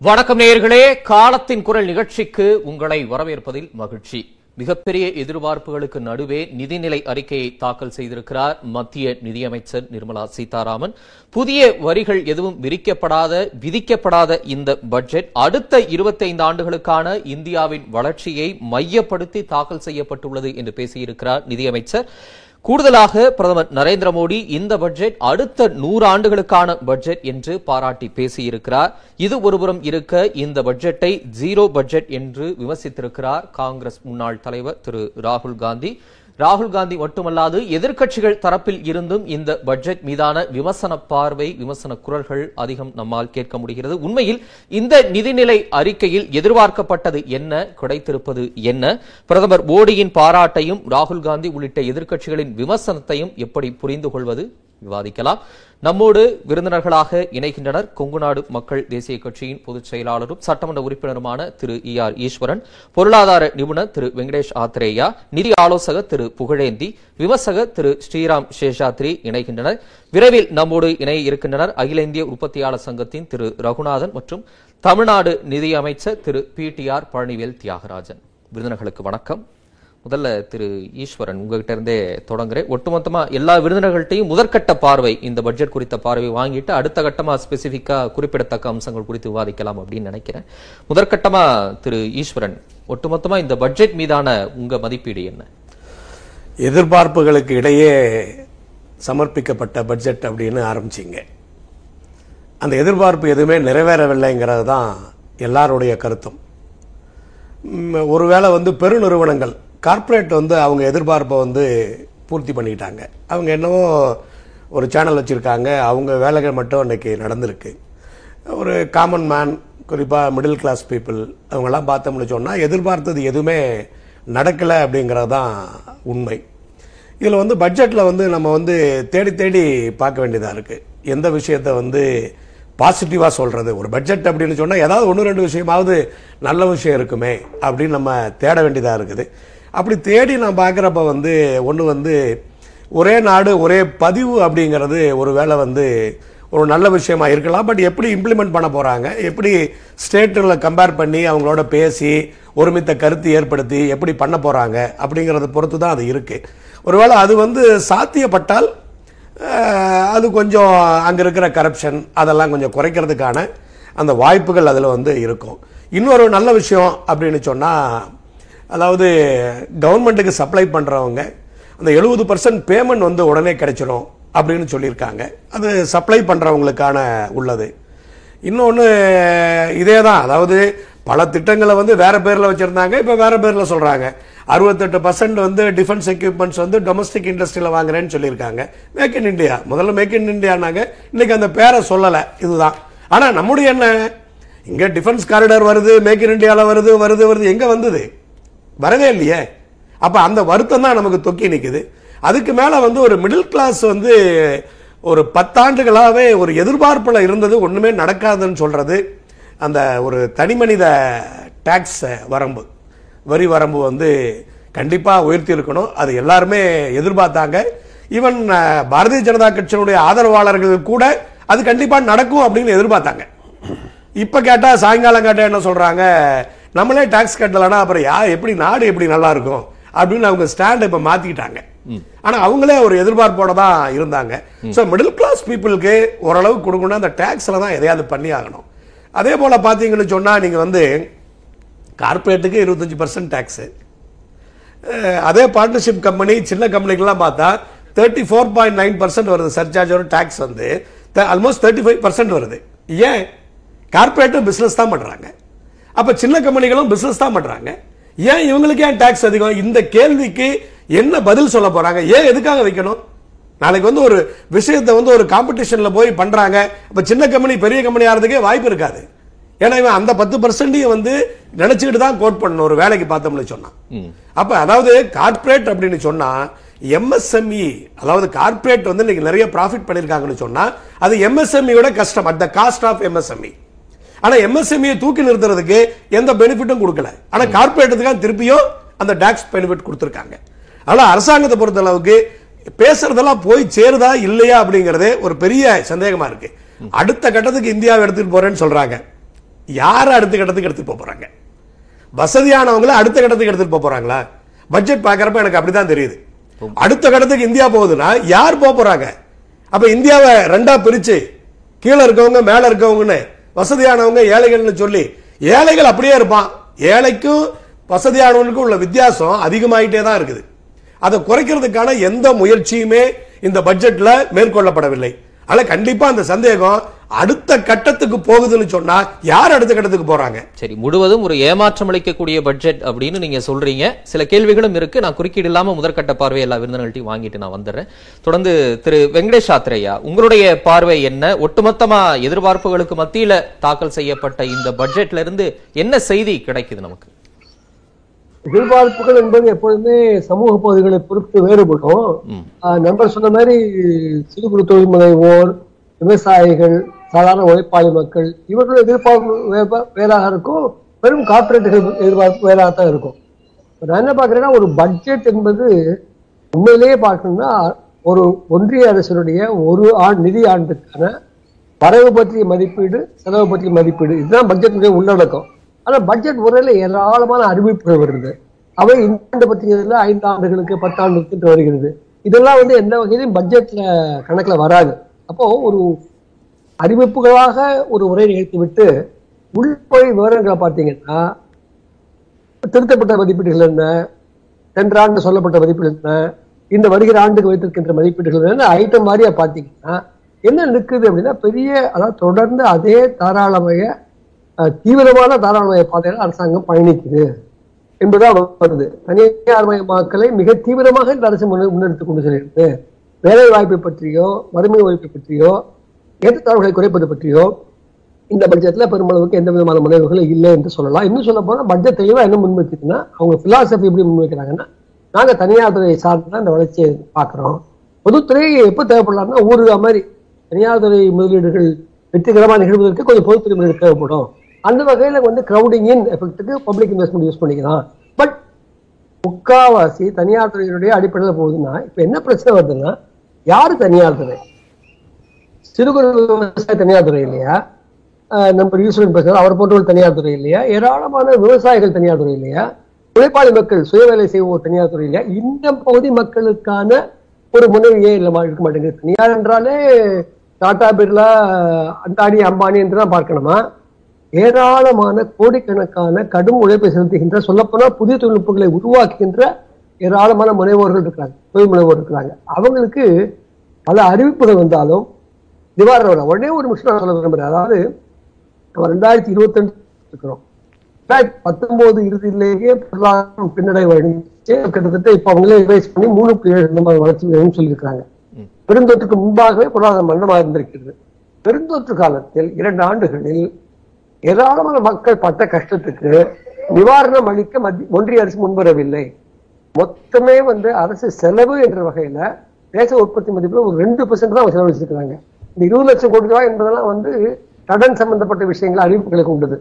வணக்கம் நேயர்களே காலத்தின் குரல் நிகழ்ச்சிக்கு உங்களை வரவேற்பதில் மகிழ்ச்சி. மிகப்பெரிய எதிர்பார்ப்புகளுக்கு நடுவே நிதிநிலை அறிக்கையை தாக்கல் செய்திருக்கிறார் மத்திய நிதியமைச்சர் நிர்மலா சீதாராமன். புதிய வரிகள் எதுவும் விரிக்கப்படாத விதிக்கப்படாத இந்த பட்ஜெட் அடுத்த 25 ஆண்டுகளுக்கான இந்தியாவின் வளர்ச்சியை மையப்படுத்தி தாக்கல் செய்யப்பட்டுள்ளது என்று பேசியிருக்கிறார் நிதியமைச்சர். கூடுதலாக பிரதமர் நரேந்திர மோடி இந்த பட்ஜெட் அடுத்த நூறு ஆண்டுகளுக்கான பட்ஜெட் என்று பாராட்டி பேசியிருக்கிறார். இது ஒருபுறம் இருக்க இந்த பட்ஜெட்டை ஜீரோ பட்ஜெட் என்று விமர்சித்திருக்கிறார் காங்கிரஸ் முன்னாள் தலைவர் திரு ராகுல் காந்தி. ராகுல் காந்தி மட்டுமல்லாது எதிர்க்கட்சிகள் தரப்பில் இருந்தும் இந்த பட்ஜெட் மீதான விமர்சன பார்வை விமர்சன குரல்கள் அதிகம் நம்மால் கேட்க முடிகிறது. உண்மையில் இந்த நிதிநிலை அறிக்கையில் எதிர்பார்க்கப்பட்டது என்ன கிடைத்திருப்பது என்ன பிரதமர் மோடியின் பாராட்டையும் ராகுல் காந்தி உள்ளிட்ட எதிர்க்கட்சிகளின் விமர்சனத்தையும் எப்படி புரிந்து கொள்வது விவாதிக்கலாம். நம்மோடு விருந்தினர்களாக இணைகின்றனர் கொங்குநாடு மக்கள் தேசிய கட்சியின் பொதுச் செயலாளரும் சட்டமன்ற உறுப்பினருமான திரு இ ஆர் ஈஸ்வரன் பொருளாதார நிபுணர் திரு வெங்கடேஷ் ஆத்ரேயா நிதி ஆலோசகர் திரு புகழேந்தி விமர்சகர் திரு ஸ்ரீராம் சேஷாத்ரி இணைகின்றனர். விரைவில் நம்மோடு இணைய இருக்கின்றனர் அகில இந்திய உற்பத்தியாளர் சங்கத்தின் திரு ரகுநாதன் மற்றும் தமிழ்நாடு நிதி அமைச்சர் Thiru P T R Palanivel Thiagarajan. விருந்தினர்களுக்கு வணக்கம். முதல்ல திரு ஈஸ்வரன் உங்ககிட்ட இருந்தே தொடங்குறேன். ஒட்டுமொத்தமா எல்லா விருந்தினர்கள்ட்டையும் முதற்கட்ட பார்வை இந்த பட்ஜெட் குறித்த பார்வை வாங்கிட்டு அடுத்த கட்டமா ஸ்பெசிபிக்கா குறிப்பிடத்தக்க அம்சங்கள் குறித்து விவாதிக்கலாம் அப்படின்னு நினைக்கிறேன். முதற்கட்டமா திரு ஈஸ்வரன் ஒட்டுமொத்தமா இந்த பட்ஜெட் மீதான உங்க மதிப்பீடு என்ன? எதிர்பார்ப்புகளுக்கு இடையே சமர்ப்பிக்கப்பட்ட பட்ஜெட் அப்படின்னு ஆரம்பிச்சிங்க. அந்த எதிர்பார்ப்பு எதுவுமே நிறைவேறவில்லைங்கிறது தான் எல்லாருடைய கருத்தும். ஒருவேளை வந்து பெருநிறுவனங்கள் கார்ப்பரேட் வந்து அவங்க எதிர்பார்ப்பை வந்து பூர்த்தி பண்ணிக்கிட்டாங்க அவங்க என்னவோ ஒரு சேனல் வச்சுருக்காங்க. அவங்க வேலைகள் மட்டும் இன்றைக்கி நடந்திருக்கு. ஒரு காமன் மேன் குறிப்பாக மிடில் கிளாஸ் பீப்புள் அவங்கெல்லாம் பார்த்தோம்னு சொன்னால் எதிர்பார்த்தது எதுவுமே நடக்கலை அப்படிங்கிறது தான் உண்மை. இதில் வந்து பட்ஜெட்டில் வந்து நம்ம வந்து தேடி தேடி பார்க்க வேண்டியதாக இருக்குது எந்த விஷயத்தை வந்து பாசிட்டிவாக சொல்கிறது ஒரு பட்ஜெட் அப்படின்னு சொன்னால் ஏதாவது ஒன்று ரெண்டு விஷயமாவது நல்ல விஷயம் இருக்குமே அப்படின்னு நம்ம தேட வேண்டியதாக இருக்குது. அப்படி தேடி நான் பார்க்குறப்ப வந்து ஒன்று வந்து ஒரே நாடு ஒரே பதிவு அப்படிங்கிறது ஒரு வேளை வந்து ஒரு நல்ல விஷயமா இருக்கலாம். பட் எப்படி இம்ப்ளிமெண்ட் பண்ண போகிறாங்க எப்படி ஸ்டேட்டுகளை கம்பேர் பண்ணி அவங்களோட பேசி ஒருமித்த கருத்து ஏற்படுத்தி எப்படி பண்ண போகிறாங்க அப்படிங்கிறத பொறுத்து தான் அது இருக்குது ஒருவேளை அது வந்து சாத்தியப்பட்டால் அது கொஞ்சம் அங்கே இருக்கிற கரப்ஷன் அதெல்லாம் கொஞ்சம் குறைக்கிறதுக்கான அந்த வாய்ப்புகள் அதில் வந்து இருக்கும். இன்னொரு நல்ல விஷயம் அப்படின்னு சொன்னால் அதாவது கவர்மெண்ட்டுக்கு சப்ளை பண்ணுறவங்க அந்த எழுபது பர்சன்ட் பேமெண்ட் வந்து உடனே கிடைச்சிடும் அப்படின்னு சொல்லியிருக்காங்க. அது சப்ளை பண்ணுறவங்களுக்கான உள்ளது. இன்னொன்று இதே தான் அதாவது பல திட்டங்களை வந்து வேறு பேரில் வச்சுருந்தாங்க இப்போ வேற பேரில் சொல்கிறாங்க அறுபத்தெட்டு பர்சன்ட் வந்து டிஃபென்ஸ் எக்யூப்மெண்ட்ஸ் வந்து டொமஸ்டிக் இண்டஸ்ட்ரியில் வாங்குறேன்னு சொல்லியிருக்காங்க. மேக் இன் இண்டியா முதல்ல மேக் இன் இண்டியானாங்க இன்றைக்கி அந்த பேரை சொல்லலை. இதுதான். ஆனால் நம்முடைய என்ன? இங்கே டிஃபென்ஸ் காரிடார் வருது மேக் இன் இண்டியாவில் வருது வருது வருது. எங்கே வந்தது? வரவே இல்லையே. அப்போ அந்த வருத்தம் தான் நமக்கு தொக்கி நிற்குது அதுக்கு மேலே வந்து ஒரு மிடில் கிளாஸ் வந்து ஒரு பத்தாண்டுகளாகவே ஒரு எதிர்பார்ப்பில் இருந்தது ஒன்றுமே நடக்காதுன்னு சொல்கிறது அந்த ஒரு தனிமனித டேக்ஸ் வரம்பு. வரி வரம்பு வந்து கண்டிப்பாக உயர்த்தி இருக்கணும் அது எல்லாருமே எதிர்பார்த்தாங்க. ஈவன் பாரதிய ஜனதா கட்சியினுடைய ஆதரவாளர்கள் கூட அது கண்டிப்பாக நடக்கும் அப்படின்னு எதிர்பார்த்தாங்க. இப்போ கேட்டால் சாயங்காலம் கேட்டால் என்ன சொல்கிறாங்க நம்மளே டாக்ஸ் கட்டலனா அப்புறம் யா எப்படி நாடு எப்படி நல்லா இருக்கும் அப்படின்னு அவங்க ஸ்டாண்ட் இப்ப மாத்திக்கிட்டாங்க. ஆனா அவங்களே ஒரு எதிர்பார்ப்போட தான் இருந்தாங்க. சோ மிடில் கிளாஸ் பீப்புளுக்கு ஓரளவு கொடுக்கணும் அந்த டாக்ஸ்ல தான் எதையாவது பண்ணி ஆகணும். அதே போல பாத்தீங்கன்னு சொன்னா நீங்க வந்து கார்பரேட்டுக்கு இருபத்தஞ்சு பர்சன்ட் டேக்ஸ் அதே பார்ட்னர்ஷிப் கம்பெனி சின்ன கம்பெனிக்கெல்லாம் பார்த்தா thirty four point nine percent வருது சர்சார்ஜ் ஒரு டேக்ஸ் வந்து. ஆல்மோஸ்ட் தேர்ட்டி ஃபைவ் பர்சன்ட் வருது. ஏன்? கார்பரேட்டும் பிசினஸ் தான் பண்றாங்க. அப்ப சின்ன கம்பெனிகளும் பிசினஸ் தான் பண்றாங்க. ஏன் இவங்களுக்கு ஏன் டாக்ஸ் அதிகம்? இந்த கேள்விக்கு என்ன பதில் சொல்ல போறாங்க? ஏன் எதுக்காக வைக்கணும்? நாளைக்கு வந்து ஒரு விஷயத்தை வந்து ஒரு காம்படிஷன்ல போய் பண்றாங்க. அப்ப சின்ன கம்பெனி பெரிய கம்பெனி ஆகிறதுக்கே வாய்ப்பு இருக்காது. ஏன்னா இவன் அந்த பத்து பர்சன்டையும் வந்து நினைச்சுக்கிட்டு தான் கோட் பண்ணணும். ஒரு வேலைக்கு பார்த்தோம்னு சொன்னான் அப்ப அதாவது கார்ப்பரேட் அப்படின்னு சொன்னா எம்எஸ்எம்இ அதாவது கார்ப்பரேட் வந்து இன்னைக்கு நிறைய ப்ராஃபிட் பண்ணிருக்காங்கன்னு சொன்னா அது எம்எஸ்எம்இயோட கஷ்டம் at the cost of MSME ஆனா எம்எஸ்எம்இ தூக்கி நிறுத்துறதுக்கு எந்த பெனிஃபிட்டும் கொடுக்கல. ஆனா கார்ப்பரேட்டுக்கு திருப்பியும் அந்த டாக்ஸ் பெனிஃபிட் கொடுத்துருக்காங்க. ஆனா அரசாங்கத்தை பொறுத்த அளவுக்கு பேசுறதெல்லாம் போய் சேருதா இல்லையா அப்படிங்கறதே ஒரு பெரிய சந்தேகமா இருக்கு. அடுத்த கட்டத்துக்கு இந்தியாவை எடுத்துட்டு போறேன்னு சொல்றாங்க. யார் அடுத்த கட்டத்துக்கு எடுத்துட்டு போறாங்க? வசதியானவங்கள அடுத்த கட்டத்துக்கு எடுத்துட்டு போறாங்களா? பட்ஜெட் பார்க்கறப்ப எனக்கு அப்படிதான் தெரியுது. அடுத்த கட்டத்துக்கு இந்தியா போகுதுன்னா யார் போறாங்க? அப்ப இந்தியாவை ரெண்டா பிரிச்சு கீழே இருக்கவங்க மேல இருக்கவங்கன்னு வசதியானவங்க ஏழைகள்னு சொல்லி ஏழைகள் அப்படியே இருப்பான். ஏழைக்கும் வசதியானவனுக்கும் உள்ள வித்தியாசம் அதிகமாயிட்டே தான் இருக்குது. அதை குறைக்கிறதுக்கான எந்த முயற்சியுமே இந்த பட்ஜெட்ல மேற்கொள்ளப்படவில்லை. ஆனால் கண்டிப்பாக அந்த சந்தேகம் அடுத்த கட்டத்துக்கு போகுதுன்னு சொன்னா யார் அடுத்த கட்டத்துக்கு போறாங்க? சரி முழுவதும் ஒரு ஏமாற்றம் அளிக்கக்கூடிய பட்ஜெட் அப்படின்னு நீங்க சொல்றீங்க. சில கேள்விகளும் இருக்கு. நான் குறுக்கீடு இல்லாம முதற்கட்ட பார்வை எல்லா விருந்தினர்கள்ட்டையும் வாங்கிட்டு நான் வந்துடுறேன். தொடர்ந்து திரு வெங்கடேஷ் ஆத்ரேயா உங்களுடைய பார்வை என்ன? ஒட்டுமொத்தமா எதிர்பார்ப்புகளுக்கு மத்தியில தாக்கல் செய்யப்பட்ட இந்த பட்ஜெட்ல இருந்து என்ன செய்தி கிடைக்குது நமக்கு? எதிர்பார்ப்புகள் என்பது எப்பொழுதுமே சமூக பகுதிகளை பொறுத்து வேறுபடும். நண்பர் சொன்ன மாதிரி சிறு குறு தொழில் முனைவோர் விவசாயிகள் சாதாரண உழைப்பாளி மக்கள் இவர்களுடைய எதிர்பார்ப்பு வேறாக இருக்கும். வெறும் கார்பரேட்டுகள் எதிர்பார்ப்பு வேறாக தான் இருக்கும். நான் என்ன பார்க்கிறேன்னா ஒரு பட்ஜெட் என்பது உண்மையிலேயே பார்க்கணும்னா ஒரு ஒன்றிய அரசினுடைய ஒரு ஆண்டு நிதி ஆண்டுக்கான வரவு பற்றிய மதிப்பீடு செலவு பற்றிய மதிப்பீடு. இதுதான் பட்ஜெட்டுடைய உள்ளடக்கம். ஆனால் பட்ஜெட் முறையில் ஏராளமான அறிவிப்புகள் வருது. அவை இந்த ஆண்டு ஐந்து ஆண்டுகளுக்கு பத்தாண்டுக்கு வருகிறது. இதெல்லாம் வந்து எந்த வகையிலும் பட்ஜெட்ல கணக்குல வராது. அப்போ ஒரு அறிவிப்புகளாக ஒரு உரை நிகழ்த்தி விட்டு உள்பொழி விவரங்களை பார்த்தீங்கன்னா திருத்தப்பட்ட மதிப்பீடுகள் என்ன? சென்ற ஆண்டு சொல்லப்பட்ட மதிப்பீடு என்ன? இந்த வருகிற ஆண்டுக்கு வைத்திருக்கின்ற மதிப்பீடுகள் என்ன? ஐட்டம் மாதிரியா பார்த்தீங்கன்னா என்ன நிற்குது அப்படின்னா பெரிய அதாவது தொடர்ந்து அதே தாராளமய தீவிரமான தாராளமய பாதையில் அரசாங்கம் பயணிக்குது என்பதா வருது. தனியார் மயமாக்கலை மிக தீவிரமாக இந்த அரசு முன்னெடுத்துக் கொண்டு செல்கிறது. வேலை வாய்ப்பை பற்றியோ வறுமை ஒழிப்பை பற்றியோ ஏற்றத்தாழ்வுகளை குறைப்பது பற்றியோ இந்த பட்ஜெட்ல பெருமளவுக்கு எந்த விதமான முனைவுகளும் இல்லை என்று சொல்லலாம். இன்னும் சொல்ல போனா பட்ஜெட் தெளிவா என்ன முன்வைக்குதுன்னா அவங்க பிலாசபி எப்படி முன்வைக்கிறாங்கன்னா நாங்க தனியார் துறையை சார்ந்து தான் இந்த வளர்ச்சியை பார்க்கிறோம். பொதுத்துறை எப்ப தேவைப்படலாம்னா ஊருகா மாதிரி தனியார் துறை முதலீடுகள் வெற்றிகரமாக நிகழ்வதற்கு கொஞ்சம் பொதுத்துறை முதலீடு தேவைப்படும். அந்த வகையில வந்து க்ரௌடிங் இன் எஃபெக்ட்டுக்கு பப்ளிக் இன்வெஸ்ட்மெண்ட் யூஸ் பண்ணிக்கலாம். பட் முக்காவாசி தனியார் துறையினுடைய அடிப்படையில் போகுதுன்னா இப்போ என்ன பிரச்சனை வருதுன்னா யாரு தனியார் துறை சிறு குறு விவசாய தனியார் துறை இல்லையா? ஆஹ் நம்ம ஈஸ்வரன் பேசுறாரு அவர் போன்றவர்கள் தனியார் துறை இல்லையா? ஏராளமான விவசாயிகள் தனியார் துறை இல்லையா? உழைப்பாளி மக்கள் சுய வேலை செய்வோர் தனியார் துறை இல்லையா? இந்த பகுதி மக்களுக்கான ஒரு முனைவையே இல்லை இருக்க மாட்டேங்குது. தனியார் என்றாலே டாடா பிர்லா அந்தானி அம்பானி என்று தான் பார்க்கணுமா? ஏராளமான கோடிக்கணக்கான கடும் உழைப்பை செலுத்துகின்ற சொல்லப்போனா புதிய தொழில்நுட்பங்களை உருவாக்குகின்ற ஏராளமான முனைவோர்கள் இருக்கிறாங்க தொழில் முனைவோர் இருக்கிறாங்க. அவங்களுக்கு பல அறிவிப்புகள் வந்தாலும் நிவாரணம். உடனே ஒரு விஷயம் நான் சொல்ல விரும்புறேன். அதாவது நம்ம ரெண்டாயிரத்தி இருபத்தி ரெண்டு இருக்கிறோம் ரெண்டாயிரத்தி பத்தொன்பது இறுதியிலேயே பொருளாதாரம் பின்னடைவு அடைஞ்சு கிட்டத்தட்ட இப்ப அவங்களே ரிவைஸ் பண்ணி மூணு ஏழு சதவீதம் வளர்ச்சி விகிதம் சொல்லியிருக்காங்க பெருந்தொற்றுக்கு முன்பாகவே பொருளாதாரம் மந்தமாக இருந்திருக்கிறது. பெருந்தொற்று காலத்தில் இரண்டு ஆண்டுகளில் ஏராளமான மக்கள் பட்ட கஷ்டத்துக்கு நிவாரணம் அளிக்க மத்திய ஒன்றிய அரசு முன்வரவில்லை. மொத்தமே வந்து அரசு செலவு என்ற வகையில தேச உற்பத்தி மதிப்புல ஒரு ரெண்டு பெர்சென்ட் தான் அவங்க செலவழிச்சிருக்காங்க இந்த இருபது லட்சம் கோடி ரூபாய் என்பதெல்லாம் வந்து கடன் சம்பந்தப்பட்ட விஷயங்கள் அறிவிப்புகளை கொண்டது.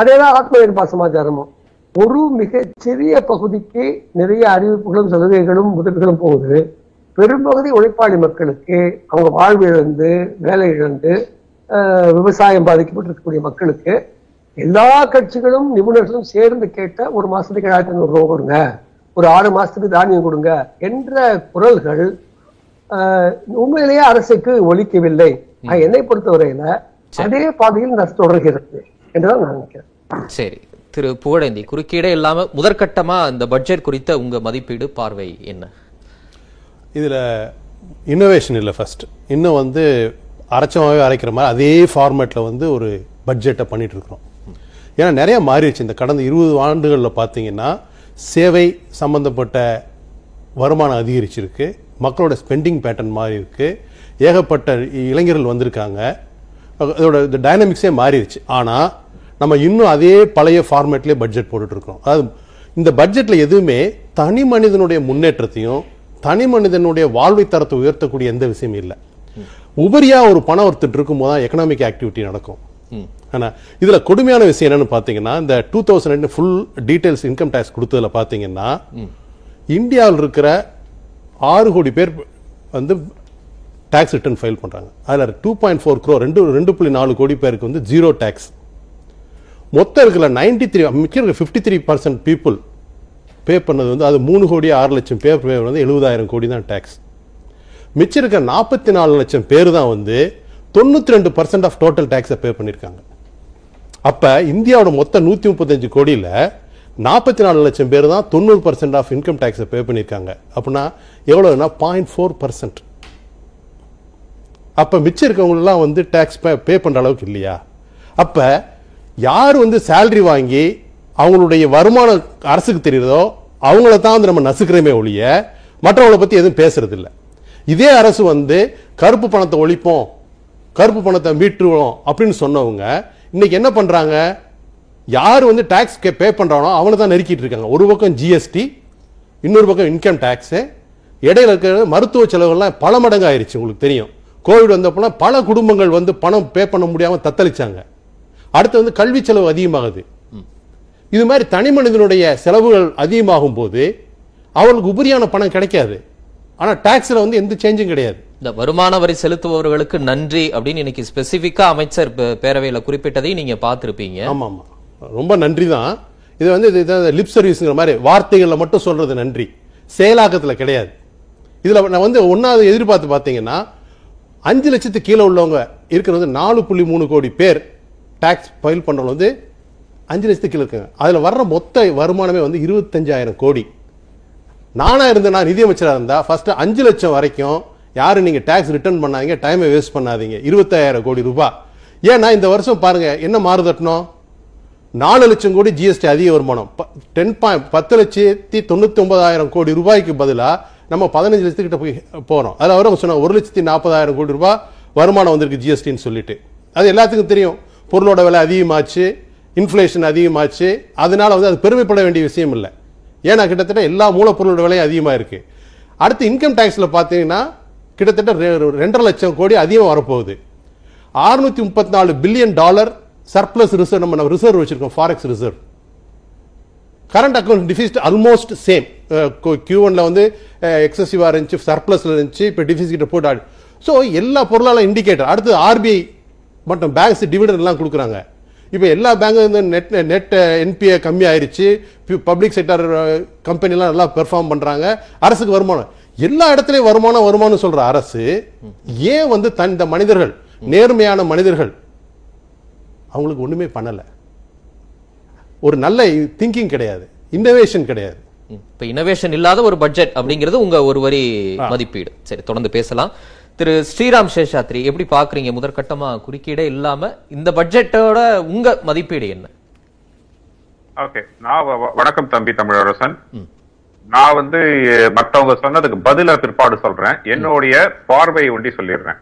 அதேதான் ஆத்ம நிர்பார் சமாச்சாரமும் ஒரு மிகச் சிறிய பகுதிக்கு நிறைய அறிவிப்புகளும் சலுகைகளும் முதல்களும் போகுது. பெரும்பகுதி உழைப்பாளி மக்களுக்கு அவங்க வாழ்வு இழந்து வேலை இழந்து விவசாயம் பாதிக்கப்பட்டிருக்கக்கூடிய மக்களுக்கு எல்லா கட்சிகளும் நிபுணர்களும் சேர்ந்து கேட்ட ஒரு மாசத்துக்கு ஏழாயிரத்தி ஐநூறு ரூபா கொடுங்க. ஒரு ஆறு மாசத்துக்கு தானியம் கொடுங்க என்ற குரல்கள் ஆஹ், உண்மையிலேயே அரசுக்கு ஒலிக்கவில்லை. ஆஹ், என்னை பொறுத்தவரையில அதே பாதையில் அரசு தொடர்கிறது என்றுதான் நான் நினைக்கிறேன். சரி. திரு புகழேந்தி குறுக்கீடே இல்லாம முதற்கட்டமா இந்த பட்ஜெட் குறித்த உங்க மதிப்பீடு பார்வை என்ன? இதில் இன்னோவேஷன் இல்லை ஃபர்ஸ்ட் இன்னும் வந்து அரைச்சமாகவே அரைக்கிற மாதிரி அதே ஃபார்மேட்டில் வந்து ஒரு பட்ஜெட்டை பண்ணிகிட்டு இருக்கிறோம் ஏன்னா நிறையா மாறிடுச்சு. இந்த கடந்த இருபது ஆண்டுகளில் பார்த்தீங்கன்னா சேவை சம்மந்தப்பட்ட வருமானம் அதிகரிச்சிருக்கு. மக்களோட ஸ்பெண்டிங் பேட்டர்ன் மாறி இருக்குது ஏகப்பட்ட இளைஞர்கள் வந்திருக்காங்க. அதோட இந்த டைனமிக்ஸே மாறிடுச்சு. ஆனால் நம்ம இன்னும் அதே பழைய ஃபார்மேட்லேயே பட்ஜெட் போட்டுட்ருக்கோம் அதாவது இந்த பட்ஜெட்டில் எதுவுமே தனி மனிதனுடைய முன்னேற்றத்தையும் தனி மனிதனுடைய வாழ்வை தரத்தை உயர்த்தக்கூடிய எந்த விஷயமும் இல்லை. உபரியா ஒரு பணம் ஒருத்தர் இருக்கும்போது தான் எக்கனாமிக் ஆக்டிவிட்டி நடக்கும். ஆனா இதுல கொடுமையான விஷயம் என்னன்னு பாத்தீங்கன்னா இந்த two thousand full details income tax கொடுத்ததுல பாத்தீங்கன்னா இந்தியாவில் இருக்கிற ஆறு கோடி பேர் வந்து டாக்ஸ் ரிட்டர்ன் ஃபைல் பண்றாங்க. அதுல டூ பாயிண்ட் ஃபோர் க்ரோ ரெண்டு ரெண்டு புள்ளி நாலு கோடி பேருக்கு வந்து ஜீரோ டேக்ஸ் மொத்தம் இருக்கிற நைன்டி த்ரீ இருக்கிற fifty three percent people pay பண்ணது வந்து அது மூணு கோடி ஆறு லட்சம் பேர் பே வந்து எழுபதாயிரம் கோடி தான் டேக்ஸ் மிச்சம் இருக்க நாற்பத்தி நாலு லட்சம் பேர் தான் வந்து தொண்ணூற்றி ரெண்டு பர்சன்ட் ஆஃப் டோட்டல் டேக்ஸை பே பண்ணியிருக்காங்க அப்போ இந்தியாவோட மொத்த நூற்றி முப்பத்தஞ்சு கோடியில் நாற்பத்தி நாலு லட்சம் பேர் தான் தொண்ணூறு பர்சன்ட் ஆஃப் இன்கம் டேக்ஸை பே பண்ணியிருக்காங்க அப்படின்னா எவ்வளோனா பாயிண்ட் ஃபோர் பர்சன்ட் அப்போ மிச்சம் இருக்கவங்களெலாம் வந்து டேக்ஸ் பே பே பண்ணுற அளவுக்கு இல்லையா? அப்போ யார் வந்து சேல்ரி வாங்கி அவங்களுடைய வருமானம் அரசுக்கு தெரியுதோ அவங்கள தான் வந்து நம்ம நசுக்கிறோமே ஒழிய மற்றவங்களை பற்றி எதுவும் பேசுறதில்லை. இதே அரசு வந்து கருப்பு பணத்தை ஒழிப்போம் கருப்பு பணத்தை மீட்டுருவோம் அப்படின்னு சொன்னவங்க இன்னைக்கு என்ன பண்றாங்க? யார் வந்து டாக்ஸ் பே பண்ணுறானோ அவனை தான் நெருக்கிட்டு இருக்காங்க. ஒரு பக்கம் ஜிஎஸ்டி இன்னொரு பக்கம் இன்கம் டேக்ஸு இடையில இருக்கிற மருத்துவ செலவுகள்லாம் பல மடங்கு ஆயிடுச்சு உங்களுக்கு தெரியும். கோவிட் வந்தப்போலாம் பல குடும்பங்கள் வந்து பணம் பே பண்ண முடியாமல் தத்தளிச்சாங்க. அடுத்து வந்து கல்வி செலவு அதிகமாகுது. இது மாதிரி தனி மனிதனுடைய செலவுகள் அதிகமாகும் போது அவனுக்கு உபரியான பணம் கிடைக்காது. ஆனா டாக்ஸ்ல வந்து எந்த சேஞ்சும் கிடையாது. இந்த வருமான வரி செலுத்துபவர்களுக்கு நன்றி அப்படின்னு இன்னைக்கு ஸ்பெசிபிக்கா அமைச்சர் பேரவையில குறிப்பிட்டதை நீங்க பார்த்திருப்பீங்க. ஆமா ஆமா ரொம்ப நன்றி தான் இது வந்து இது லிப் சர்வீஸ்ங்கிற மாதிரி வார்த்தைகள்ல மட்டும் சொல்றது நன்றி. செயலாக்கத்துல கிடையாது. இதுல நான் வந்து ஒன்னாவது எதிர்பார்த்து பார்த்தீங்கன்னா அஞ்சு லட்சத்து கீழே உள்ளவங்க இருக்கிறது நாலு புள்ளி மூணு கோடி பேர் டாக்ஸ் ஃபைல் பண்றவங்க வந்து அஞ்சு லட்சத்துக்கு கீழே இருக்காங்க. அதுல வர்ற மொத்த வருமானமே வந்து இருபத்தஞ்சாயிரம் கோடி. நானாக நானா நான் நிதியமைச்சராக இருந்தால் ஃபஸ்ட்டு அஞ்சு லட்சம் வரைக்கும் யாரும் நீங்கள் டேக்ஸ் ரிட்டர்ன் பண்ணாதீங்க டைமை வேஸ்ட் பண்ணாதீங்க. இருபத்தாயிரம் கோடி ரூபாய். ஏன்னா இந்த வருஷம் பாருங்கள் என்ன மாறுதட்டணும் நாலு லட்சம் கோடி ஜிஎஸ்டி அதிக வருமானம். டென் பாயிண்ட் பத்து லட்சத்தி தொண்ணூத்தி ஒன்பதாயிரம் கோடி ரூபாய்க்கு பதிலாக நம்ம பதினஞ்சு லட்சத்துக்கிட்ட போய் போகிறோம் அதில் அவர் சொன்னால் ஒரு லட்சத்தி நாற்பதாயிரம் கோடி ரூபாய் வருமானம் வந்திருக்கு ஜிஎஸ்டின்னு சொல்லிட்டு. அது எல்லாத்துக்கும் தெரியும். பொருளோட விலை அதிகமாச்சு இன்ஃப்ளேஷன் அதிகமாச்சு. அதனால வந்து அது பெருமைப்பட வேண்டிய விஷயம் இல்லை. ஏன்னா கிட்டத்தட்ட எல்லா மூலப்பொருளோட விலையும் அதிகமாக இருக்கு அடுத்து இன்கம் டேக்ஸில் பார்த்தீங்கன்னா கிட்டத்தட்ட ரெ- ரெண்டரை லட்சம் கோடி அதிகமாக வரப்போகுது. அறுநூத்தி முப்பத்தி நாலு பில்லியன் டாலர் சர்ப்ளஸ் ரிசர்வ் நம்ம ரிசர்வ் வச்சிருக்கோம் forex reserve current account deficit almost same Q ஒன்ல வந்து எக்ஸசிவாக இருந்துச்சு சர்ப்ளஸில் இருந்துச்சு இப்போ டிஃபிசிட்டை போட்டு ஸோ எல்லா பொருளாலும் இண்டிகேட்டர் அடுத்து ஆர்பிஐ மற்றும் பேங்க்ஸ் டிவிடெண்ட் எல்லாம் கொடுக்குறாங்க. இப்போ எல்லா பேங்கும் வந்து நெட் நெட் என்பிஏ கம்மி ஆயிருச்சு பப்ளிக் செக்டர் கம்பெனிலாம் நல்லா பெர்ஃபார்ம் பண்றாங்க. அரசுக்கு வருமானம். எல்லா இடத்துலயும் வருமானம் வருமானம் சொல்ற அரசு ஏன் வந்து தன் இந்த மனிதர்கள் நேர்மையான மனிதர்கள் அவங்களுக்கு ஒண்ணுமே பண்ணல. ஒரு நல்ல திங்கிங் கிடையாது. இன்னோவேஷன் கிடையாது. இப்ப இனோவேஷன் இல்லாத ஒரு பட்ஜெட் அப்படிங்கிறது உங்க ஒரு வரி மதிப்பீடு. சரி தொடர்ந்து பேசலாம். திரு ஸ்ரீராம் சேஷாத்ரி எப்படி பாக்குறீங்க முதற்கட்டமா குறுக்கீடே இல்லாம இந்த பட்ஜெட்டோட உங்க மதிப்பீடு என்ன? ஓகே. நான் வணக்கம் தம்பி தமிழரசன். நான் வந்து மத்தவங்க சொன்னதுக்கு பதிலா பிற்பாடு சொல்றேன். என்னுடைய பார்வையை ஒண்டி சொல்லிடுறேன்.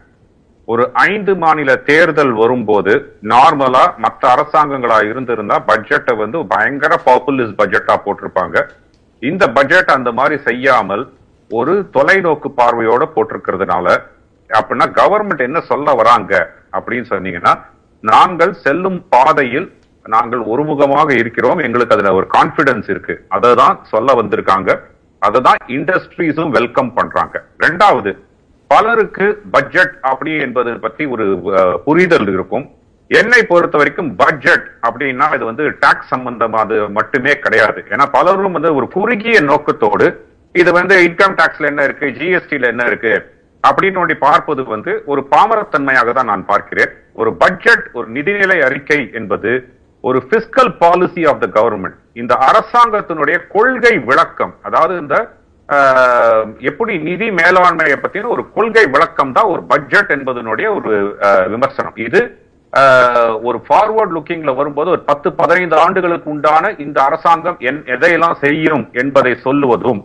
ஒரு ஐந்து மாநில தேர்தல் வரும்போது நார்மலா மத்த அரசாங்கங்களா இருந்திருந்தா பட்ஜெட்டை வந்து பயங்கர பாப்புலிஸ்ட் பட்ஜெட்டா போட்டிருப்பாங்க. இந்த பட்ஜெட் அந்த மாதிரி செய்யாமல் ஒரு தொலைநோக்கு பார்வையோட போட்டிருக்கிறதுனால அப்படின்னா கவர்மெண்ட் என்ன சொல்ல வராங்க அப்படின்னு சொன்னீங்கன்னா நாங்கள் செல்லும் பாதையில் நாங்கள் ஒருமுகமாக இருக்கிறோம். எங்களுக்கு அதுல ஒரு கான்பிடன்ஸ் இருக்கு. அதை தான் சொல்ல வந்திருக்காங்க. அதை தான் இண்டஸ்ட்ரீஸும் வெல்கம் பண்றாங்க. ரெண்டாவது பலருக்கு பட்ஜெட் அப்படி என்பது பற்றி ஒரு புரிதல் இருக்கும். என்னை பொறுத்த வரைக்கும் பட்ஜெட் அப்படின்னா இது வந்து டாக்ஸ் சம்பந்தமானது மட்டுமே கிடையாது. ஏன்னா பலரும் வந்து ஒரு குறுகிய நோக்கத்தோடு இது வந்து இன்கம் டாக்ஸ்ல என்ன இருக்கு ஜிஎஸ்டில என்ன இருக்கு அப்படின்னு பார்ப்பது வந்து ஒரு பாமரத்தன்மையாக தான் நான் பார்க்கிறேன். ஒரு பட்ஜெட் ஒரு நிதிநிலை அறிக்கை என்பது ஒரு fiscal policy of the government இந்த அரசாங்கத்தினுடைய கொள்கை விளக்கம் அதாவது இந்த ஆஹ், எப்படி நிதி மேலாண்மையை பத்தின ஒரு கொள்கை விளக்கம் தான் ஒரு பட்ஜெட் என்பதனுடைய ஒரு விமர்சனம். இது ஆஹ், ஒரு ஃபார்வர்ட் லுக்கிங்ல வரும்போது ஒரு பத்து பதினைந்து ஆண்டுகளுக்கு உண்டான இந்த அரசாங்கம் என் எதையெல்லாம் செய்யும் என்பதை சொல்லுவதும்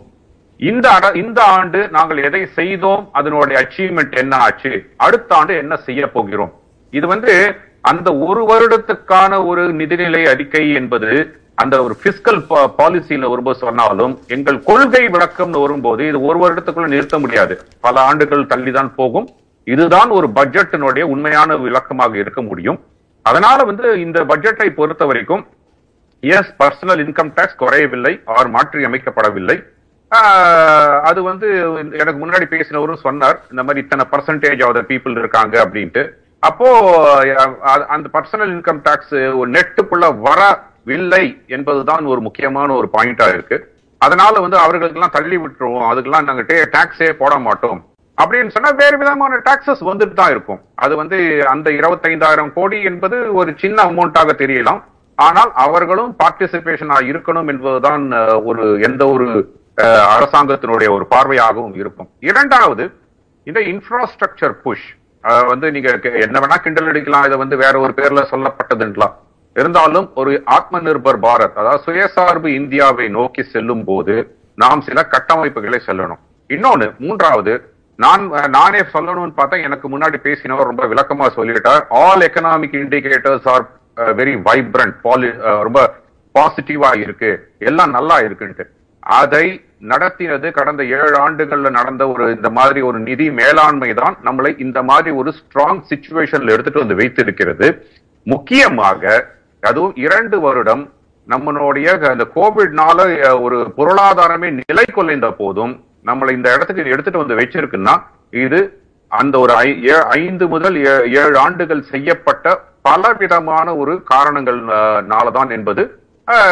இந்த அட- இந்த ஆண்டு நாங்கள் எதை செய்தோம் அதனுடைய அச்சீவ்மெண்ட் என்ன ஆச்சு? அடுத்த ஆண்டு என்ன செய்ய போகிறோம்? இது வந்து அந்த ஒரு வருடத்துக்கான ஒரு நிதிநிலை அறிக்கை என்பது அந்த ஒரு பிஸ்கல் பாலிசியில வரும்போது சொன்னாலும் எங்கள் கொள்கை விளக்கம்னு வரும்போது இது ஒரு வருடத்துக்குள்ள நிறுத்த முடியாது. பல ஆண்டுகள் தள்ளிதான் போகும். இதுதான் ஒரு பட்ஜெட்டினுடைய உண்மையான விளக்கமாக இருக்க முடியும். அதனால வந்து இந்த பட்ஜெட்டை பொறுத்த வரைக்கும் எஸ் பர்சனல் இன்கம் டேக்ஸ் குறையவில்லை ஆர் மாற்றி அமைக்கப்படவில்லை. அது வந்து எனக்கு முன்னாடி பேசினவரும் சொன்னார் இந்த மாதிரி இத்தனை பர்சன்டேஜ் ஆஃப் த பீப்புள் இருக்காங்க அப்படின்ட்டு. அப்போ அந்த பர்சனல் இன்கம் டாக்ஸ் நெட்டுக்குள்ள வரவில்லை என்பதுதான் ஒரு முக்கியமான ஒரு பாயிண்டா இருக்கு. அதனால வந்து அவர்களுக்கெல்லாம் தள்ளி விட்டுருவோம் அதுக்கெல்லாம் நாங்க டாக்ஸே போட மாட்டோம். அப்படின்னு சொன்னா வேறு விதமான டாக்ஸஸ் வந்துட்டு தான் இருக்கும். அது வந்து அந்த இருபத்தைந்தாயிரம் கோடி என்பது ஒரு சின்ன அமௌண்ட்டாக தெரியலாம். ஆனால் அவர்களும் பார்ட்டிசிபேஷனா இருக்கணும் என்பதுதான் ஒரு எந்த ஒரு அரசாங்கத்தினுடைய ஒரு பார்வையாகவும் இருக்கும். இரண்டாவது இந்த இன்ஃப்ராஸ்ட்ரக்சர் புஷ் வந்து நீங்க என்ன வேணா கிண்டல் அடிக்கலாம் இதை வந்து வேற ஒரு பேர்ல சொல்லப்பட்டதுன்றலாம் இருந்தாலும் ஒரு ஆத்ம நிர்பர் பாரத் அதாவது சுயசார்பு இந்தியாவை நோக்கி செல்லும் போது நாம் சில கட்டமைப்புகளை செல்லணும். இன்னொன்னு மூன்றாவது நான் நானே சொல்லணும்னு பார்த்தா எனக்கு முன்னாடி பேசினவர் ரொம்ப விளக்கமா சொல்லிட்டார். All economic indicators are very vibrant poly ரொம்ப பாசிட்டிவா இருக்கு. எல்லாம் நல்லா இருக்குன்ட்டு. அதை நடத்தினது கடந்த ஏழு ஆண்டுகள்ல நடந்த ஒரு இந்த மாதிரி ஒரு நிதி மேலாண்மை தான் நம்மளை இந்த மாதிரி ஒரு ஸ்ட்ராங் சுச்சுவேஷன்ல எடுத்துட்டு வந்து வைத்திருக்கிறது. முக்கியமாக அதுவும் இரண்டு வருடம் நம்மளுடைய அந்த கோவிட்னால ஒரு பொருளாதாரமே நிலை கொள்ளைந்த போதும் நம்மளை இந்த இடத்துக்கு எடுத்துட்டு வந்து வச்சிருக்குன்னா இது அந்த ஒரு ஐ- ஏ- ஐந்து முதல் ஏ- ஏழு ஆண்டுகள் செய்யப்பட்ட பல விதமான ஒரு காரணங்கள்னாலதான் என்பது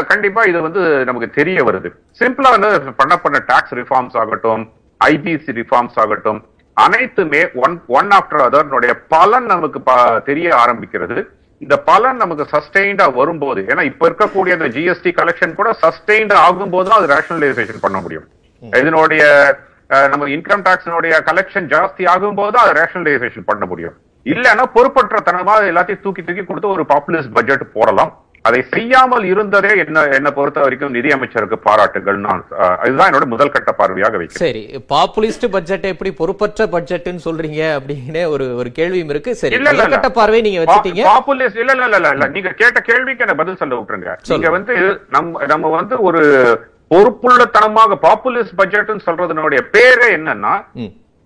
கண்டிப்பா இது வந்து நமக்கு தெரிய வருது. சிம்பிளா வந்து பண்ண பண்ண டாக்ஸ் ரிஃபார்ம்ஸ் ஆகட்டும் ஐபிசி ரிஃபார்ம்ஸ் ஆகட்டும் அனைத்துமே ஒன் ஒன் ஆஃப்டர் அதர்னுடைய பலன் நமக்கு தெரிய ஆரம்பிக்கிறது. இந்த பலன் நமக்கு சஸ்டெயின்டா வரும்போது ஏன்னா இப்ப இருக்கக்கூடிய அந்த ஜிஎஸ்டி கலெக்ஷன் கூட சஸ்டெயின்ட் ஆகும்போது தான் அது ரேஷனலைசேஷன் பண்ண முடியும். இதனுடைய நம்ம இன்கம் டாக்ஸினுடைய கலெக்ஷன் ஜாஸ்தி ஆகும்போது அது ரேஷனலைசேஷன் பண்ண முடியும். இல்லைன்னா பொறுப்பற்ற தனமா எல்லாத்தையும் தூக்கி தூக்கி கொடுத்து ஒரு பாப்புலர்ஸ் பட்ஜெட் போடலாம். அதை செய்யாமல் இருந்ததே என்ன என்ன பொறுத்த வரைக்கும் நிதியமைச்சருக்கு பாராட்டுகள் நான் இதுதான் என்னோட முதல் கட்ட பார்வையாக வைக்கிறேன். சரி பாப்புலிஸ்ட் பட்ஜெட் எப்படி பொறுப்பற்ற பட்ஜெட்னு சொல்றீங்க அப்படின்னு ஒரு ஒரு கேள்வியும் இருக்கு. சரி இல்ல. முதற்கட்ட பார்வை நீங்க வச்சுட்டீங்க. பா- populist- இல்ல இல்ல இல்ல. இல்ல, நீங்க கேட்ட கேள்விக்கு என்ன பதில் சொல்ல விட்டுருங்க. நீங்க வந்து நம்ம நம்ம வந்து ஒரு பொறுப்புள்ளத்தனமாக பாப்புலிஸ்ட் பட்ஜெட்னு சொல்றதுனுடைய பேரே என்னன்னா.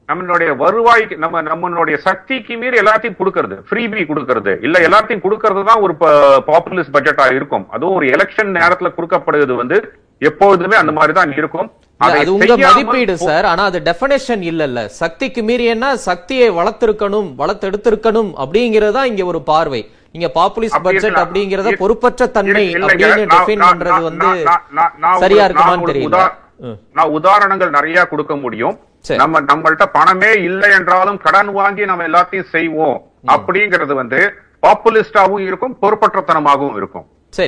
நம்மளுடைய வருவாய்க்கு நம்ம நம்மளுடைய சக்திக்கு மீறி எல்லாத்தையும் கொடுக்கறது. ஃப்ரீபி கொடுக்கறது. இல்ல எல்லாத்தையும் கொடுக்கறது தான் ஒரு பாப்புலிஸ்ட் பட்ஜெட்டா இருக்கும். அதுவும் ஒரு எலெக்ஷன் நேரத்துல கொடுக்கப்படுவது வந்து எப்பொழுதுமே அந்த மாதிரி தான் இருக்கும் அதை உங்க மதிப்பீடு சார். ஆனா அது டெபனேஷன் இல்லல்ல. சக்திக்கு மீறியன்னா சக்தியை வளர்த்திருக்கணும் வளர்த்தெடுத்திருக்கணும் அப்படிங்கறது தான் இங்க ஒரு பார்வை. நீங்க பாப்புலிஸ்ட் பட்ஜெட். அப்படிங்கறத பொறுப்பற்ற தன்மை அப்படின்னு டிஃபைன் பண்றது வந்து சரியா இருக்குமான்னு தெரியல. நான் உதாரணங்கள் நிறைய கொடுக்க முடியும். நம்ம நம்மள்ட்ட பணமே இல்லை என்றாலும் கடன் வாங்கி நம்ம எல்லாத்தையும் செய்வோம் அப்படிங்கிறது வந்து பாப்புலிஸ்டாவும் இருக்கும் பொறுப்பற்றத்தனமாகவும் இருக்கும்.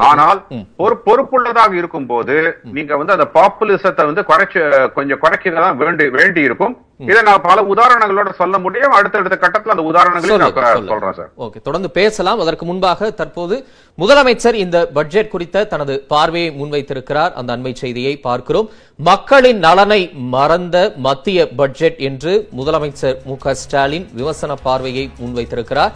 ஆனால். ஒரு பொறுப்புள்ளதாக இருக்கும் போது நீங்க வந்து அந்த பாப்புலிசத்தை வந்து குறைச்சு கொஞ்சம் குறைக்கதான் வேண்டி வேண்டி இருக்கும் இதை நான் பல உதாரணங்களோட சொல்ல முடியும். அடுத்தடுத்த கட்டத்துல அந்த உதாரணங்களையும். சொல்றேன் சார். ஓகே தொடர்ந்து பேசலாம். அதற்கு முன்பாக தற்போது முதலமைச்சர் இந்த பட்ஜெட் குறித்த தனது பார்வையை முன்வைத்திருக்கிறார். அந்த அண்மை செய்தியை பார்க்கிறோம். மக்களின் நலனை மறந்த மத்திய பட்ஜெட் என்று முதலமைச்சர் மு ஸ்டாலின் விமர்சன பார்வையை முன்வைத்திருக்கிறார்.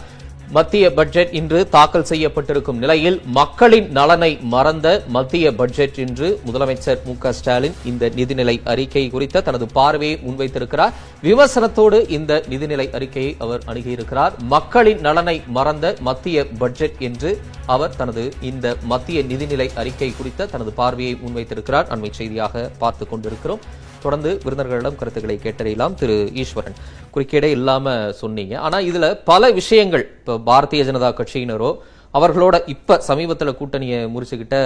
மத்திய பட்ஜெட் இன்று தாக்கல் செய்யப்பட்டிருக்கும் நிலையில் மக்களின் நலனை மறந்த மத்திய பட்ஜெட் என்று முதலமைச்சர் மு க ஸ்டாலின் இந்த நிதிநிலை அறிக்கை குறித்த தனது பார்வையை முன்வைத்திருக்கிறார். விமர்சனத்தோடு இந்த நிதிநிலை அறிக்கையை அவர் அணுகியிருக்கிறார். மக்களின் நலனை மறந்த மத்திய பட்ஜெட் என்று அவர் தனது இந்த மத்திய நிதிநிலை அறிக்கை குறித்த தனது பார்வையை முன்வைத்திருக்கிறார். அண்மை செய்தியாக பார்த்துக் கொண்டிருக்கிறோம். தொடர்ந்து விருந்தினர்களிடம் கருத்துக்களை கேட்டறியலாம் திரு ஈஸ்வரன். குறுக்கீடே இல்லாம சொன்னீங்க. ஆனா இதுல பல விஷயங்கள் இப்ப பாரதிய ஜனதா கட்சியினரோ அவர்களோட இப்ப சமீபத்துல கூட்டணியை முறிச்சுக்கிட்ட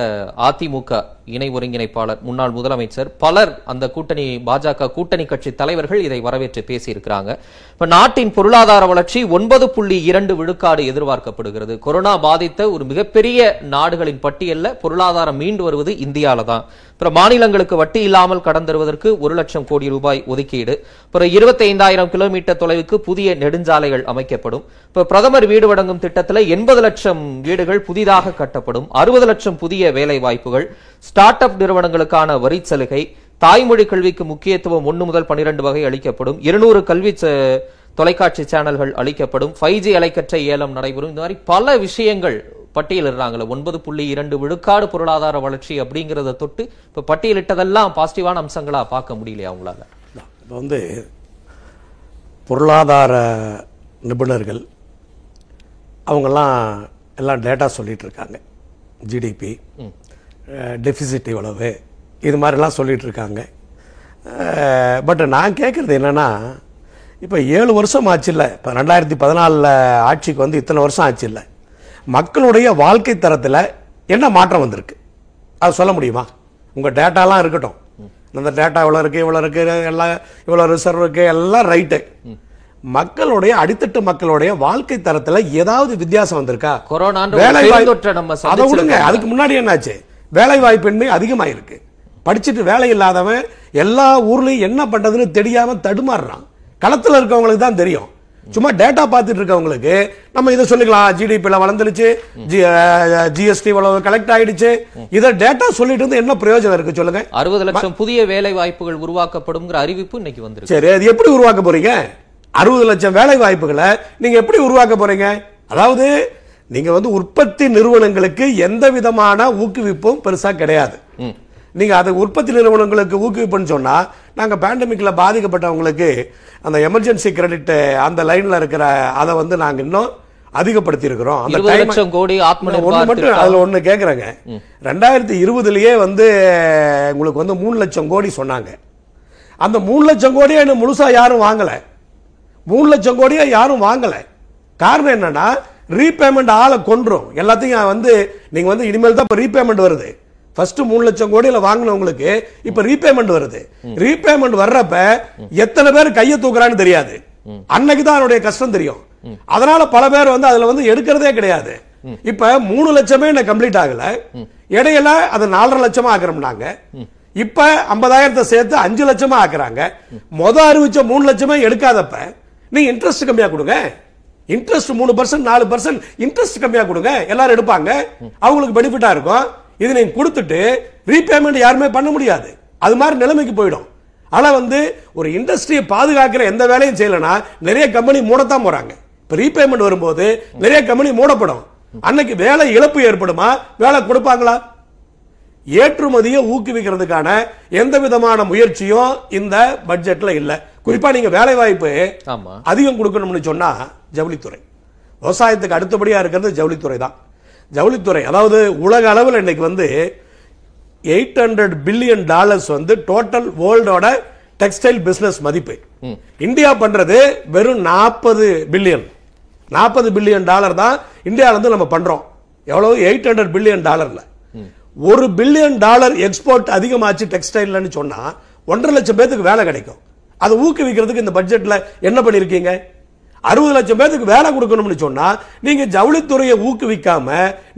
அதிமுக இணை ஒருங்கிணைப்பாளர் முன்னாள் முதலமைச்சர் பலர் அந்த கூட்டணி பாஜக கூட்டணி கட்சி தலைவர்கள் இதை வரவேற்று பேசியிருக்கிறாங்க. இப்ப நாட்டின் பொருளாதார வளர்ச்சி ஒன்பது புள்ளி இரண்டு விழுக்காடு எதிர்பார்க்கப்படுகிறது. கொரோனா பாதித்த ஒரு மிகப்பெரிய நாடுகளின் பட்டியல்ல பொருளாதாரம் மீண்டு வருவது இந்தியால தான் அப்புறம் மாநிலங்களுக்கு வட்டி இல்லாமல் கடன் தருவதற்கு ஒரு லட்சம் கோடி ரூபாய் ஒதுக்கீடு. அப்புறம் இருபத்தி ஐந்தாயிரம் கிலோமீட்டர் தொலைவுக்கு புதிய நெடுஞ்சாலைகள் அமைக்கப்படும். இப்ப பிரதமர் வீடு வழங்கும் திட்டத்தில் எண்பது லட்சம் வீடுகள் புதிதாக கட்டப்படும். அறுபது லட்சம் புதிய வேலை வாய்ப்புகள் ஸ்டார்ட் அப் நிறுவனங்களுக்கான வரி சலுகை தாய்மொழி கல்விக்கு முக்கியத்துவம் ஒன்று முதல் பனிரெண்டு வகை அளிக்கப்படும் இருநூறு கல்வி தொலைக்காட்சி சேனல்கள் அளிக்கப்படும் ஃபைவ் ஜி அலைக்கற்றை ஏலம் நடைபெறும். இந்த மாதிரி பல விஷயங்கள் பட்டியலிடுறாங்களே. ஒன்பது புள்ளி இரண்டு விழுக்காடு பொருளாதார வளர்ச்சி அப்படிங்கறத தொட்டு இப்ப பட்டியலிட்டதெல்லாம் பாசிட்டிவான அம்சங்களா பார்க்க முடியலையா அவங்களால இப்போ வந்து பொருளாதார நிபுணர்கள் அவங்கெல்லாம் எல்லாம் டேட்டா சொல்லிட்டு இருக்காங்க. ஜிடிபி டெபிசிட் இவ்வளவு. இது மாதிரிலாம் சொல்லிட்டு இருக்காங்க பட் நான் கேட்குறது என்னன்னா இப்ப ஏழு வருஷம் ஆச்சு இல்ல இப்ப ரெண்டாயிரத்தி பதினாலுல ஆட்சிக்கு வந்து இத்தனை வருஷம் ஆச்சு இல்ல மக்களுடைய வாழ்க்கை தரத்துல என்ன மாற்றம் வந்திருக்கு? அது சொல்ல முடியுமா? உங்க டேட்டாலாம் இருக்கட்டும். இந்த டேட்டா இவ்வளவு இருக்கு இவ்வளவு இருக்கு எல்லாம் இவ்வளவு ரிசர்வ் இருக்கு எல்லாம் ரைட்டு மக்களுடைய அடித்தட்டு மக்களுடைய வாழ்க்கை தரத்துல ஏதாவது வித்தியாசம் வந்திருக்கா? ஒரு வேலை அதை விடுங்க. அதுக்கு முன்னாடி என்னாச்சு? வேலை வாய்ப்பின்மை அதிகமாயிருக்கு. படிச்சுட்டு வேலை இல்லாதவன் எல்லா ஊர்லயும் என்ன பண்றதுன்னு தெரியாம தடுமாறுறான். களத்துல இருக்கவங்களுக்கு தான் தெரியும். சும்மா டேட்டா பார்த்துட்டு இருக்கவங்களுக்கு நம்ம இதை சொல்லிக்கலாம். ஜிடிபில வளர்ந்துருச்சு. ஜிஎஸ்டி கலெக்ட் ஆயிடுச்சு. இதை டேட்டா சொல்லிட்டு இருந்து என்ன பிரயோஜனம் இருக்கு சொல்லுங்க? அறுபது லட்சம் புதிய வேலை வாய்ப்புகள் உருவாக்கப்படும்ங்கிற அறிவிப்பு இன்னைக்கு வந்திருக்கு. சரி அது எப்படி உருவாக்க போறீங்க? அறுபது லட்சம் வேலை வாய்ப்புகளை நீங்க எப்படி உருவாக்க போறீங்க? அதாவது நீங்க வந்து உற்பத்தி நிறுவனங்களுக்கு எந்த விதமான ஊக்குவிப்பும் பெருசா கிடையாது. நீங்க அது உற்பத்தி நிறுவனங்களுக்கு ஊக்குவிப்புன்னு சொன்னா நாங்க பேண்டமிக்ல பாதிக்கப்பட்டவங்களுக்கு அந்த எமர்ஜென்சி கிரெடிட் அந்த லைன்ல இருக்கிற அதை வந்து நாங்க இன்னும் அதிகப்படுத்தி இருக்கிறோம் அந்த லட்சம் கோடி ஆத்ம நிர்பார் மட்டும். அதுல ஒண்ணு கேக்குறேங்க. ரெண்டாயிரத்தி இருபதுலயே வந்து உங்களுக்கு வந்து மூணு லட்சம் கோடி சொன்னாங்க. அந்த மூணு லட்சம் கோடியை இன்னும் முழுசா யாரும் வாங்கல. மூணு லட்சம் கோடியை யாரும் வாங்கல. காரணம் என்னன்னா ரீபேமெண்ட் ஆளை கொன்றும். எல்லாத்தையும் வந்து நீங்க வந்து இனிமேல் தான் இப்ப ரீபேமெண்ட் வருது. ஃபர்ஸ்ட் மூணு லட்சம் கோடியில வாங்கினவங்களுக்கு இப்ப ரீபேமெண்ட் வருது. ரீபேமெண்ட் வர்றப்ப எத்தனை பேர் கையை தூக்குறான்னு தெரியாது. அன்னைக்கு தான் அவருடைய கஷ்டம் தெரியும். அதனால பல பேர் வந்து அதுல வந்து எடுக்கிறதே கிடையாது. இப்ப மூணு லட்சமே என்ன கம்ப்ளீட் ஆகல. இடையில அது நாலரை லட்சமா ஆக்குறோம்னாங்க. இப்ப ஐம்பதாயிரத்தை சேர்த்து அஞ்சு லட்சமா ஆக்குறாங்க. மொத அறிவிச்ச மூணு லட்சமே எடுக்காதப்ப நீங்க இன்ட்ரெஸ்ட் கம்மியா கொடுங்க. இன்ட்ரெஸ்ட் மூணு பர்சன்ட் நாலு பர்சன்ட் இன்ட்ரெஸ்ட் கம்மியா கொடுங்க. எல்லாரும் எடுப்பாங்க. அவங்களுக்கு பெனிஃபிட்டா இருக்கும். இது நீங்க கொடுத்துட்டு ரீபேமெண்ட் யாருமே பண்ண முடியாது. அது மாதிரி நிலைமைக்கு போயிடும். ஆனா வந்து ஒரு இண்டஸ்ட்ரியை பாதுகாக்கிற எந்த வேலையும் செய்யலனா நிறைய கம்பெனி மூடத்தான் போறாங்க. இப்ப ரீபேமெண்ட் வரும்போது நிறைய கம்பெனி மூடப்படும். அன்னைக்கு வேலை இழப்பு ஏற்படுமா? வேலை கொடுப்பாங்களா? ஏற்றுமதியை ஊக்குவிக்கிறதுக்கான எந்த விதமான முயற்சியும் இந்த பட்ஜெட்ல இல்லை. குறிப்பா நீங்க வேலை வாய்ப்பு ஆமா. அதிகம் கொடுக்கணும்னு சொன்னா ஜவுளித்துறை. விவசாயத்துக்கு அடுத்தபடியா இருக்கிறது ஜவுளித்துறை தான். ஜவுளித்துறை அதாவது உலக அளவில் இன்னைக்கு வந்து எயிட் ஹண்ட்ரட் பில்லியன் டாலர்ஸ் வந்து டோட்டல் வேர்ல்டோட டெக்ஸ்டைல் பிசினஸ் மதிப்பு. இந்தியா பண்றது வெறும் நாற்பது பில்லியன் நாற்பது பில்லியன் டாலர் தான் இந்தியால இருந்து நம்ம பண்றோம். எவ்வளவு? எயிட் ஹண்ட்ரட் பில்லியன் டாலர்ல ஒரு பில்லியன் டாலர் எக்ஸ்போர்ட் அதிகமாச்சு டெக்ஸ்டைல்னு சொன்னா ஒன்றரை லட்சம் பேத்துக்கு வேலை கிடைக்கும். அதை ஊக்குவிக்கிறதுக்கு இந்த பட்ஜெட்ல என்ன பண்ணிருக்கீங்க? அறுபது லட்சம் பேத்துக்கு வேலை கொடுக்கணும்னு சொன்னா நீங்க ஜவுளித்துறையை ஊக்குவிக்காம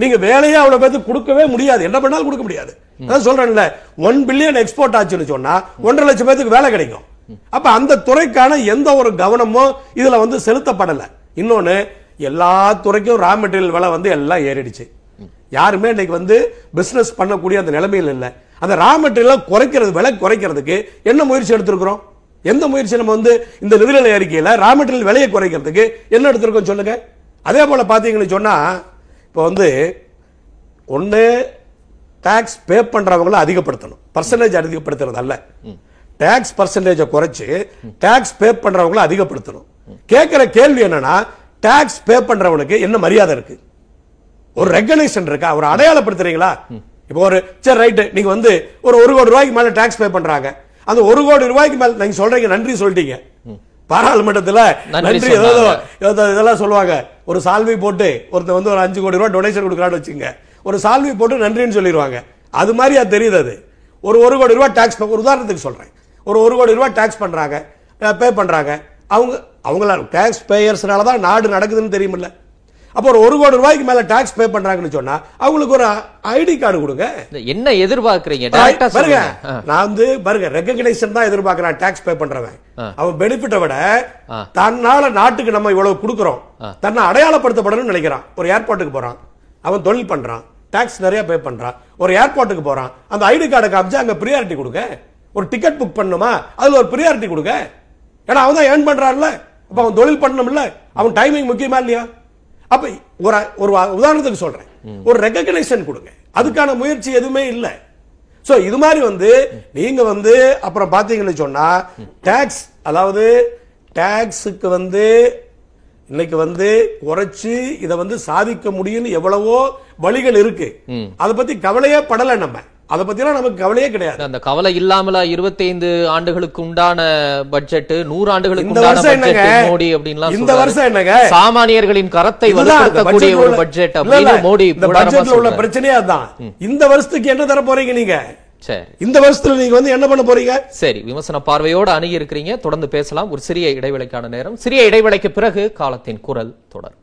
நீங்க வேலையே அவ்வளவு பேத்துக்கு கொடுக்கவே முடியாது. என்ன பண்ணாலும் கொடுக்க முடியாது. அதான் சொல்றேன்ல ஒன் பில்லியன் எக்ஸ்போர்ட் ஆச்சுன்னு சொன்னா ஒன்றரை லட்சம் பேருக்கு வேலை கிடைக்கும். அப்ப அந்த துறைக்கான எந்த ஒரு கவனமும் இதுல வந்து செலுத்தப்படல. இன்னொன்னு எல்லா துறைக்கும் ரா மெட்டீரியல் விலை வந்து எல்லாம் ஏறிடுச்சு. யாருமே இன்னைக்கு வந்து பிசினஸ் பண்ணக்கூடிய அந்த நிலைமையில் இல்லை. அந்த ரா மெட்டீரியல் குறைக்கிறது விலை குறைக்கிறதுக்கு என்ன முயற்சி எடுத்திருக்கிறோம்? எந்த முயற்சி நம்ம வந்து இந்த நிதிநிலை அறிக்கையில் ரா மெட்டீரியல் விலையை குறைக்கிறதுக்கு என்ன எடுத்திருக்கோம் சொல்லுங்க? அதே போல் பார்த்தீங்கன்னு சொன்னால் இப்போ வந்து ஒன்று டேக்ஸ் பே பண்ணுறவங்கள அதிகப்படுத்தணும். பர்சன்டேஜ் அதிகப்படுத்துறது அல்ல. டேக்ஸ் பர்சன்டேஜை குறைச்சி டேக்ஸ் பே பண்ணுறவங்கள அதிகப்படுத்தணும். கேட்குற கேள்வி என்னன்னா டேக்ஸ் பே பண்ணுறவனுக்கு என்ன மரியாதை இருக்கு? ஒரு ரெகனேஷன் இருக்கா? ஒரு அடையாளப்படுத்துறீங்களா? இப்போ ஒரு சரி ரைட்டு நீங்கள் வந்து ஒரு ஒரு கோடி ரூபாய்க்கு மேலே டேக்ஸ் பே பண்ணுறாங்க அந்த ஒரு கோடி ரூபாய்க்கு மேல நீங்க சொல்றீங்க நன்றி சொல்லிட்டீங்க. பாராளுமன்றத்துல நன்றி ஏதோ இதெல்லாம் சொல்லுவாங்க. ஒரு சால்வை போட்டு ஒருத்தர் வந்து ஒரு அஞ்சு கோடி ரூபாய் டொனேஷன் கொடுக்குறான்னு வச்சுங்க ஒரு சால்வை போட்டு நன்றின்னு சொல்லிடுவாங்க. அது மாதிரி அது தெரியுது அது. ஒரு ஒரு கோடி ரூபாய் டாக்ஸ் ஒரு உதாரணத்துக்கு சொல்றேன். ஒரு ஒரு கோடி ரூபாய் டாக்ஸ் பண்றாங்க பே பண்றாங்க. அவங்க அவங்கள டாக்ஸ் பேயர்ஸ்னால தான் நாடு நடக்குதுன்னு தெரியுமில்ல. அப்போ ஒரு ஒரு கோடி ரூபாய்க்கு மேல டாக்ஸ் பே பண்றாங்கன்னு சொன்னா அவங்களுக்கு ஒரு ஐடி கார்டு கொடுங்க. என்ன எதிர்பார்க்கறீங்க? பாருங்க. நான் வந்து பாருங்க ரெகக்னைசேஷன் தான் எதிர்பார்க்கறான் டாக்ஸ் பே பண்றவன். அவன் பெனிஃபிட்டை விட. தன்னால நாட்டுக்கு நம்ம இவ்வளவு கொடுக்கறோம். தன்னை அடையாளப்படுத்தப்படணும்னு நினைக்கிறான். ஒரு ஏர்போர்ட்டுக்கு போறான். அவன் தொழில் பண்றான். டாக்ஸ் நிறைய பே பண்றான். ஒரு ஏர்போர்ட்டுக்கு போறான். அந்த ஐடி கார்டை காமிச்சு அங்க ப்ரியாரிட்டி கொடுங்க. ஒரு டிக்கெட் புக் பண்ணுமா? அதுல ஒரு ப்ரியாரிட்டி கொடுங்க. ஏன்னா அவன் தான் ஏர்ன் பண்றான்ல. அப்ப அவன் தொழில் பண்ணணும்ல. அவன் டைமிங் முக்கியமா இல்லையா? அப்ப ஒரு ஒரு உதாரணத்துக்கு சொல்றேன். ஒரு ரெகக்னைசேஷன் கொடுங்க. அதுக்கான முயற்சி எதுவுமே இல்லை. சோ இது மாதிரி வந்து நீங்க வந்து அப்புறம் பாத்தீங்கன்னு சொன்னா டாக்ஸ் அதாவது டாக்ஸுக்கு வந்து இன்னைக்கு வந்து குறைச்சு இத வந்து சாதிக்க முடியும்னு எவ்வளவோ வழிகள் இருக்கு. அத பத்தி கவலையே படல நம்ம. அதை பத்திலாம் நமக்கு கவலையே கிடையாது. அந்த கவலை இல்லாமல 25 ஆண்டுகளுக்கு உண்டான பட்ஜெட் நூறு ஆண்டுகளுக்கு இந்த உண்டான வருஷம் என்னங்க? பட்ஜெட் மோடி அப்படின்லாம் இந்த. வருஷம் என்னங்க? சாமானியர்களின் கரத்தை வலுப்படுத்தக்கூடிய ஒரு பட்ஜெட் அப்படின்னு மோடி இந்த பட்ஜெட்ல உள்ள. பிரச்சனையே அதான் இந்த வருஷத்துக்கு என்ன தர போறீங்க நீங்க? சரி. இந்த வருஷத்துல நீங்க வந்து என்ன பண்ண போறீங்க? சரி விமர்சன பார்வையோடு அணுகி இருக்கிறீங்க. தொடர்ந்து பேசலாம். ஒரு சிறிய இடைவேளைக்கான நேரம். சிறிய இடைவேளைக்கு பிறகு காலத்தின் குரல் தொடர்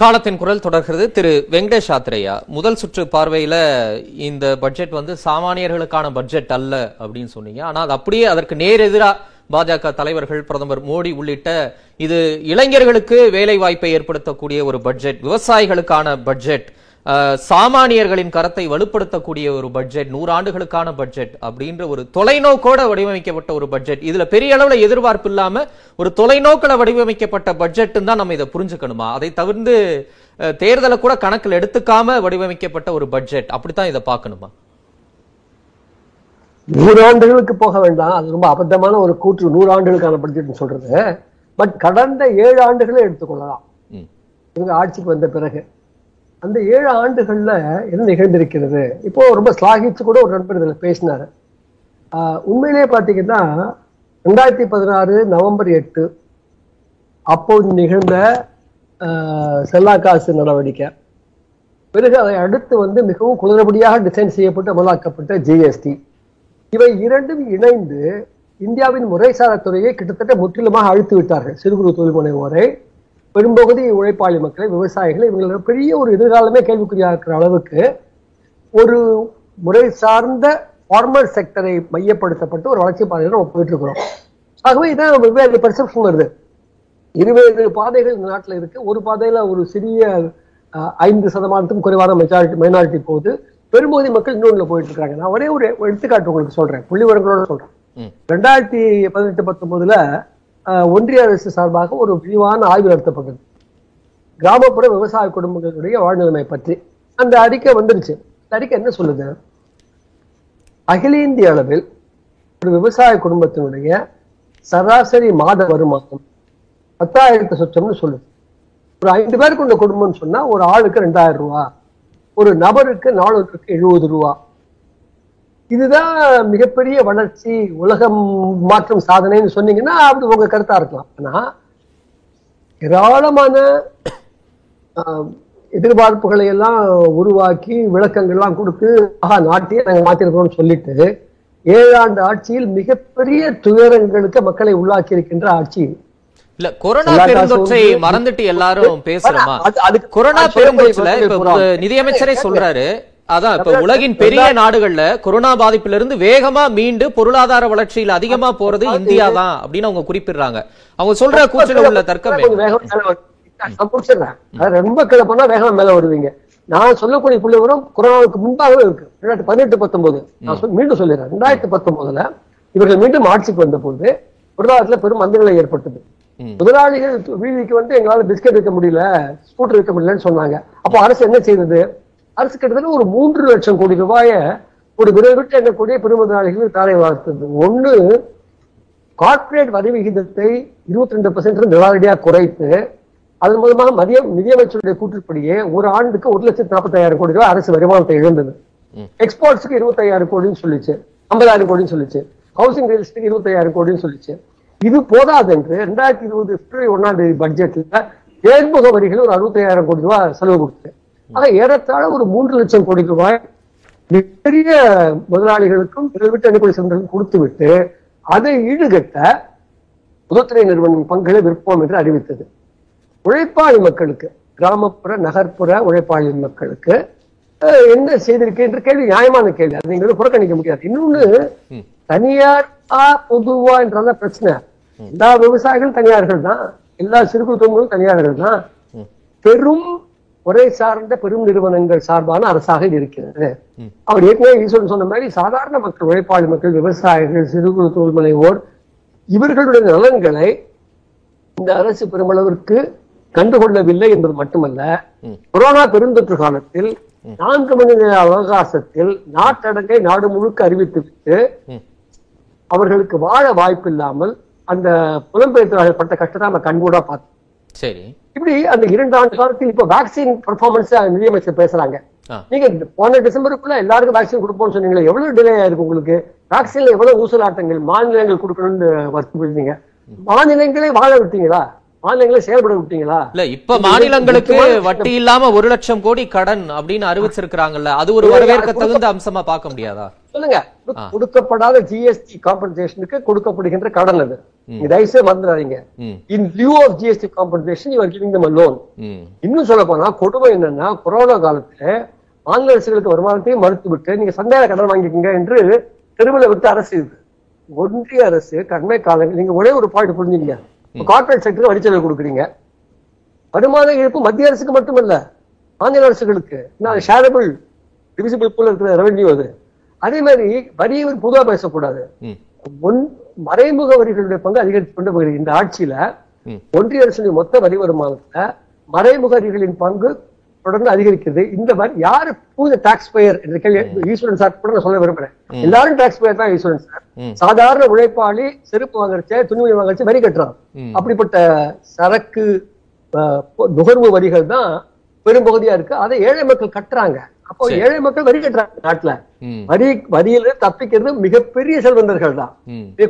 காலத்தின் குரல் தொடர்கிறது. திரு வெங்கடேஷ் ஆத்ரேயா முதல் சுற்று பார்வையில இந்த பட்ஜெட் வந்து சாமானியர்களுக்கான பட்ஜெட் அல்ல அப்படின்னு சொன்னீங்க. ஆனா அது அப்படியே அதற்கு நேரெதிராக பாஜக தலைவர்கள் பிரதமர் மோடி உள்ளிட்ட இது இளைஞர்களுக்கு வேலை வாய்ப்பை ஏற்படுத்தக்கூடிய ஒரு பட்ஜெட் விவசாயிகளுக்கான பட்ஜெட் சாமானியர்களின் கரத்தை வலுப்படுத்தக்கூடிய ஒரு பட்ஜெட் நூறாண்டுகளுக்கான பட்ஜெட் அப்படின்ற ஒரு தொலைநோக்கோட வடிவமைக்கப்பட்ட ஒரு பட்ஜெட் இதுல பெரிய அளவுல எதிர்பார்ப்பு இல்லாம ஒரு தொலைநோக்கில வடிவமைக்கப்பட்ட பட்ஜெட் தான் நம்ம இதை புரிஞ்சுக்கணுமா? அதை தவிர்த்து தேர்தலை கூட கணக்கில் எடுத்துக்காம வடிவமைக்கப்பட்ட ஒரு பட்ஜெட் அப்படித்தான் இதை பார்க்கணுமா? நூறு ஆண்டுகளுக்கு போக வேண்டாம். அது ரொம்ப அபத்தமான ஒரு கூற்று நூறு ஆண்டுகளுக்கான பட்ஜெட்னு சொல்றது. பட் கடந்த ஏழு ஆண்டுகளை எடுத்துக்கொள்ளலாம். இவங்க ஆட்சிக்கு வந்த பிறகு. அந்த ஏழு ஆண்டுகள்ல என்ன நிகழ்ந்திருக்கிறது? இப்போ ரொம்ப ஸ்லாகிச்சு கூட ஒரு நண்பர் இதுல பேசினாரு. ஆஹ் உண்மையிலேயே பாத்தீங்கன்னா ரெண்டாயிரத்தி பதினாறு நவம்பர் எட்டு அப்போது நிகழ்ந்த ஆஹ் செல்லா காசு நடவடிக்கை. பிறகு அதை அடுத்து வந்து மிகவும் குளறுபடியாக டிசைன் செய்யப்பட்டு அமலாக்கப்பட்ட ஜிஎஸ்டி இவை இரண்டும் இணைந்து இந்தியாவின் முறைசாரா துறையை கிட்டத்தட்ட முற்றிலுமாக அழித்து விட்டார்கள். சிறு குறு தொழில் முனைவோரை பெரும்பகுதி உழைப்பாளி மக்களை விவசாயிகளை இவங்களோட பெரிய ஒரு எதிர்காலமே கேள்விக்குறியாக இருக்கிற அளவுக்கு ஒரு முறை சார்ந்த ஃபார்மல் செக்டரை மையப்படுத்தப்பட்டு ஒரு வளர்ச்சி பாதையில் நம்ம போயிட்டு இருக்கிறோம். ஆகவே இதான் வெவ்வேறு பெர்செப்ஷன் வருது. இருவேறு பாதைகள் இந்த நாட்டில் இருக்கு. ஒரு பாதையில ஒரு சிறிய ஐந்து சதமானத்துக்கும் குறைவான மெஜாரிட்டி மைனாரிட்டி போகுது. பெரும்பகுதி மக்கள் இன்னொன்றுல போயிட்டு இருக்காங்க. நான் ஒரே ஒரு எடுத்துக்காட்டு உங்களுக்கு சொல்றேன். புள்ளி விவரங்களோட சொல்றேன். ரெண்டாயிரத்தி பதினெட்டு பத்தொன்பதுல ஒன்றிய அரசு சார்பாக ஒரு விரிவான ஆய்வு நடத்தப்பட்டது. கிராமப்புற விவசாய குடும்பங்களுடைய வாழ்நிலைமை பற்றி. அந்த அறிக்கை வந்துருச்சு. அந்த அறிக்கை என்ன சொல்லுது? அகில இந்திய அளவில் ஒரு விவசாய குடும்பத்தினுடைய சராசரி மாத வருமானம் பத்தாயிரத்து சொச்சம்னு சொல்லுது. ஒரு ஐந்து பேர் கொண்ட குடும்பம்னு சொன்னா ஒரு ஆளுக்கு ரெண்டாயிரம் ரூபா ஒரு நபருக்கு நானூற்றுக்கு எழுபது ரூபா. இதுதான் மிகப்பெரிய வளர்ச்சி உலகம் மாற்றம் சாதனைன்னு சொன்னீங்கன்னா அப்படி உங்க கருத்தா இருக்கலாம். ஆனா ஏராளமான எதிர்பார்ப்புகளை எல்லாம் உருவாக்கி விளக்கங்கள்லாம் கொடுத்து ஆஹா நாட்டையே நாங்க மாத்திருக்கிறோம்னு சொல்லிட்டு ஏழாண்டு ஆட்சியில் மிகப்பெரிய துயரங்களுக்கு மக்களை உள்ளாக்கி இருக்கின்ற ஆட்சி. இல்ல கொரோனா பெருந்தொற்றை மறந்துட்டு எல்லாரும் பேசுறோமா? அது- கொரோனா அது பெருந்தொற்றுல நிதியமைச்சரே சொல்றாரு அதான் இப்ப உலகின் பெரிய நாடுகள்ல கொரோனா பாதிப்புல இருந்து வேகமா மீண்டு பொருளாதார வளர்ச்சியில அதிகமா போறது இந்தியா தான் அப்படின்னு அவங்க குறிப்பிடுறாங்க. அவங்க சொல்ற கூச்சல உள்ள தர்க்கம் ரொம்ப கீழே போனா வேகமா மேல வருவீங்க. நான் சொல்லக்கூடிய புள்ளி விவரம் கொரோனாவுக்கு முன்பாகவே இருக்கு. ரெண்டாயிரத்தி பதினெட்டு பத்தொன்பது. நான் மீண்டும் சொல்லிடுறேன். ரெண்டாயிரத்தி பத்தொன்பதுல இவர்கள் மீண்டும் ஆட்சிக்கு வந்த போது பொருளாதாரத்துல பெரும் மந்தநிலை ஏற்பட்டது. முதலாளிகள் வீதிக்கு வந்து எங்களால பிஸ்கட் விற்க முடியல ஸ்கூட்டர் விற்க முடியலன்னு சொன்னாங்க. அப்போ அரசு என்ன செய்தது? அரசு கிட்டத்தட்ட ஒரு மூன்று லட்சம் கோடி ரூபாய ஒரு விரை விட்டு எண்ணக்கூடிய பெருமுதலாளிகளுக்கு தாரை வார்த்தது ஒண்ணு கார்ப்பரேட் வரி விகிதத்தை இருபத்தி ரெண்டு பர்சன்ட் நிலாரடியாக குறைத்து அதன் மூலமாக மதிய நிதியமைச்சருடைய கூற்றுப்படியே ஒரு ஆண்டுக்கு ஒரு லட்சத்தி நாற்பத்தாயிரம் கோடி ரூபாய் அரசு வருமானத்தை இழந்தது. எக்ஸ்போர்ட்ஸ்க்கு இருபத்தாயிரம் கோடின்னு சொல்லிச்சு. ஐம்பதாயிரம் கோடின்னு சொல்லிச்சு. ஹவுசிங் ரியல் எஸ்டேட் இருபத்தாயிரம் கோடின்னு சொல்லிச்சு. இது போதாது என்று ரெண்டாயிரத்தி இருபது பிப்ரவரி ஒன்னாம் தேதி பட்ஜெட்ல நேர்முக வரிகள் ஒரு அறுபத்தாயிரம் கோடி ரூபாய் செலவு கொடுத்து ஆக ஏறத்தாழ ஒரு மூன்று லட்சம் கோடி ரூபாய் மிகப்பெரிய முதலாளிகளுக்கும் விட்டு சென்றவர்களுக்கும் கொடுத்து விட்டு அதை ஈடுகட்ட பொதுத்துறை நிறுவனம் பங்குகளை விற்போம் என்று அறிவித்தது. உழைப்பாளி மக்களுக்கு கிராமப்புற நகர்ப்புற உழைப்பாளி மக்களுக்கு என்ன செய்திருக்கு என்ற கேள்வி நியாயமான கேள்வி. அதை நீங்க வந்து புறக்கணிக்க முடியாது. இன்னொன்னு தனியார் பொதுவா என்றதான் பிரச்சனை. எல்லா விவசாயிகளும் தனியார்கள் தான் எல்லா சிறு குறு தொழில்களும் தனியார்கள் தான் பெரும் ஒரே சார்ந்த பெரும் நிறுவனங்கள் சார்பான அரசாக இருக்கிறது. அவர் ஏற்கனவே ஈஸ்வரன் சொன்ன மாதிரி சாதாரண மக்கள் உழைப்பாளி மக்கள் விவசாயிகள் சிறு குறு தொழில் முனைவோர் இவர்களுடைய நலன்களை இந்த அரசு பெருமளவிற்கு கண்டுகொள்ளவில்லை என்பது மட்டுமல்ல கொரோனா பெருந்தொற்று காலத்தில் நான்கு மணி நேர அவகாசத்தில் நாட்டடங்கை நாடு முழுக்க அறிவித்துவிட்டு அவர்களுக்கு வாழ வாய்ப்பில்லாமல் அந்த புலம்பெயர்த்தவர்கள் பட்ட கஷ்டத்தை நம்ம கண்கூடா பார்த்தோம் சரி. இப்படி அந்த இரண்டு ஆண்டு காலத்தில் இப்ப வேக்சின் பெர்ஃபார்மன்ஸ் நிதியமைச்சர் பேசுறாங்க. நீங்க போன டிசம்பருக்குள்ள எல்லாருக்கும் வேக்சின் கொடுப்போம்னு சொன்னீங்களே எவ்வளவு டிலே ஆயிருக்கு உங்களுக்கு? வேக்சின்ல எவ்வளவு ஊசலாட்டங்கள் மாநிலங்கள் கொடுக்கணும்னு வருத்தப்படுறீங்க மாநிலங்களே வாழ விட்டீங்களா? மாநிலங்களே செயல்பட விட்டீங்களா? இல்ல இப்ப மாநிலங்களுக்கு வட்டி இல்லாம ஒரு லட்சம் கோடி கடன் அப்படின்னு அறிவிச்சிருக்கிறாங்கல்ல அது ஒரு வரவேற்க தகுந்த அம்சமா பார்க்க முடியாதா? சொல்லுங்க. கொடு- கொடுக்கப்படாத ஜிஎஸ்டி காம்பன்சேஷனுக்கு கொடுக்கப்படுகின்ற கடன் அது. தயவுசெய்து மறந்துடாதீங்க. In lieu of GST compensation you're giving them loan இன்னும் சொல்ல போனா கொடுமை என்னன்னா கொரோனா காலத்துல மாநில அரசுகளுக்கு வருமானத்தையும் மறுத்து விட்டு நீங்க சந்தையில கடன் வாங்கிக்கங்க என்று தெருவில் விட்டு அரசு ஒன்றிய அரசு கண்மை காலங்கள் நீங்க ஒரே ஒரு பாயிண்ட் புரிஞ்சுங்க கார்பரேட் செக்டர் வரிச்செலவு கொடுக்குறீங்க. வருமான இழப்பு மத்திய அரசுக்கு மட்டுமல்ல மாநில அரசுகளுக்கு. ஷேரபிள் டிவிசிபிள் பூல் இருக்கிற ரெவென்யூ அது. அதே மாதிரி வரியை பொதுவா பேசக்கூடாது. ம். ஒன் மறைமுக வரிகளுடைய பங்கு அதிகரித்து கொண்டு போகிறது. இந்த ஆட்சியில. ஒன்றிய அரசின் மொத்த வரி வருமானத்துல மறைமுக வரிகளின் பங்கு தொடர்ந்து அதிகரிக்கிறது. இந்த வரி யாரு பூத டாக்ஸ் பேயர் என்ற கேள்வி ஈஸ்வரன் சார் கூட நான் சொல்ல விரும்புறேன். எல்லாரும் டாக்ஸ் பேயர் தான் ஈஸ்வரன் சார். சாதாரண உழைப்பாளி செருப்பு வாங்குறச்ச துணிமணி வாங்குறச்ச வரி கட்டுறான். அப்படிப்பட்ட சரக்கு நுகர்வு வரிகள் தான் பெரும்பகுதியா இருக்கு. அதை ஏழை மக்கள் கட்டுறாங்க. அப்போ. ஏழை மக்கள் வரி கட்டுறாங்க நாட்டுல. வரி வரியில தப்பிக்கிறது மிகப்பெரிய செல்வந்தர்கள் தான்.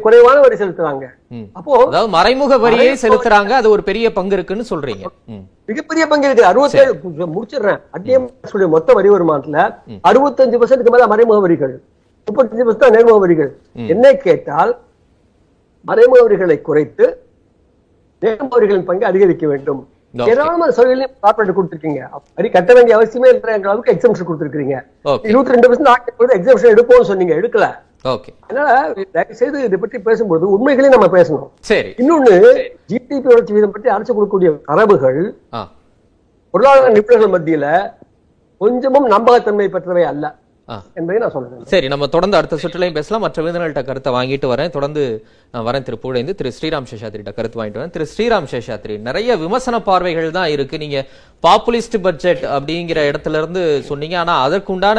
குறைவான வரி செலுத்துறாங்க. அப்போ அதாவது மறைமுக வரியை செலுத்துறாங்க. அது ஒரு பெரிய பங்கு இருக்குன்னு சொல்றீங்க. மிகப்பெரிய பங்கு இருக்கு அறுபத்தேழு முடிச்சிடுறேன். அட்டிஎம் மொத்த வரி வருமானத்துல அறுபத்தஞ்சு பர்சன்ட்க்கு மேல மறைமுக வரிகள். முப்பத்தஞ்சு பர்சன்ட் நேர்முக வரிகள். என்ன கேட்டால் மறைமுக வரிகளை குறைத்து நேர்முக வரிகளின் பங்கு அதிகரிக்க வேண்டும். ஏராளமான சலுகைகளையும் கார்பரேட் கொடுத்துருக்கீங்க. வரி கட்ட வேண்டிய அவசியமே இல்லைங்கிற அளவுக்கு எக்ஸம்ஷன் கொடுத்துருக்கீங்க இருபத்தி ரெண்டு பர்சன்ட் ஆக்கிய எக்ஸம்ஷன் எடுப்போம்னு சொன்னீங்க எடுக்கல. அதனால தயவு செய்து இதை பற்றி பேசும்போது உண்மைகளையும் நம்ம பேசணும். சரி. இன்னொன்னு ஜிடிபி வளர்ச்சி வீதம் பற்றி அரசு கொடுக்கக்கூடிய தரவுகள் பொருளாதார நிபுணர்கள் மத்தியில கொஞ்சமும் நம்பகத்தன்மை பெற்றவை அல்ல. என்பதை நான் சொல்றேன். சரி நம்ம தொடர்ந்து அடுத்த சுற்றுலையும் பேசலாம். மற்ற விருந்தினர்கள்ட்ட கருத்தை வாங்கிட்டு வரேன். தொடர்ந்து நான் வரேன் திரு புகழேந்து திரு ஸ்ரீராம் சேஷாத்ரிட்ட கருத்து வாங்கிட்டு வரேன். திரு ஸ்ரீராம் சேஷாத்ரி நிறைய விமர்சன பார்வைகள் தான் இருக்கு. நீங்க பாப்புலிஸ்ட் பட்ஜெட் அப்படிங்கிற இடத்துல இருந்து சொன்னீங்க. ஆனா அதற்குண்டான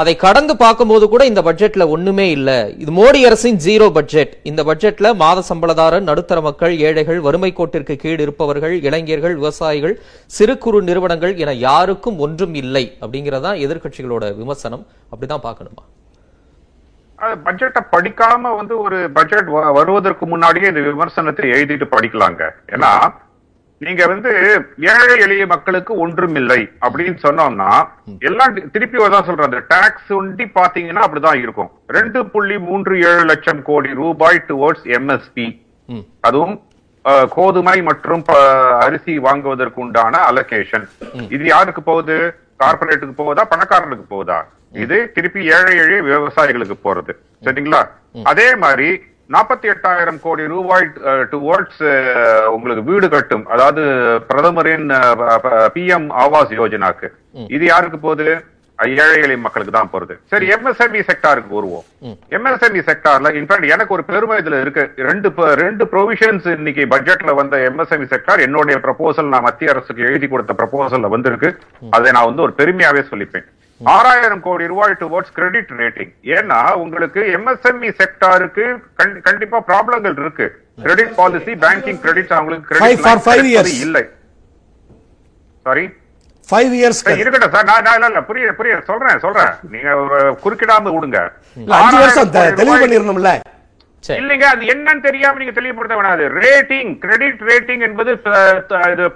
அதை கடந்து பார்க்கும்போது கூட இந்த பட்ஜெட்ல ஒண்ணுமே இல்ல. இது மோடி அரசின் ஜீரோ பட்ஜெட். இந்த பட்ஜெட்ல மாத சம்பளதாரர் நடுத்தர மக்கள் ஏழைகள் வறுமை கோட்டிற்கு கீழ் இருப்பவர்கள் இளைஞர்கள் விவசாயிகள் சிறு குறு நிறுவனங்கள் என யாருக்கும் ஒன்றும் இல்லை அப்படிங்கறதான் எதிர்க்கட்சிகளோட விமர்சனம். அப்படிதான் பார்க்கணுமா? பட்ஜெட்டை படிக்காம வந்து ஒரு பட்ஜெட் வருவதற்கு முன்னாடியே இந்த விமர்சனத்தை எழுதிட்டு படிக்கலாங்க. ஏன்னா நீங்க வந்து ஏழை எளிய மக்களுக்கு ஒன்றும் இல்லை அப்படின்னு சொன்னோம்னா எல்லாம் திருப்பி தான் சொல்றேன் அந்த டாக்ஸ் ஒண்டி பாத்தீங்கன்னா அப்படிதான் இருக்கும். ரெண்டு புள்ளி மூன்று ஏழு லட்சம் கோடி ரூபாய் டுவர்ட்ஸ் எம்எஸ்பி அதுவும் கோதுமை மற்றும் அரிசி வாங்குவதற்கு உண்டான அலோகேஷன் இது யாருக்கு போகுது? கார்பரேட்டுக்கு போகுதா பணக்காரனுக்கு போகுதா? இது திருப்பி ஏழை எளிய விவசாயிகளுக்கு போறது. சரிங்களா? அதே மாதிரி நாற்பத்தி எட்டாயிரம் கோடி ரூபாய் டுவர்ட்ஸ் உங்களுக்கு வீடு கட்டும். அதாவது பிரதமரின் பிஎம் ஆவாஸ் யோஜனாக்கு. இது யாருக்கு போகுது? அஹ், ஏழை எளிய மக்களுக்கு தான் போறது. சரி எம்எஸ்எம்இ செக்டாருக்கு வருவோம். எம்எஸ்எம்இ செக்டார்ல இன்ஃபேக்ட் எனக்கு ஒரு பெருமை இதுல இருக்கு. ரெண்டு ரெண்டு ப்ரொவிஷன்ஸ் இன்னைக்கு பட்ஜெட்ல வந்த எம்எஸ்எம்இ செக்டார் என்னுடைய ப்ரப்போசல் நான் மத்திய அரசுக்கு எழுதி கொடுத்த ப்ரப்போசல்ல வந்திருக்கு. அதை நான் வந்து ஒரு பெருமையாவே சொல்லிப்பேன். ஆறாயிரம் கோடி ரூபாய் டுவர்ட்ஸ் கிரெடிட் ரேட்டிங் ஏன்னா உங்களுக்கு எம்எஸ்எம்இ செக்டாருக்கு கண்டிப்பா ப்ராப்ளங்கள் இருக்கு. கிரெடிட் பாலிசி பேங்கிங் கிரெடிட் அவங்களுக்கு years. இல்லை. சாரி ஃபைவ் இயர்ஸ் இருக்கட்டும் சார் நான் நான் இல்ல, இல்ல புரிய புரிய சொல்றேன் சொல்றேன். நீங்க ஒரு குறுக்கிடாம விடுங்க. அஞ்சு வருஷம் தெளிவு சரி. இல்லைங்க அது என்னன்னு தெரியாம நீங்க தெளிவுபடுத்த வேணாது ரேட்டிங் கிரெடிட் ரேட்டிங் என்பது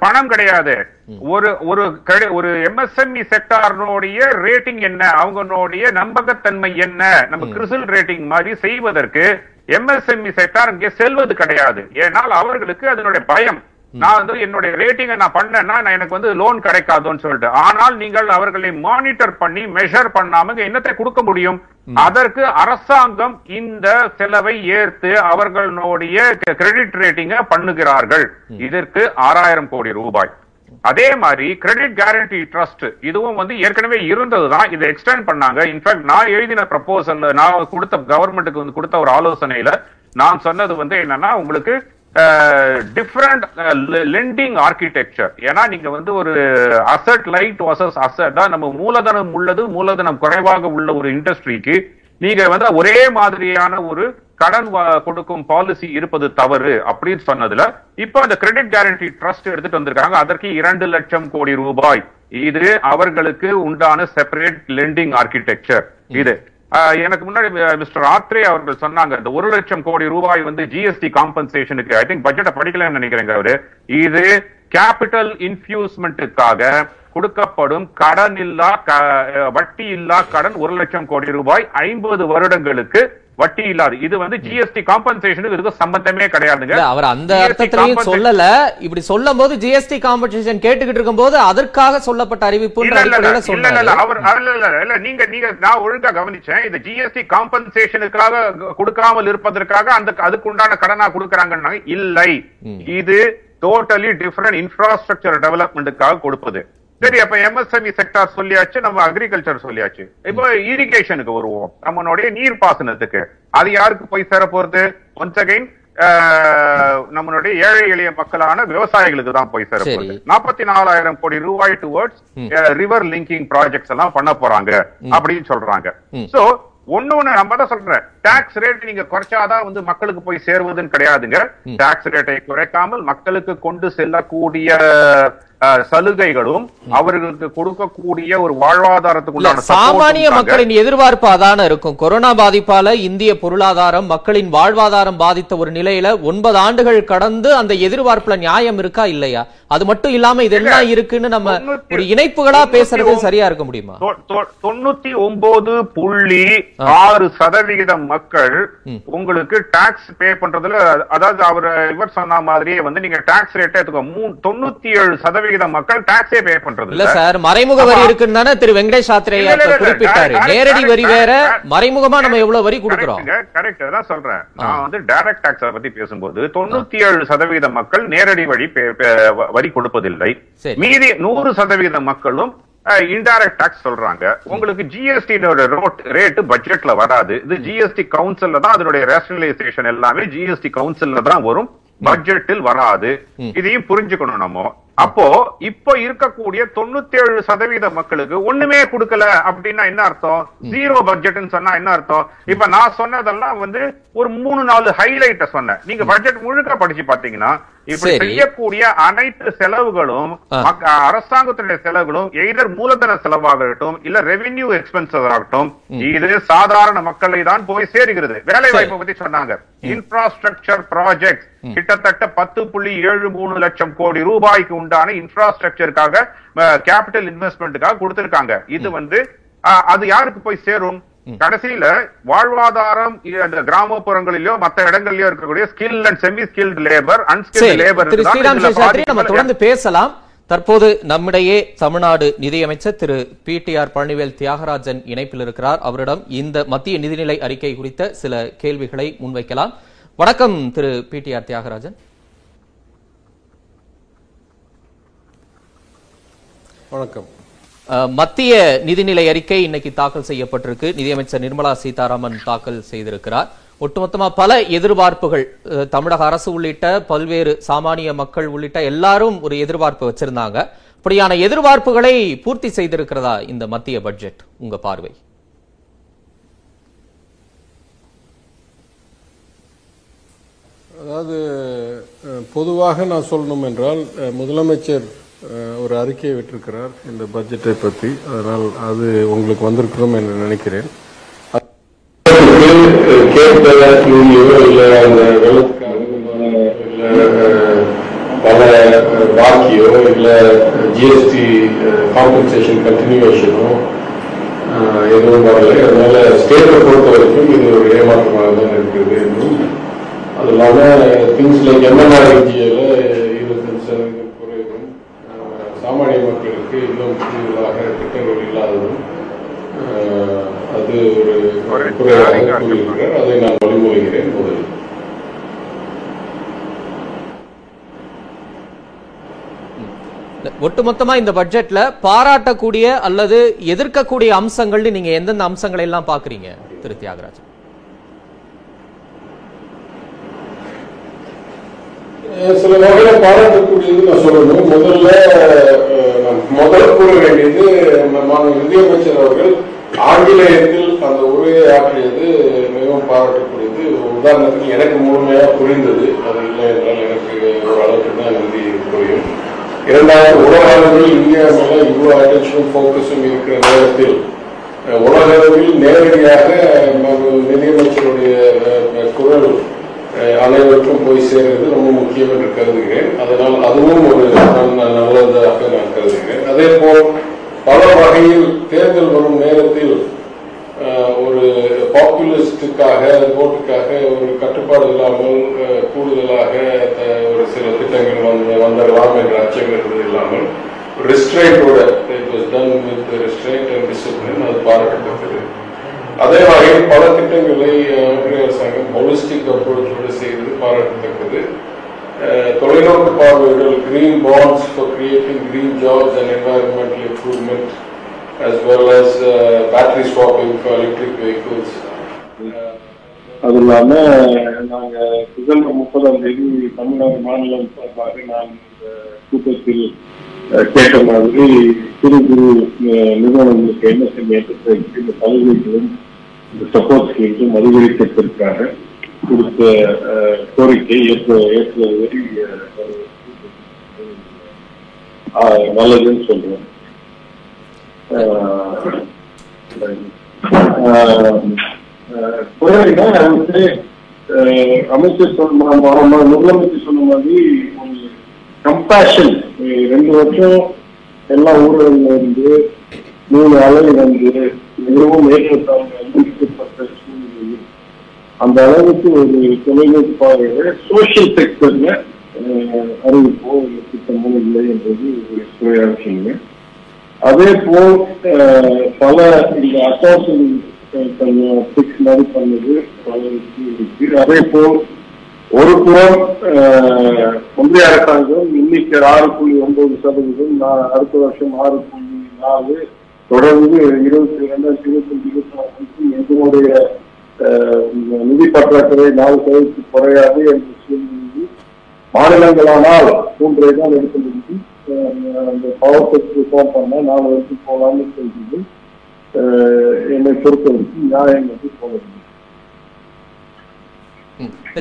பணம் கிடையாது. ஒரு ஒரு ஒரு எம்எஸ்எம்இ செக்டார்னுடைய ரேட்டிங் என்ன? அவங்களுடைய நம்பகத்தன்மை என்ன? நம்ம கிறிசல் ரேட்டிங் மாதிரி செய்வதற்கு எம்எஸ்எம்இ செக்டார் இங்கே செல்வது கிடையாது. ஏனால் அவர்களுக்கு அதனுடைய பயம். நான் வந்து என்னுடைய ரேட்டிங்கை நான் பண்ணேன்னா நான் எனக்கு வந்து லோன் கிடைக்காதுன்னு சொல்லிட்டு. ஆனால் நீங்கள் அவர்களை மானிட்டர் பண்ணி மெஷர் பண்ணாம என்னத்தை கொடுக்க முடியும்? அதற்கு அரசாங்கம் இந்த செலவை ஏற்று அவர்களுடைய கிரெடிட் ரேட்டிங்க பண்ணுகிறார்கள். இதற்கு ஆறாயிரம் கோடி ரூபாய். அதே மாதிரி கிரெடிட் கேரண்டி ட்ரஸ்ட் இதுவும் வந்து ஏற்கனவே இருந்ததுதான். இதை எக்ஸ்டெண்ட் பண்ணாங்க. இன்ஃபேக்ட் நான் எழுதின ப்ரப்போசல் நான் கொடுத்த கவர்மெண்ட்டுக்கு வந்து கொடுத்த ஒரு ஆலோசனையில நான் சொன்னது வந்து என்னன்னா உங்களுக்கு டிஃப்ரெண்ட் லெண்டிங் ஆர்கிடெக்சர் ஏன்னா நீங்க வந்து ஒரு அசட் லைட் வர்சஸ் அசட் தான் நம்ம மூலதனம் உள்ளது மூலதனம் குறைவாக உள்ள ஒரு இண்டஸ்ட்ரிக்கு நீங்க வந்து ஒரே மாதிரியான ஒரு கடன் கொடுக்கும் பாலிசி இருப்பது தவறு அப்படின்னு சொன்னதுல இப்ப அந்த கிரெடிட் கேரண்டி ட்ரஸ்ட் எடுத்துட்டு வந்திருக்காங்க. அதற்கு இரண்டு லட்சம் கோடி ரூபாய். இது அவர்களுக்கு உண்டான செப்பரேட் லெண்டிங் ஆர்கிடெக்சர் இது. எனக்கு முன்னாடி மிஸ்டர் ஆத்ரே அவர்கள் சொன்னாங்க இந்த ஒரு லட்சம் கோடி ரூபாய் வந்து ஜிஎஸ்டி காம்பன்சேஷனுக்கு ஐ திங்க் பட்ஜெட்டை படிக்கலன்னு நினைக்கிறேங்க அவரு. இது கேபிட்டல் இன்ஃபியூஸ்மெண்ட்டுக்காக கொடுக்கப்படும் கடன் இல்லா வட்டி இல்லா கடன் ஒரு லட்சம் கோடி ரூபாய் ஐம்பது வருடங்களுக்கு வட்டி இல்லாது. இது வந்து ஜிஎஸ்டி காம்பன்சேஷனுக்கு இதுக்கு சம்பந்தமே கிடையாதுங்க. அவர் அந்த அர்த்தத்திலையும் சொல்லல. இப்படி சொல்லும் போது ஜிஎஸ்டி காம்பன்சேஷன் கேட்டுக்கிட்டு இருக்கும்போது அதற்காக சொல்லப்பட்ட அறிவிப்பு அவர் இல்ல இல்ல நீங்க நீங்க நான் ஒழுங்கா கவனிச்சேன். இந்த ஜிஎஸ்டி காம்பன்சேஷனுக்காக கொடுக்காமல் இருப்பதற்காக அந்த அதுக்கு உண்டான கடனா கொடுக்கறாங்கன்னா இல்லை. இது டோட்டலி டிஃபரெண்ட் இன்ஃப்ராஸ்ட்ரக்சர் டெவலப்மெண்ட்டுக்காக கொடுப்பது. சரி அப்ப எம்எஸ்எம்இ செக்டார் சொல்லியாச்சு நம்ம அக்ரிகல்ச்சர் சொல்லியாச்சு. இப்போ இரிகேஷனுக்கு வருவோம். நம்மளுடைய நீர் பாசனத்துக்கு. அது யாருக்கு போய் சேர போறது ஒன்ஸ் அகைன் நம்மளுடைய ஏழை எளிய மக்களான விவசாயிகளுக்கு தான் போய் சேர. போறது நாற்பத்தி நாலாயிரம் கோடி ரூபாய் டுவர்ட்ஸ் ரிவர் லிங்கிங் ப்ராஜெக்ட்ஸ் எல்லாம் பண்ண போறாங்க. அப்படின்னு சொல்றாங்க. சோ ஒண்ணு ஒண்ணு நம்ம தான் சொல்றேன். டாக்ஸ் ரேட் நீங்க குறைச்சாதான் வந்து மக்களுக்கு போய் சேருவதுன்னு கிடையாதுங்க. டாக்ஸ் ரேட்டை குறைக்காமல் மக்களுக்கு கொண்டு செல்லக்கூடிய சலுகைகளும் அவர்களுக்கு கொடுக்கக்கூடிய ஒரு இல்ல வாழ்வாதாரத்துக்குள்ளான சாமானிய. மக்களின் எதிர்பார்ப்பு அதான இருக்கும். கொரோனா பாதிப்பால இந்திய பொருளாதாரம் மக்களின் வாழ்வாதாரம் பாதித்த ஒரு நிலையில ஒன்பது ஆண்டுகள் கடந்து அந்த எதிர்பார்ப்புல நியாயம் இருக்கா இல்லையா? அது மட்டும் இல்லாம இதெல்லாம் இருக்குன்னு நம்ம ஒரு இணைப்புகளா பேசுறது சரியா இருக்க முடியுமா? தொண்ணூத்தி ஒன்பது புள்ளி ஆறு சதவிகிதம் மக்கள் உங்களுக்கு டாக்ஸ் பே பண்றதுல அதாவது அவர் இவர் சொன்ன மாதிரியே வந்து நீங்க டாக்ஸ் ரேட்டே எடுத்துக்கோ. தொண்ணூத்தி ஏழு சதவிகிதம் மக்கள் டாக்ஸே பே பண்றது இல்ல சார் மறைமுக வரி. இருக்குன்னு தானே திரு வெங்கடேஷ் சாத்திரே குறிப்பிட்டாரு. நேரடி வரி வேற. மறைமுகமா நம்ம எவ்வளவு வரி கொடுக்கிறோம்? கரெக்ட் தான் சொல்றேன். நான் வந்து டைரக்ட் டாக்ஸ் பத்தி பேசும்போது தொண்ணூத்தி ஏழு சதவீத மக்கள் நேரடி வழி வரி கொடுப்பதில்லை. மீதி நூறு சதவீத மக்களும் இன்டைரக்ட் டாக்ஸ் சொல்றாங்க. உங்களுக்கு ஜிஎஸ்டி ரேட் பட்ஜெட்ல வராது. இது ஜிஎஸ்டி கவுன்சில்ல தான் அதனுடைய ரேஷனலைசேஷன் எல்லாமே ஜிஎஸ்டி கவுன்சில்ல தான் வரும். பட்ஜெட்டில் வராது. இதையும் புரிஞ்சுக்கணும் நம்ம. அப்போ இப்போ இருக்கக்கூடிய தொண்ணூத்தி ஏழு சதவீத மக்களுக்கு ஒண்ணுமே கொடுக்கல அப்படின்னா என்ன அர்த்தம்? ஜீரோ பட்ஜெட்னு சொன்னா என்ன அர்த்தம்? இப்ப நான் சொன்னதெல்லாம் வந்து ஒரு மூணு நாலு ஹைலைட்ட சொன்னேன். நீங்க பட்ஜெட் முழுக்க படிச்சு பாத்தீங்கன்னா இப்படி. செய்யக்கூடிய அனைத்து செலவுகளும் அரசாங்கத்துடைய செலவுகளும் எய்தர் மூலதன செலவாகட்டும் இல்ல ரெவென்யூ எக்ஸ்பென்சஸ் ஆகட்டும் இது சாதாரண மக்களை தான் போய் சேருகிறது. வேலை வாய்ப்பை பத்தி சொன்னாங்க. இன்ஃப்ராஸ்ட்ரக்சர் ப்ராஜெக்ட் கிட்டத்தட்ட பத்து புள்ளி ஏழு மூணு லட்சம் கோடி ரூபாய்க்கு உண்டான இன்ஃப்ராஸ்ட்ரக்சருக்காக கேபிட்டல் இன்வெஸ்ட்மெண்ட்டுக்காக கொடுத்திருக்காங்க. இது வந்து அது யாருக்கு போய் சேரும்? கடைசியில வாழ்வாதாரம் அந்த கிராமப்புறங்களிலோ மத்த இடங்களிலோ இருக்கக்கூடிய skill and semi skilled labour unskilled labour நம்ம தொடர்ந்து பேசலாம். தற்போது நம்மிடையே தமிழ்நாடு நிதியமைச்சர் Thiru P T R Palanivel Thiagarajan இணைப்பில் இருக்கிறார். அவரிடம் இந்த மத்திய நிதிநிலை அறிக்கை குறித்த சில கேள்விகளை முன்வைக்கலாம். வணக்கம் Thiru P T R Thiagarajan. வணக்கம். மத்திய நிதிநிலை அறிக்கை இன்னைக்கு தாக்கல் செய்யப்பட்டிருக்கு. நிதியமைச்சர் நிர்மலா சீதாராமன் தாக்கல் செய்திருக்கிறார். ஒட்டுமொத்தமா பல எதிர்பார்ப்புகள் தமிழக அரசு உள்ளிட்ட பல்வேறு சாமானிய மக்கள் உள்ளிட்ட எல்லாரும் ஒரு எதிர்பார்ப்பு வச்சிருந்தாங்க. அப்படியான எதிர்பார்ப்புகளை பூர்த்தி செய்திருக்கிறதா இந்த மத்திய பட்ஜெட் உங்க பார்வை? அதாவது பொதுவாக நான் சொல்லணும் என்றால் முதலமைச்சர் ஒரு அறிக்கையை விட்டிருக்கிறார் இந்த பட்ஜெட்டை பற்றி அதனால் அது உங்களுக்கு வந்திருக்கணும் என்று நினைக்கிறேன். இல்லை அந்த பல பாக்கியோ இல்லை ஜிஎஸ்டி காம்பன்சேஷன் கண்டினியூவேஷனோ எதுவும் வரல அதனால ஸ்டேட்டை பொறுத்த வரைக்கும் இது ஒரு ஏமாற்றமாக தான் இருக்குது என்றும் அது இல்லாமல் திங்ஸ் லைக் எம்என்ஆர்ஜியில் இருபத்தஞ்சு சதவீதம் குறைவும் அஹ், சாமானிய மக்களுக்கு இன்னும் கூடுதலாக திட்டங்கள் இல்லாததும் அது ஒரு கூறியிருக்கிறார். அதை நான் வழிமொழிகிறேன் முதலில். ஒட்டுமொத்தமா இந்த பட்ஜெட்ல பாராட்டக்கூடிய அல்லது எதிர்க்கக்கூடிய அம்சங்கள்னு நீங்க எந்தெந்த அம்சங்களை எல்லாம் பாக்குறீங்க திரு தியாகராஜன் சில வகையில பாராட்டக்கூடியது நான் சொல்லணும். முதல்ல முதல் கூற வேண்டியது நம்ம நிதியமைச்சர் அவர்கள் ஆங்கிலேயத்தில் அந்த உரையை ஆற்றியது மிகவும் பாராட்டக்கூடியது. உதாரணத்துக்கு எனக்கு முழுமையா புரிந்தது. அது இல்லை என்றால் எனக்கு ஓரளவுக்கு தான் ஹிந்தி புரியும் இரண்டாவது உலகளவில் இந்தியா மேல இவ்வளவு அட்டென்ஷனும் போக்கஸும் இருக்கிற நேரத்தில் உலகளவில் நேரடியாக நிதியமைச்சருடைய குரல் அனைவருக்கும் போய் சேர்றது ரொம்ப முக்கியம் என்று கருதுகிறேன். அதனால் அதுவும் ஒரு நல்ல- நல்லதாக நான் கருதுகிறேன். அதே போல் பல வகையில் தேர்தல் வரும் நேரத்தில் ஒரு பாப்புலிஸ்டுக்காக ஓட்டுக்காக ஒரு கட்டுப்பாடு இல்லாமல் கூடுதலாக ஒரு சில திட்டங்கள் வந்து வந்துடலாம் என்ற அச்சம் என்பது இல்லாமல் ரெஸ்ட்ரெயின்டோட it was done with restraint and discipline அது பாராட்டப்பட்டது. அதே வகையில் பல திட்டங்களை ஒன்றிய அரசாங்கம் ஹோலிஸ்டிக் அப்ரோச்சோடு செய்வது பாராட்டத்தக்கது தொலைநோக்கு பார்வையிடல் green bonds for creating green jobs and environmental improvement as well as uh, battery swapping for electric vehicles. அது இல்லாம நாங்க டிசம்பர் முப்பதாம் தேதி தமிழ்நாடு மாநிலம் சார்பாக நான் இந்த கூட்டத்தில் கேட்ட மாதிரி சிறு குறு நிறுவனங்களுக்கு என்ன செய்ய இந்த சலுகைகளும் இந்த சப்போர்ட் ஸ்கீம்ஸும் அதிகரிப்பதற்காக கொடுத்த கோரிக்கை ஏற்ற ஏற்றுவதை நல்லதுன்னு சொல்றேன் வந்து அமைச்சர் சொன்ன முதலமைச்சர் சொன்ன மாதிரி கம்பேஷன் ரெண்டு வருஷம் எல்லா ஊழல்ல இருந்து மூணு அலை வந்து மிகவும் ஏற்றத்தாழ்வு அறிவிக்கப்பட்ட சூழ்நிலையில் அந்த அளவுக்கு ஒரு தொலைநோக்கு சோசியல் செக்டர்ல அறிவிப்போ இல்லை திட்டமோ இல்லை என்பது ஒரு குறையான விஷயங்க அதே போல் பல இந்த அசோசியல் பிக்ஸ் மாதிரி பண்ணது பல இருக்கு அதே போல் ஒரு புறம் ஒன்றிய அரசாங்கம் இன்னைக்கு ஆறு புள்ளி ஒன்பது சதவீதம் நான் அடுத்த வருஷம் ஆறு புள்ளி நாலு தொடர்ந்து இருபத்தி ரெண்டாயிரத்தி இருபத்தி அஞ்சு இருபத்தி வரைக்கும் எங்களுடைய நிதி பற்றாக்குறை நாலு சதவீதத்துக்கு குறையாது என்ற சூழ்நிலை மாநிலங்களானால் மூன்றை தான் எடுக்க முடியும். அந்த பவர் செக்டர் ரிஃபார்ம் பண்ண நாலு வரைக்கும் போகலாம்னு சொல்றது என்னை பொறுத்த வரைக்கும் நியாயம் வந்து போக முடியும்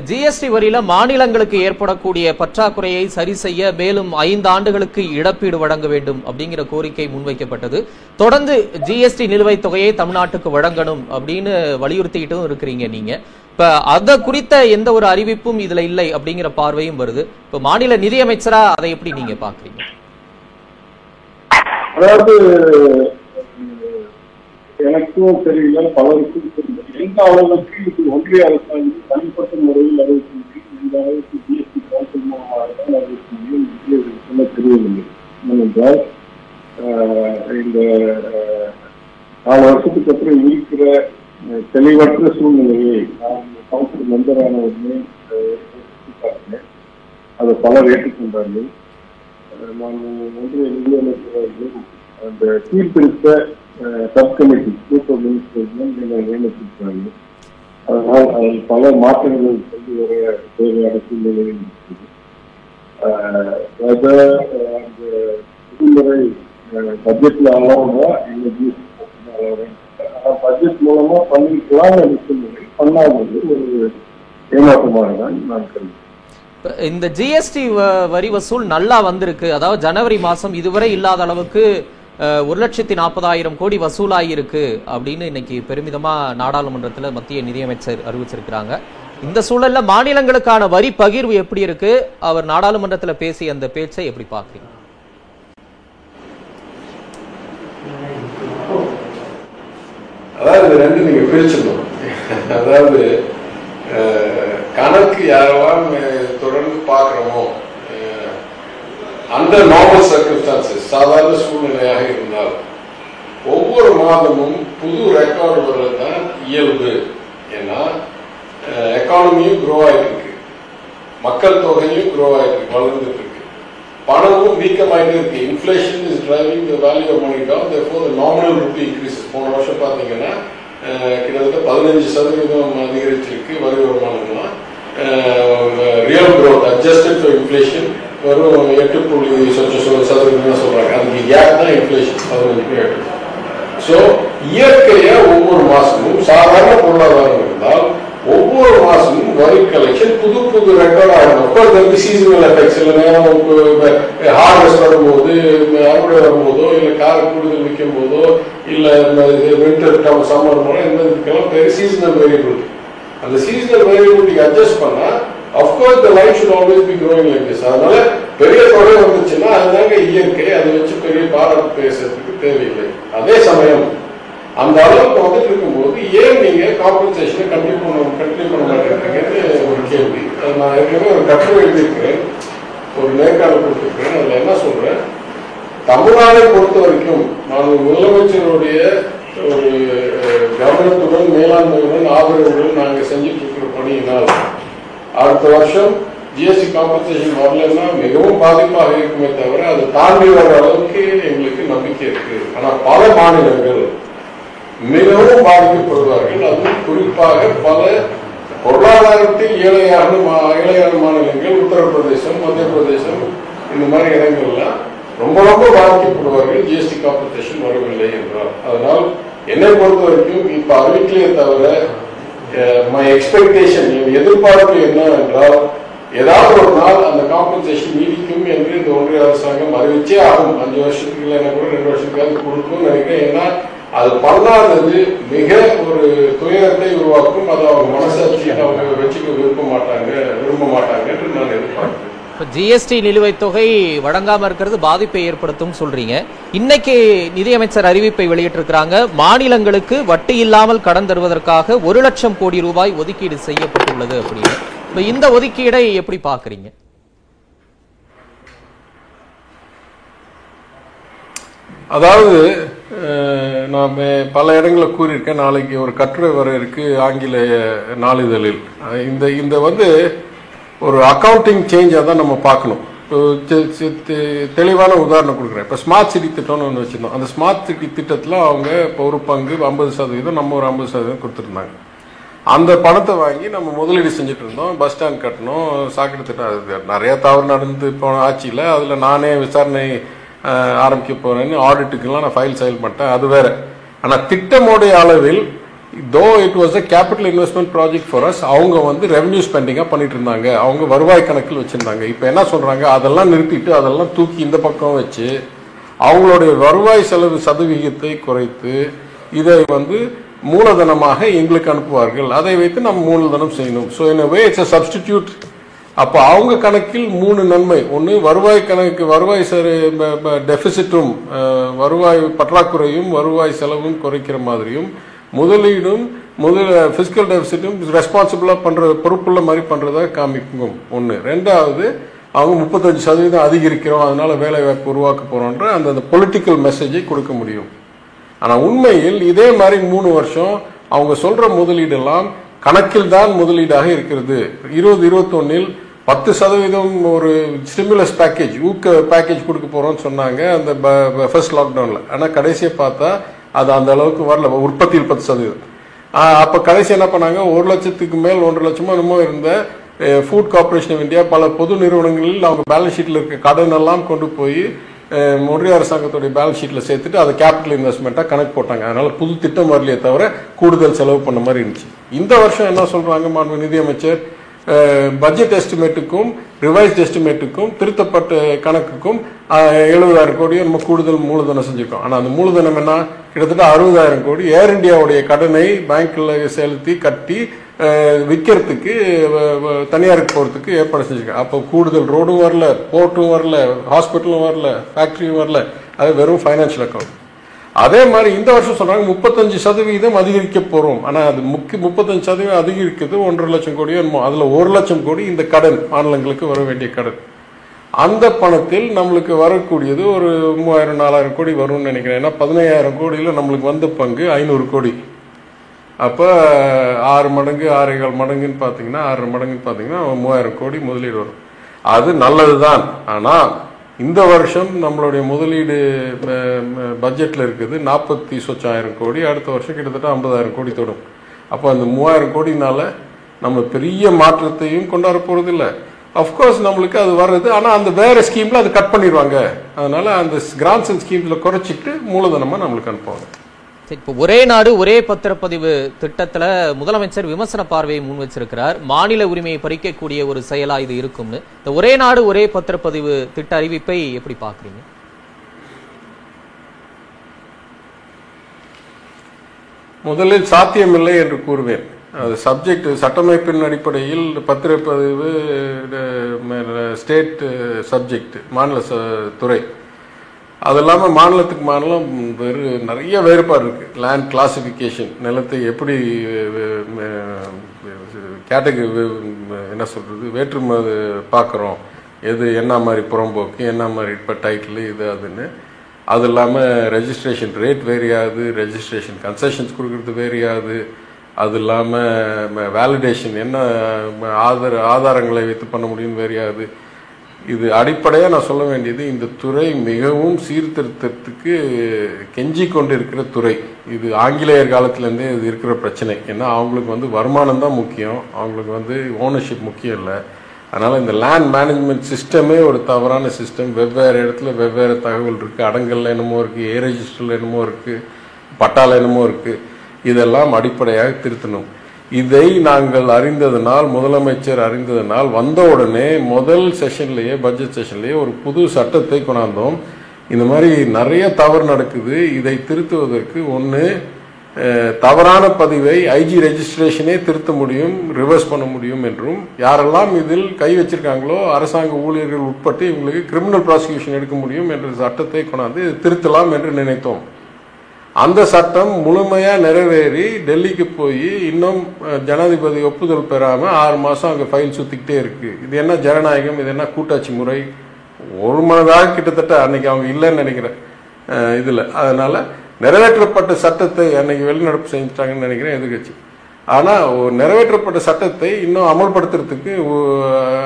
ஜிஎஸ்டி வரியில மாநிலங்களுக்கு ஏற்படக்கூடிய பற்றாக்குறையை சரி செய்ய மேலும் ஐந்து ஆண்டுகளுக்கு இழப்பீடு வழங்க வேண்டும் அப்படிங்கிற கோரிக்கை முன்வைக்கப்பட்டது. தொடர்ந்து ஜிஎஸ்டி நிலுவைத் தொகையை தமிழ்நாட்டுக்கு வழங்கணும் அப்படின்னு வலியுறுத்திக்கிட்டும் இருக்கிறீங்க நீங்க. இப்ப அத குறித்த எந்த ஒரு அறிவிப்பும் இதுல இல்லை அப்படிங்கிற பார்வையும் வருது. இப்ப மாநில நிதியமைச்சரா அதை எப்படி நீங்க பாக்குறீங்க அதாவது எனக்கும் தெரியல பலருக்கும் தெரியல. எந்த அளவுக்கு இது ஒன்றிய அரசாங்கம் தனிப்பட்ட முறையில் அறிவிக்க முடியும் எந்த அளவுக்கு ஜிஎஸ்டி கவுன்சில் மூலமாக அறிவிக்க முடியும் என்று சொல்ல தெரியவில்லை. ஏனென்றால் இந்த நாலு வருஷத்துக்கு அப்புறம் இருக்கிற தெளிவற்ற சூழ்நிலையை நான் கவுன்சில் மெம்பரான உடனே பார்த்தேன். அதை பலர் ஏற்றுக்கொண்டார்கள். நான் ஒன்றிய நிதியமைச்சர் அந்த சீர்திருத்த sub committee group of ministers அதனால் அதில் பல மாற்றங்கள் கொண்டு வர தேவையான சூழ்நிலை இருக்குது அஹ் அந்த விடுமுறை பட்ஜெட்ல அலோவா இல்லை ஜிஎஸ்டி பட்ஜெட் மூலமா பண்ணிக்கலாம் என்ற சூழ்நிலை பண்ணாதது ஒரு ஏமாற்றமாக தான் நான் கருதுகிறேன். இந்த ஜிஎஸ்டி வரி வசூல் நல்லா வந்திருக்கு. அதாவது ஜனவரி மாசம் இதுவரை இல்லாத அளவுக்கு ஒரு லட்சத்தி நாற்பதாயிரம் கோடி வசூலாயிருக்கு அப்படின்னு இன்னைக்கு பெருமிதமா நாடாளுமன்றத்துல மத்திய நிதியமைச்சர் அறிவிச்சிருக்கிறாங்க. இந்த சூழல்ல மாநிலங்களுக்கான வரி பகிர்வு எப்படி இருக்கு? அவர் நாடாளுமன்றத்துல பேசிய அந்த பேச்சை எப்படி பார்க்குறீங்க? அதாவது ரெண்டு நீங்க பிரிச்சிடணும் அதாவது கணக்கு யாரெல்லாம் தொடர்ந்து பார்க்கிறோமோ அண்டர் அந்த நார்மல் சர்க்கிஸ்டான்சஸ் சாதாரண சூழ்நிலையாக இருந்தால் ஒவ்வொரு மாதமும் புது ரெக்கார்டு வர்றது தான் இயல்பு. ஏன்னா எக்கானமியும் க்ரோ ஆகிருக்கு இருக்கு மக்கள் தொகையும் குரோ ஆகிருக்கு இருக்கு வளர்ந்துட்டு இருக்கு பணமும் வீக்கமாயிட்டே இருக்கு inflation is driving the value of money down therefore nominal rupee increase போன வருஷம் பார்த்தீங்கன்னா கிட்டத்தட்ட பதினஞ்சு சதவீதம் அதிகரிச்சிருக்கு வரி வருமானம்லாம் real growth adjusted for inflation வெறும் எட்டு புள்ளி சொச்ச சதவீதம் தான் சொல்றாங்க அதுக்கு கேப் தான் இன்ஃபிளேஷன் பதினஞ்சு பேர் ஸோ இயற்கையா ஒவ்வொரு மாசமும் சாதாரண பொருளாதாரம் இருந்தால் ஒவ்வொரு மாசமும் வரி கலெக்ஷன் புது புது ரெக்கார்ட் ஆகும் அப்கோர்ஸ் சீசனல் எஃபெக்ட்ஸ் சில நேரம் ஹார்வெஸ்ட் வரும்போது அறுவடை வரும்போதோ இல்லை கார் கூடுதல் விற்கும் போதோ இல்ல வின்டர் சம்மர் போல இந்த இதுக்கெல்லாம் பெரிய சீசனல் வேரியபிலிட்டி அந்த சீசனல் வேரியபிலிட்டிக்கு அட்ஜஸ்ட் பண்ணால் of course the life should always be growing like this அதனால பெரிய தொகை வந்துச்சுன்னா அதுதாங்க இயற்கை. அதை வச்சு பெரிய பாராட்டு பேசுறதுக்கு தேவையில்லை. அதே சமயம் அந்த அளவுக்கு வந்துட்டு இருக்கும்போது ஏன் நீங்க காம்பன்சேஷனை கண்டினியூ பண்ண கண்டினியூ பண்ண மாட்டேங்கிறது ஒரு கேள்வி. நான் ஏற்கனவே ஒரு கட்டுரை எழுதியிருக்கிறேன். ஒரு நேர்காணல் கொடுத்திருக்கிறேன். அதுல என்ன சொல்றேன்? தமிழ்நாடை பொறுத்த வரைக்கும் நான் முதலமைச்சருடைய ஒரு கவனத்துடன் மேலாண்மையுடன் ஆதரவுடன் நாங்கள் செஞ்சுட்டு இருக்கிற பணியினால் அடுத்த வருஷம் ஜிஎஸ்டி காம்பன்சேஷன் வரலன்னா மிகவும் பாதிப்பாக இருக்குமே தவிர அதை தாண்டி வர அளவுக்கு எங்களுக்கு நம்பிக்கை இருக்கு. ஆனா பல மாநிலங்கள் மிகவும் பாதிக்கப்படுவார்கள். அதுவும் குறிப்பாக பல பொருளாதாரத்தில் ஏழையான மா- ஏழையான மாநிலங்கள் உத்தரப்பிரதேசம் மத்திய பிரதேசம் இந்த மாதிரி இடங்கள்லாம் ரொம்ப ரொம்ப பாதிக்கப்படுவார்கள். ஜிஎஸ்டி காம்பன்சேஷன் வரவில்லை என்றால். அதனால் என்னை பொறுத்த வரைக்கும் இப்ப அறிவிக்கலையே தவிர மை எக்ஸ்பெக்டேஷன் என் எதிர்பார்ப்பு என்ன என்றால் ஏதாவது ஒரு நாள் அந்த காம்பன்சேஷன் நீடிக்கும் என்று இந்த ஒன்றிய அரசாங்கம் அறிவிச்சே ஆகும். அஞ்சு வருஷத்துக்கு இல்லைன்னா கூட ரெண்டு வருஷத்துக்காவது கொடுக்கணும்னு நினைக்கிறேன். ஏன்னா அது பண்ணாதது மிக ஒரு துயரத்தை உருவாக்கும். அதை அவங்க மனசாட்சியை அவங்க வச்சுக்க விரும்ப மாட்டாங்க விரும்ப மாட்டாங்க என்று நான் எதிர்பார்க்கிறேன். இப்போ ஜிஎஸ்டி நிலுவைத் தொகை வழங்காமல் இருக்கிறது பாதிப்பை ஏற்படுத்தும் சொல்றீங்க. இன்னைக்கு நிதியமைச்சர் அறிவிப்பை வெளியிட்டிருக்கிறாங்க மாநிலங்களுக்கு வட்டி இல்லாமல் கடன் தருவதற்காக ஒரு லட்சம் கோடி ரூபாய் ஒதுக்கீடு செய்யப்பட்டுள்ளது அப்படின்னு. இப்போ இந்த ஒதுக்கீடை எப்படி பார்க்குறீங்க? அதாவது நான் பல இடங்களில் கூறியிருக்கேன் நாளைக்கு ஒரு கட்டுரை வர இருக்கு ஆங்கில நாளிதழில். இந்த இந்த வந்து ஒரு அக்கவுண்டிங் சேஞ்சாக தான் நம்ம பார்க்கணும். தெளிவான உதாரணம் கொடுக்குறேன். இப்போ ஸ்மார்ட் சிட்டி திட்டம்னு ஒன்று வச்சிருந்தோம். அந்த ஸ்மார்ட் சிட்டி திட்டத்தில் அவங்க இப்போ ஒரு பங்கு ஐம்பது சதவீதம் நம்ம ஒரு ஐம்பது சதவீதம் கொடுத்துருந்தாங்க. அந்த பணத்தை வாங்கி நம்ம முதலீடு செஞ்சுட்டு இருந்தோம். பஸ் ஸ்டாண்ட் கட்டணும் சாக்கடை திட்டம் அது தவறு நடந்து போன ஆட்சியில் அதில் நானே விசாரணை ஆரம்பிக்க போகிறேன்னு ஆடிட்டுக்கெல்லாம் நான் ஃபைல் செயல் பண்ணிட்டேன் அது வேற. ஆனால் திட்டமுடைய அளவில் though it was a capital investment project for us அவங்க வந்து ரெவன்யூ ஸ்பெண்டிங்காக பண்ணிட்டு இருந்தாங்க அவங்க வருவாய் கணக்கில் வச்சுருந்தாங்க. இப்போ என்ன சொல்கிறாங்க அதெல்லாம் நிறுத்திட்டு அதெல்லாம் தூக்கி இந்த பக்கம் வச்சு அவங்களுடைய வருவாய் செலவு சதவிகிதத்தை குறைத்து இதை வந்து மூலதனமாக எங்களுக்கு அனுப்புவார்கள். அதை வைத்து நம்ம மூலதனம் செய்யணும். So in way it's a substitute அப்போ அவங்க கணக்கில் மூணு நன்மை. ஒன்று வருவாய் கணக்கு வருவாய் டெபிசிட்டும் வருவாய் பற்றாக்குறையும் வருவாய் செலவும் குறைக்கிற மாதிரியும் முதலீடும் முதல் ஃபிசிக்கல் டெபிசிட்டும் ரெஸ்பான்சிபிளாக பண்ணுற பொறுப்புள்ள மாதிரி பண்ணுறதாக காமிக்கும். ஒன்று ரெண்டாவது அவங்க முப்பத்தஞ்சு சதவீதம் அதிகரிக்கிறோம் அதனால வேலை வாய்ப்பு உருவாக்க போகிறோன்ற அந்த அந்த பொலிட்டிக்கல் மெசேஜை கொடுக்க முடியும். ஆனால் உண்மையில் இதே மாதிரி மூணு வருஷம் அவங்க சொல்கிற முதலீடெல்லாம் கணக்கில் தான் முதலீடாக இருக்கிறது. இருபது இருபத்தொன்னில் பத்து சதவீதம் ஒரு ஸ்டிமுலஸ் பேக்கேஜ் ஊக்க பேக்கேஜ் கொடுக்க போகிறோம்னு சொன்னாங்க அந்த ஃபர்ஸ்ட் லாக்டவுனில் ஆனால் கடைசியை பார்த்தா அது அந்த அளவுக்கு வரல. உற்பத்தியில் பத்து சதவீதம். அப்போ அப்ப கடைசி என்ன பண்ணாங்க? ஒரு லட்சத்துக்கு மேல் ஒன்றரை லட்சமோ என்னமோ இருந்த ஃபுட் கார்பரேஷன் ஆஃப் இந்தியா பல பொது நிறுவனங்களில் அவங்க பேலன்ஸ் ஷீட்டில் இருக்க கடன் எல்லாம் கொண்டு போய் ஒன்றிய அரசாங்கத்துடைய பேலன்ஸ் ஷீட்டில் சேர்த்துட்டு அதை கேபிட்டல் இன்வெஸ்ட்மெண்ட்டாக கணக்கு போட்டாங்க. அதனால புது திட்டம் வரலையே தவிர கூடுதல் செலவு பண்ண மாதிரி இருந்துச்சு. இந்த வருஷம் என்ன சொல்றாங்க மாண்பு நிதியமைச்சர்? பட்ஜெட் எஸ்டிமேட்டுக்கும் ரிவைஸ்ட் எஸ்டிமேட்டுக்கும் திருத்தப்பட்ட கணக்குக்கும் எழுபதாயிரம் கோடியை நம்ம கூடுதல் மூலதனம் செஞ்சுக்கோம் ஆனால் அந்த மூலதனம் என்ன? கிட்டத்தட்ட அறுபதாயிரம் கோடி. ஏர் இந்தியாவுடைய கடனை பேங்க்கில் செலுத்தி கட்டி விற்கிறதுக்கு தனியாருக்கு போகிறதுக்கு ஏற்பாடு செஞ்சிருக்கோம் அப்போ கூடுதல் ரோடும் வரல போர்ட்டும் வரல ஹாஸ்பிட்டலும் வரல ஃபேக்ட்ரியும் வரல. அது வெறும் ஃபைனான்ஷியல் அக்கௌண்ட் அதே மாதிரி இந்த வருஷம் சொல்றாங்க முப்பத்தஞ்சு சதவீதம் அதிகரிக்க போறோம். ஆனா அது முக்கிய முப்பத்தஞ்சு சதவீதம் அதிகரிக்கிறது ஒன்றரை லட்சம் கோடியோ என்னமோ அதுல ஒரு லட்சம் கோடி இந்த கடன் மாநிலங்களுக்கு வர வேண்டிய கடன். அந்த பணத்தில் நம்மளுக்கு வரக்கூடியது ஒரு மூவாயிரம் நாலாயிரம் கோடி வரும்னு நினைக்கிறேன். ஏன்னா பதினையாயிரம் கோடியில் நம்மளுக்கு வந்த பங்கு ஐநூறு கோடி. அப்போ ஆறு மடங்கு ஆறேகால் மடங்குன்னு பார்த்தீங்கன்னா ஆறு மடங்குன்னு பார்த்தீங்கன்னா மூவாயிரம் கோடி முதலீடு வரும். அது நல்லதுதான். ஆனால் இந்த வருஷம் நம்மளுடைய முதலீடு பட்ஜெட்டில் இருக்குது. நாற்பத்தி சொச்சாயிரம் கோடி அடுத்த வருஷம் கிட்டத்தட்ட ஐம்பதாயிரம் கோடி தொடும். அப்போ அந்த மூவாயிரம் கோடினால நம்ம பெரிய மாற்றத்தையும் கொண்டாட போகிறது இல்லை அஃப்கோர்ஸ் நம்மளுக்கு அது வர்றது. ஆனால் அந்த வேறு ஸ்கீமில் அது கட் பண்ணிடுவாங்க. அதனால் அந்த கிராண்ட்ஸ் ஸ்கீமில் குறைச்சிட்டு மூலதனமாக நம்மளுக்கு அனுப்புவாங்க இப்போ ஒரே நாடு ஒரே பத்திரப்பதிவு திட்டத்தில் முதலமைச்சர் விமர்சன பார்வையை முன் வச்சிருக்கிறார். மாநில உரிமையை பறிக்கக்கூடிய ஒரு செயலா இது இருக்கும்னு. இந்த ஒரே நாடு ஒரே பத்திரப்பதிவு திட்ட அறிவிப்பை எப்படி பாக்குறீங்க முதலில் சாத்தியமில்லை என்று கூறுவேன். அது சப்ஜெக்ட் சட்டமைப்பின் அடிப்படையில் பத்திரப்பதிவு ஸ்டேட் சப்ஜெக்ட் மாநில ச- துறை. அது இல்லாமல் மாநிலத்துக்கு மாநிலம் வேறு நிறைய வேறுபாடு இருக்குது லேண்ட் கிளாசிஃபிகேஷன் நிலத்தை எப்படி கேட்டகரி என்ன சொல்கிறது வேற்றுமை பார்க்குறோம். எது என்ன மாதிரி புறம்போக்கு என்ன மாதிரி இப்போ டைட்டில் இது அதுன்னு. அது இல்லாமல் ரெஜிஸ்ட்ரேஷன் ரேட் வேரியாது ரெஜிஸ்ட்ரேஷன் கன்செஷன்ஸ் கொடுக்குறது வேரியாது அது இல்லாமல் வேலிடேஷன் என்ன ஆதார ஆதாரங்களை வைத்து பண்ண முடியும்னு வேரியாது இது அடிப்படையாக நான் சொல்ல வேண்டியது இந்த துறை மிகவும் சீர்திருத்தத்துக்கு கெஞ்சி கொண்டிருக்கிற துறை. இது ஆங்கிலேயர் காலத்திலேருந்தே இது இருக்கிற பிரச்சனை. ஏன்னா அவங்களுக்கு வந்து வருமானம் தான் முக்கியம். அவங்களுக்கு வந்து ஓனர்ஷிப் முக்கியம் இல்லை. அதனால் இந்த லேண்ட் மேனேஜ்மெண்ட் சிஸ்டமே ஒரு தவறான சிஸ்டம் வெவ்வேறு இடத்துல வெவ்வேறு தகவல் இருக்குது அடங்கல்ல என்னமோ இருக்குது ஏ ரெஜிஸ்டரில் என்னமோ இருக்குது பட்டால என்னமோ இருக்குது இதெல்லாம் அடிப்படையாக திருத்தணும். இதை நாங்கள் அறிந்ததனால் முதலமைச்சர் அறிந்ததனால் வந்த உடனே முதல் செஷன்லேயே பட்ஜெட் செஷன்லேயே ஒரு புது சட்டத்தை கொண்டாந்தோம். இந்த மாதிரி நிறைய தவறு நடக்குது. இதை திருத்துவதற்கு ஒன்று தவறான பதிவை ஐஜி ரெஜிஸ்ட்ரேஷனே திருத்த முடியும் ரிவர்ஸ் பண்ண முடியும் என்றும். யாரெல்லாம் இதில் கை வச்சிருக்காங்களோ அரசாங்க ஊழியர்கள் உட்பட்டு இவங்களுக்கு கிரிமினல் ப்ராசிக்யூஷன் எடுக்க முடியும் என்ற சட்டத்தை கொண்டாந்து திருத்தலாம் என்று நினைத்தோம். அந்த சட்டம் முழுமையா நிறைவேறி டெல்லிக்கு போய் இன்னும் ஜனாதிபதி ஒப்புதல் பெறாம ஆறு மாசம் அங்க ஃபைல் சுத்திக்கிட்டே இருக்கு. இது என்ன ஜனநாயகம்? இது என்ன கூட்டாட்சி முறை? ஒரு மனதாக கிட்டத்தட்ட அன்னைக்கு அவங்க இல்லைன்னு நினைக்கிறேன். இதுல. அதனால நிறைவேற்றப்பட்ட சட்டத்தை அன்னைக்கு வெளிநடப்பு செஞ்சுட்டாங்கன்னு நினைக்கிறேன் எதிர்கட்சி ஆனால் ஒரு நிறைவேற்றப்பட்ட சட்டத்தை இன்னும் அமல்படுத்துறதுக்கு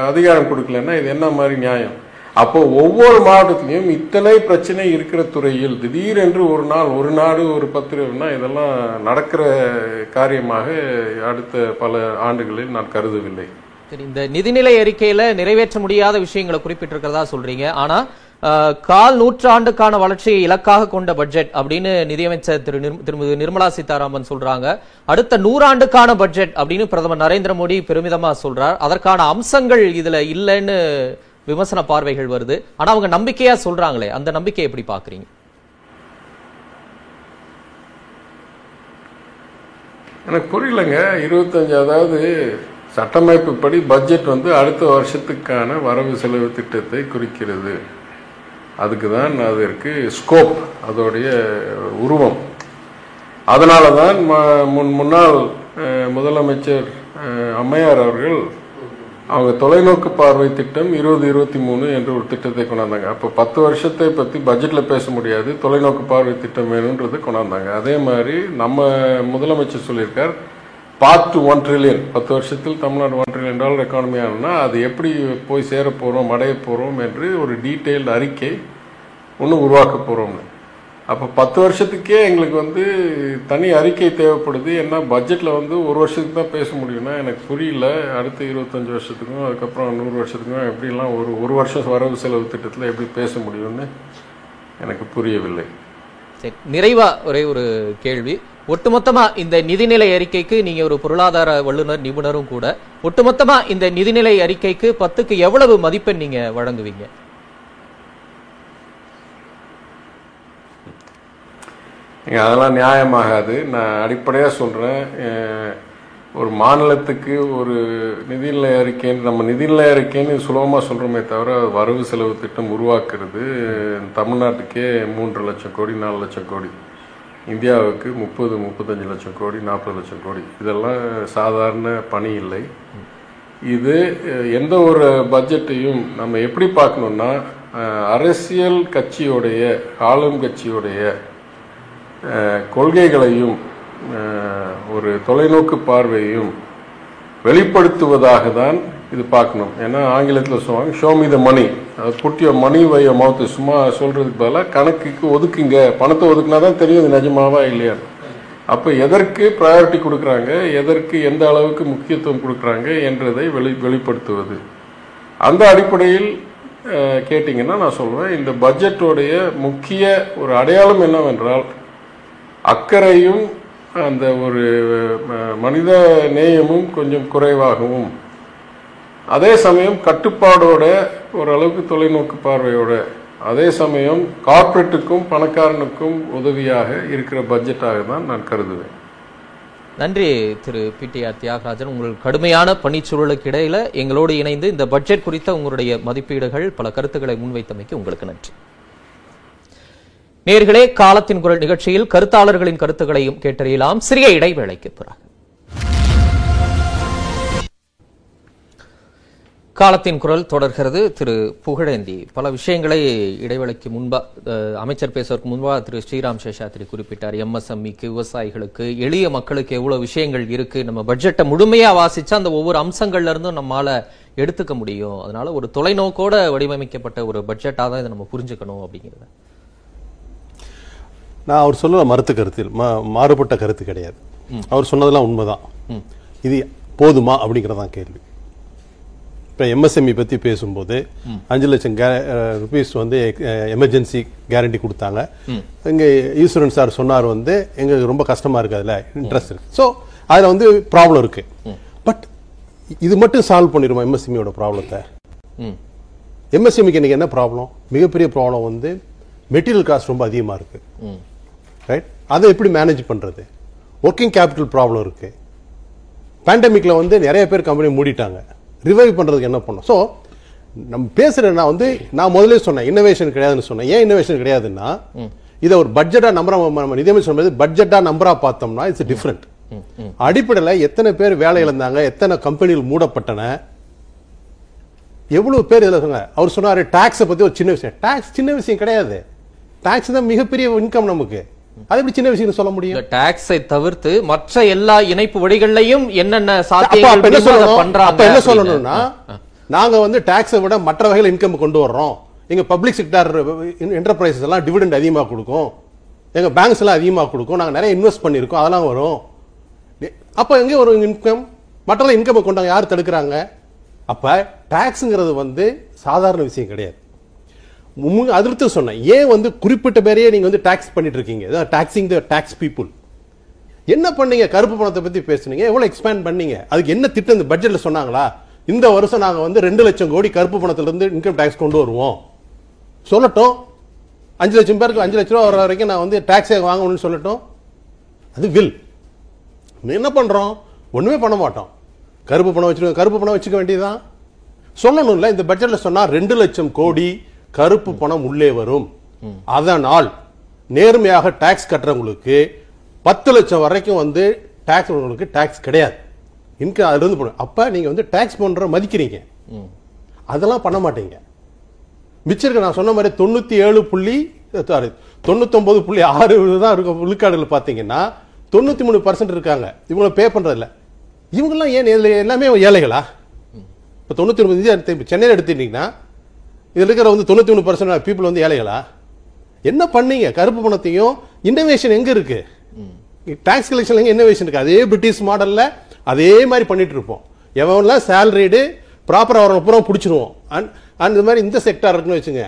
அதிகாரம் கொடுக்கலன்னா இது என்ன மாதிரி நியாயம்? அப்போ ஒவ்வொரு மாவட்டத்திலையும் இத்தனை பிரச்சனை இருக்கிற துறையில் திடீரென்று ஒரு நாள் ஒரு நாடு ஒரு பத்திரம்னா இதெல்லாம் நடக்கிற காரியமாக அடுத்த பல ஆண்டுகளில் நான் கருதவில்லை. சரி இந்த நிதிநிலை அறிக்கையில நிறைவேற்ற முடியாத விஷயங்களை குறிப்பிட்டிருக்கிறதா சொல்றீங்க. ஆனா கால் நூற்றாண்டுக்கான வளர்ச்சியை இலக்காக கொண்ட பட்ஜெட் அப்படின்னு நிதியமைச்சர் திரு திருமதி நிர்மலா சீதாராமன் சொல்றாங்க. அடுத்த நூறாண்டுக்கான பட்ஜெட் அப்படின்னு பிரதமர் நரேந்திர மோடி பெருமிதமா சொல்றார். அதற்கான அம்சங்கள் இதுல இல்லைன்னு விமர்சன பார்வைகள் வருது. ஆனா அவங்க நம்பிக்கையா சொல்றாங்களே அந்த நம்பிக்கையை எப்படி பாக்குறீங்க எனக்கு புரியலங்க. இருபத்தஞ்சு அதாவது சட்டமைப்பு படி பட்ஜெட் வந்து அடுத்த வருஷத்துக்கான வரவு செலவு திட்டத்தை குறிக்கிறது. அதுக்கு தான் அதற்கு ஸ்கோப் அதோடைய உருவம். அதனால தான் முன் முன்னாள் முதலமைச்சர் அம்மையார் அவர்கள் அவங்க தொலைநோக்கு பார்வை திட்டம் இருபது இருபத்தி மூணு என்ற ஒரு திட்டத்தை கொண்டாந்தாங்க. அப்போ பத்து வருஷத்தை பற்றி பட்ஜெட்டில் பேச முடியாது. தொலைநோக்கு பார்வை திட்டம் வேணுன்றதை கொண்டாந்தாங்க. அதே மாதிரி நம்ம முதலமைச்சர் சொல்லியிருக்கார் பார்ட் ஒன் ட்ரில்லியன் பத்து வருஷத்தில் Tamil Nadu one trillion dollar economy ஆகணும்னா அது எப்படி போய் சேர போகிறோம் அடைய போகிறோம் என்று ஒரு டீட்டெயில்டு அறிக்கை ஒன்று உருவாக்க போகிறோம்னு அப்போ பத்து வருஷத்துக்கே எங்களுக்கு வந்து தனி அறிக்கை தேவைப்படுது. ஏன்னா பட்ஜெட்டில் வந்து ஒரு வருஷத்துக்கு தான் பேச முடியும்னா எனக்கு புரியல. அடுத்த இருபத்தஞ்சி வருஷத்துக்கும் அதுக்கப்புறம் நூறு வருஷத்துக்கும் எப்படிலாம் ஒரு ஒரு வருஷம் வரவு செலவு திட்டத்தில் எப்படி பேச முடியும்னு எனக்கு புரியவில்லை. சரி நிறைவாக ஒரே ஒரு கேள்வி. ஒட்டுமொத்தமா இந்த நிதிநிலை அறிக்கைக்கு நீங்க ஒரு பொருளாதார வல்லுநர் நிபுணரும் கூட ஒட்டுமொத்தமா இந்த நிதிநிலை அறிக்கைக்கு பத்துக்கு எவ்வளவு மதிப்பெண் நீங்க வழங்குவீங்க? நீங்க அதெல்லாம் நியாயமாகாது. நான் அடிப்படையாக சொல்கிறேன் ஒரு மாநிலத்துக்கு ஒரு நிதிநிலை அறிக்கைன்னு நம்ம நிதிநிலை அறிக்கைன்னு சுலபமாக சொல்கிறோமே தவிர வரவு செலவு திட்டம் உருவாக்குறது தமிழ்நாட்டுக்கே மூன்று லட்சம் கோடி நாலு லட்சம் கோடி. இந்தியாவுக்கு முப்பது முப்பத்தஞ்சு லட்சம் கோடி நாற்பது லட்சம் கோடி. இதெல்லாம் சாதாரண பணி இல்லை. இது எந்த ஒரு பட்ஜெட்டையும் நம்ம எப்படி பார்க்கணுன்னா அரசியல் கட்சியோடைய ஆளும் கட்சியோடைய கொள்கைகளையும் ஒரு தொலைநோக்கு பார்வையையும் வெளிப்படுத்துவதாக தான் இது பார்க்கணும். ஏன்னா ஆங்கிலத்தில் சொல்லுவாங்க ஷோ மீ த மணி அது புட்டிய மணி வைய மவுத்து சும்மா சொல்கிறதுக்கு பதிலாக கணக்குக்கு ஒதுக்குங்க. பணத்தை ஒதுக்குனா தான் தெரியும் இது நிஜமாவா இல்லையா அப்போ எதற்கு ப்ரையாரிட்டி கொடுக்குறாங்க? எதற்கு எந்த அளவுக்கு முக்கியத்துவம் கொடுக்குறாங்க என்றதை வெளி வெளிப்படுத்துவது. அந்த அடிப்படையில் கேட்டிங்கன்னா நான் சொல்வேன் இந்த பட்ஜெட்டோடைய முக்கிய ஒரு அடையாளம் என்னவென்றால் அக்கறையும் அந்த ஒரு மனித நேயமும் கொஞ்சம் குறைவாகவும். அதே சமயம் கட்டுப்பாடோட ஓரளவுக்கு தொலைநோக்கு பார்வையோட அதே சமயம் கார்ப்பரேட்டுக்கும் பணக்காரனுக்கும் உதவியாக இருக்கிற பட்ஜெட்டாக தான் நான் கருதுவேன். நன்றி திரு பிடிஆர் தியாகராஜன். உங்கள் கடுமையான பணிச்சூழலுக்கு இடையில எங்களோடு இணைந்து இந்த பட்ஜெட் குறித்த உங்களுடைய மதிப்பீடுகள் பல கருத்துக்களை முன்வைத்தமைக்கு உங்களுக்கு நன்றி. நேர்களே காலத்தின் குரல் நிகழ்ச்சியில் கருத்தாளர்களின் கருத்துக்களையும் கேட்டறியலாம். சிறிய இடைவேளைக்கு பிறகு. காலத்தின் குரல் தொடர்கிறது. திரு புகழேந்தி பல விஷயங்களை இடைவேளைக்கு முன்பா அஹ், அமைச்சர் பேசுவதற்கு முன்பா திரு ஸ்ரீராம் சேஷாத்ரி குறிப்பிட்டார். எம்எஸ்எம்இக்கு விவசாயிகளுக்கு எளிய மக்களுக்கு எவ்வளவு விஷயங்கள் இருக்கு. நம்ம பட்ஜெட்டை முழுமையா வாசிச்சா அந்த ஒவ்வொரு அம்சங்கள்ல இருந்தும் நம்மால எடுத்துக்க முடியும். அதனால ஒரு தொலைநோக்கோட வடிவமைக்கப்பட்ட ஒரு பட்ஜெட்டா தான் இதை நம்ம புரிஞ்சுக்கணும் அப்படிங்கிறத. நான் அவர் சொல்ல மறுத்து கருத்தில் மா- மாறுபட்ட கருத்து கிடையாது. அவர் சொன்னதெல்லாம் உண்மைதான். இது போதுமா அப்படிங்கிறதான் கேள்வி. இப்போ எம்எஸ்எம்இ பற்றி பேசும்போது அஞ்சு லட்சம் ருபீஸ் வந்து எமர்ஜென்சி கேரண்டி கொடுத்தாங்க. இங்கே ஈஸ்வரன் சார் சொன்னார் வந்து எங்களுக்கு ரொம்ப கஷ்டமா இருக்கு அதில் இன்ட்ரெஸ்ட் இருக்கு. ஸோ அதில் வந்து ப்ராப்ளம் இருக்கு. பட் இது மட்டும் சால்வ் பண்ணிடுமா எம்எஸ்எம்இயோட ப்ராப்ளத்தை எம்எஸ்எம்இக்கு இன்னைக்கு என்ன ப்ராப்ளம் மிகப்பெரிய ப்ராப்ளம் வந்து மெட்டீரியல் காஸ்ட் ரொம்ப அதிகமாக இருக்கு. ரைட் அதை எப்படி மேனேஜ் பண்றது? ஒர்க்கிங் கேபிட்டல் ப்ராப்ளம் இருக்கு. பேண்டமிக்ல வந்து நிறைய பேர் கம்பெனி மூடிட்டாங்க. ரிவைவ் பண்றதுக்கு என்ன பண்ணோம்? ஸோ நம்ம பேசுற நான் வந்து நான் முதல்ல சொன்னேன் இன்னோவேஷன் கிடையாதுன்னு சொன்னேன். ஏன் இன்னோவேஷன் கிடையாதுன்னா இதை ஒரு பட்ஜெட்டா நம்பரா நம்ம நிதியமைச்சர் சொன்னது பட்ஜெட்டா நம்பரா பார்த்தோம்னா இட்ஸ் டிஃப்ரெண்ட் அடிப்படையில் எத்தனை பேர் வேலை இழந்தாங்க எத்தனை கம்பெனிகள் மூடப்பட்டன எவ்வளவு பேர் இதுல சொன்னாங்க? அவர் சொன்னாரு டாக்ஸை பத்தி ஒரு சின்ன விஷயம். டாக்ஸ் சின்ன விஷயம் கிடையாது. டாக்ஸ் தான் மிகப்பெரிய இன்கம் நமக்கு. அது எப்படி சின்ன விஷயம்னு சொல்ல முடியும்? டாக்ஸை தவிர்த்து மற்ற எல்லா இணைப்பு வழிகள்லையும் என்னென்ன சாத்தியங்கள் என்ன. சொல்லணும்னா நாங்க வந்து டாக்ஸை விட மற்ற வகையில் இன்கம் கொண்டு வர்றோம். எங்க பப்ளிக் செக்டார் என்டர்பிரைசஸ் எல்லாம் டிவிடெண்ட் அதிகமா கொடுக்கும். எங்க பேங்க்ஸ் எல்லாம் அதிகமா கொடுக்கும். நாங்க நிறைய இன்வெஸ்ட் பண்ணிருக்கோம் அதெல்லாம் வரும். அப்ப எங்க ஒரு இன்கம் மற்ற இன்கம் கொண்டாங்க யார் தடுக்கிறாங்க? அப்ப டாக்ஸ்ங்கிறது வந்து சாதாரண விஷயம் கிடையாது. அதிர்த்து சொன்னேன். ஏன் வந்து குறிப்பிட்ட பேரையே நீங்கள் வந்து டாக்ஸ் பண்ணிட்டு இருக்கீங்க டாக்ஸிங் த டாக்ஸ் பீப்புள் என்ன பண்ணீங்க? கருப்பு பணத்தை பற்றி பேசுனீங்க. எவ்வளோ எக்ஸ்பேண்ட் பண்ணீங்க? அதுக்கு என்ன திட்டம்? இந்த பட்ஜெட்டில் சொன்னாங்களா? இந்த வருஷம் நாங்கள் வந்து ரெண்டு லட்சம் கோடி கருப்பு பணத்திலிருந்து இன்கம் டேக்ஸ் கொண்டு வருவோம். சொல்லட்டும். அஞ்சு லட்சம் பேருக்கு அஞ்சு லட்ச ரூபா வர வரைக்கும் நான் வந்து டேக்ஸே வாங்கணும்னு சொல்லட்டும். அது வில் என்ன பண்ணுறோம் ஒன்றுமே பண்ண மாட்டோம். கருப்பு பணம் வச்சுருக்கோம் கருப்பு பணம் வச்சுக்க வேண்டியதுதான். சொல்லணும்ல இந்த பட்ஜெட்டில் சொன்னால் ரெண்டு லட்சம் கோடி கருப்பு பணம் உள்ளே வரும். அதனால் நேர்மையாக டாக்ஸ் கட்டுறவங்களுக்கு பத்து லட்சம் வரைக்கும் வந்து டாக்ஸ் உங்களுக்கு டாக்ஸ் கிடையாது. இன்கம் அதுல இருந்து போடும். அப்ப நீங்க வந்து டாக்ஸ் பண்ற மதிக்கிறீங்க. அதெல்லாம் பண்ண மாட்டீங்க. மிச்சம் இருக்க நான் சொன்ன மாதிரி தொண்ணூத்தி ஏழு புள்ளி சாரி தொண்ணூத்தொன்பது புள்ளி ஆறு தான் இருக்கும் விழுக்காடுகள் பாத்தீங்கன்னா தொண்ணூத்தி மூணு பர்சன்ட் இருக்காங்க. இவங்க பே பண்றது இல்ல இவங்கெல்லாம் ஏன் இதுல எல்லாமே ஏழைகளா? இப்ப தொண்ணூத்தி ஒன்பது சென்னையில் எடுத்துட்டீங்கன்னா இதுல இருக்கிற வந்து தொண்ணூத்தி மூணு பர்சன்ட் பீப்புள் வந்து ஏழைகளா? என்ன பண்ணீங்க? கருப்பு பணத்தையும் இன்னோவேஷன் எங்க இருக்கு? டாக்ஸ் கலெக்ஷன் எங்க இன்னோவேஷன் இருக்கு? அதே பிரிட்டிஷ் மாடல்ல அதே மாதிரி பண்ணிட்டு இருப்போம். எவன்லாம் சேலரிடு ப்ராப்பரா வரவங்க பூரா பிடிச்சிருவோம். அண்ட் அண்ட் இது மாதிரி இந்த செக்டார் இருக்குன்னு வச்சுங்க.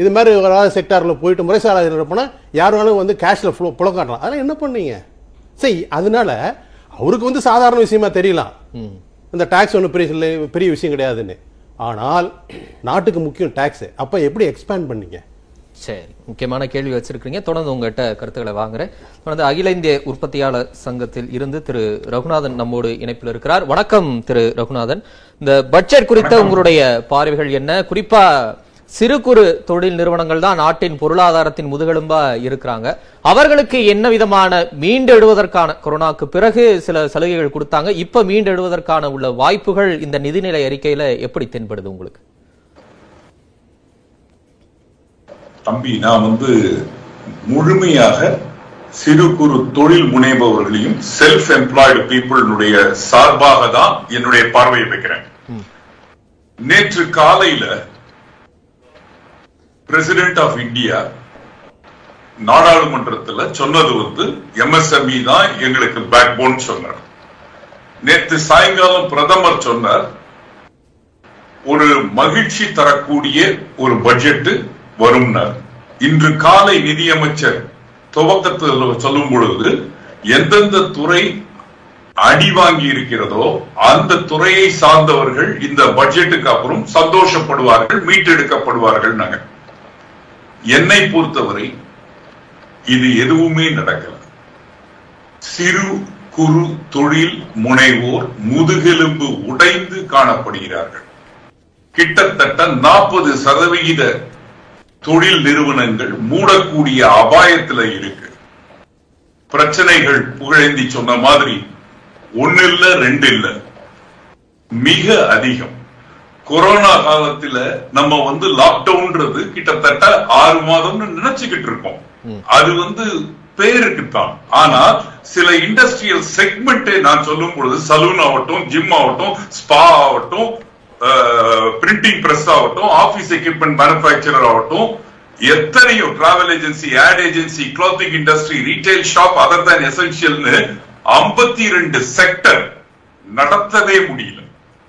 இது மாதிரி ஒரு செக்டார்ல போயிட்டு முறைசாலை போனா யார் வேணாலும் வந்து கேஷ்ல ஃப்ளோ புல காட்டலாம். அதெல்லாம் என்ன பண்ணீங்க? சரி அதனால அவருக்கு வந்து சாதாரண விஷயமா தெரியலாம். இந்த டாக்ஸ் ஒன்றும் பெரிய பெரிய விஷயம் கிடையாதுன்னு. ஆனால் நாட்டுக்கு முக்கியம் டாக்ஸ் அப்ப எப்படி எக்ஸ்பேண்ட் பண்ணீங்க? சரி முக்கியமான கேள்வி வச்சிருக்கீங்க தொடர்ந்து உங்ககிட்ட கருத்துக்களை வாங்குறேன். தொடர்ந்து அகில இந்திய உற்பத்தியாளர் சங்கத்தில் இருந்து திரு ரகுநாதன் நம்மோடு இணைப்பில் இருக்கிறார். வணக்கம் திரு ரகுநாதன். இந்த பட்ஜெட் குறித்த உங்களுடைய பார்வைகள் என்ன? குறிப்பா சிறு குறு தொழில் நிறுவனங்கள் தான் நாட்டின் பொருளாதாரத்தின் முதுகெலும்பா இருக்கிறாங்க. அவர்களுக்கு என்ன விதமான மீண்டெழுவதற்கான கொரோனாக்கு பிறகு சில சலுகைகள் கொடுத்தாங்க. இப்ப மீண்டெழுவதற்கான உள்ள வாய்ப்புகள் இந்த நிதிநிலை அறிக்கையில எப்படி தென்படுது உங்களுக்கு? தம்பி நான் வந்து முழுமையாக சிறு குறு தொழில் முனைபவர்களையும் செல்ஃப் எம்ப்ளாய்டு பீப்புளுடைய சார்பாக தான் என்னுடைய பார்வையை வைக்கிறேன். நேற்று காலையில பிரசிடென்ட் ஆஃப் இந்தியா நாடாளுமன்றத்துல சொன்னது வந்து எம்எஸ்எம்இ தான் எங்களுக்கு பேக் போன் சொன்னார். நேற்று சாயங்காலம் பிரதமர் சொன்னார் ஒரு மகிழ்ச்சி தரக்கூடிய ஒரு பட்ஜெட் வரும்னார். இன்று காலை நிதியமைச்சர் துவக்கத்தில் சொல்லும் பொழுது எந்தெந்த துறை அடி வாங்கி இருக்கிறதோ அந்த துறையை சார்ந்தவர்கள் இந்த பட்ஜெட்டுக்கு அப்புறம் சந்தோஷப்படுவார்கள் மீட்டெடுக்கப்படுவார்கள் நாங்க என்னை பொறுத்தவரை இது எதுவுமே நடக்கல. சிறு குறு தொழில் முனைவோர் முதுகெலும்பு உடைந்து காணப்படுகிறார்கள். கிட்டத்தட்ட நாற்பது சதவிகித தொழில் நிறுவனங்கள் மூடக்கூடிய அபாயத்துல இருக்கு. பிரச்சனைகள் புகழேந்தி சொன்ன மாதிரி ஒன்னு இல்ல ரெண்டு இல்ல மிக அதிகம். கொரோனா காலத்துல நம்ம வந்து லாக்டவுன்றது கிட்டத்தட்ட ஆறு மாதம்னு நினைச்சுக்கிட்டு இருக்கோம். அது வந்து பேருக்குத்தான். ஆனா சில இண்டஸ்ட்ரியல் செக்மெண்ட் நான் சொல்லும் பொழுது சலூன் ஆகட்டும் ஜிம் ஆகட்டும் ஸ்பா ஆகட்டும் பிரிண்டிங் பிரஸ் ஆகட்டும் ஆபீஸ் எக்யூப்மெண்ட் மேனுபேக்சரர் ஆகட்டும் எத்தனையோ travel agency ad agency clothing industry retail shop other தான் எசென்சியல்னு ஐம்பத்தி ரெண்டு செக்டர் நடத்தவே முடியல.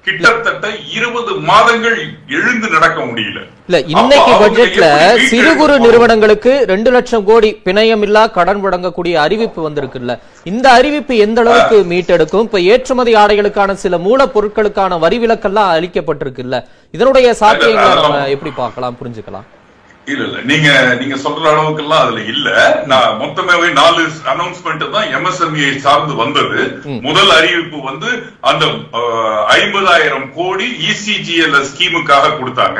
கிட்டத்தட்ட இருபது மாதங்கள் எழுந்து நடக்க முடியல. இல்ல இன்னைக்கு பட்ஜெட்ல சிறு குறு? நிறுவனங்களுக்கு ரெண்டு லட்சம் கோடி பிணையமில்லா கடன் வழங்கக்கூடிய அறிவிப்பு வந்திருக்குல்ல. இந்த அறிவிப்பு எந்த அளவுக்கு மீட்டெடுக்கும்? இப்ப ஏற்றுமதி ஆடைகளுக்கான சில மூலப்பொருட்களுக்கான வரி விலக்கெல்லாம் அளிக்கப்பட்டிருக்குல்ல. இதனுடைய சாத்தியங்களை நம்ம எப்படி பார்க்கலாம் புரிஞ்சுக்கலாம்? இல்ல இல்ல. நீங்க நீங்க சொல்ற அளவுக்கு எல்லாம் அதுல இல்ல. நான் மொத்தமாவே நாலு அனௌன்ஸ்மெண்ட் தான் எம்எஸ்எம்இ சார்ந்து வந்தது. முதல் அறிவிப்பு வந்து அந்த ஐம்பதாயிரம் கோடி இசிஜிஎல் ஸ்கீமுக்காக கொடுத்தாங்க.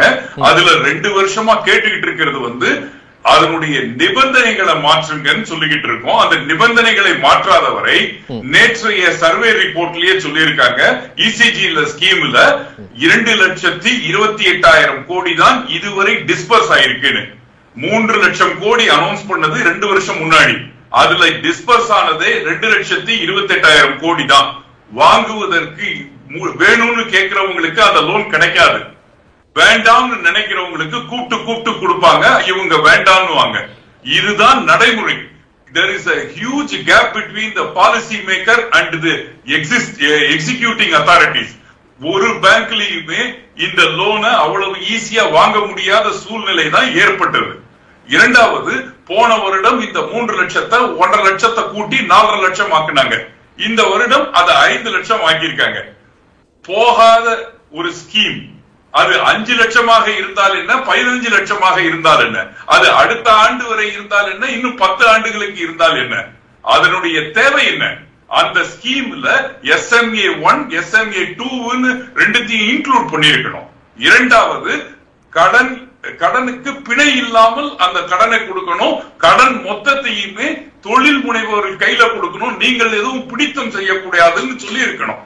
அதுல ரெண்டு வருஷமா கேட்டுக்கிட்டு இருக்கிறது வந்து அதனுடைய நிபந்தனைகளை மாற்றுங்கன்னு சொல்லிக்கிட்டு இருக்கோம். அந்த நிபந்தனைகளை மாற்றாத வரை நேற்றைய சர்வே ரிப்போர்ட்லயே சொல்லியிருக்காங்க. இசிஜிஎல் ஸ்கீம்ல இரண்டு லட்சத்தி இருபத்தி எட்டாயிரம் கோடி தான் இதுவரை டிஸ்பர்ஸ் ஆயிருக்குன்னு. மூன்று லட்சம் கோடி அனௌன்ஸ் பண்ணது ரெண்டு வருஷம் முன்னாடி. அதுல டிஸ்பர்ஸ் ஆனதே ரெண்டு லட்சத்தி இருபத்தி எட்டாயிரம் கோடி தான். வாங்குவதற்கு வேணும்னு கேட்கிறவங்களுக்கு அந்த லோன் கிடைக்காது. வேண்டாம்னு நினைக்கிறவங்களுக்கு கூப்பிட்டு கூப்பிட்டு கொடுப்பாங்க இவங்க வேண்டாம்னு வாங்க இதுதான் நடைமுறை. There is huge gap gap the policy maker and the the exist uh, ஒரு பேங்க்லயுமே இந்த லோனை அவ்வளவு ஈஸியா வாங்க முடியாத சூழ்நிலை தான் ஏற்பட்டது. இரண்டாவது போன வருடம் இந்த மூன்று லட்சத்தை ஒன்றரை லட்சத்தை கூட்டி நாலரை லட்சம் ஆக்குனாங்க. இந்த வருடம் அதை ஐந்து லட்சம் ஆக்கியிருக்காங்க. போகாத ஒரு ஸ்கீம் அது அஞ்சு லட்சமாக இருந்தால் என்ன? பதினஞ்சு லட்சமாக இருந்தால் என்ன? அது அடுத்த ஆண்டு வரை இருந்தால் என்ன? இன்னும் பத்து ஆண்டுகளுக்கு இருந்தால் என்ன? அதனுடைய தேவை என்ன? அந்த ஸ்கீம்ல எஸ்எம்ஏ ஒன் எஸ்எம்ஏ டூன்னு ரெண்டுத்தையும் இன்க்ளூட் பண்ணியிருக்கணும். இரண்டாவது கடன் கடனுக்கு பிணை இல்லாமல் அந்த கடனை கொடுக்கணும். கடன் மொத்தத்தையுமே தொழில் முனைவோர்கள் கையில கொடுக்கணும். நீங்கள் எதுவும் பிடித்தம் செய்யக்கூடாதுன்னு சொல்லி இருக்கணும்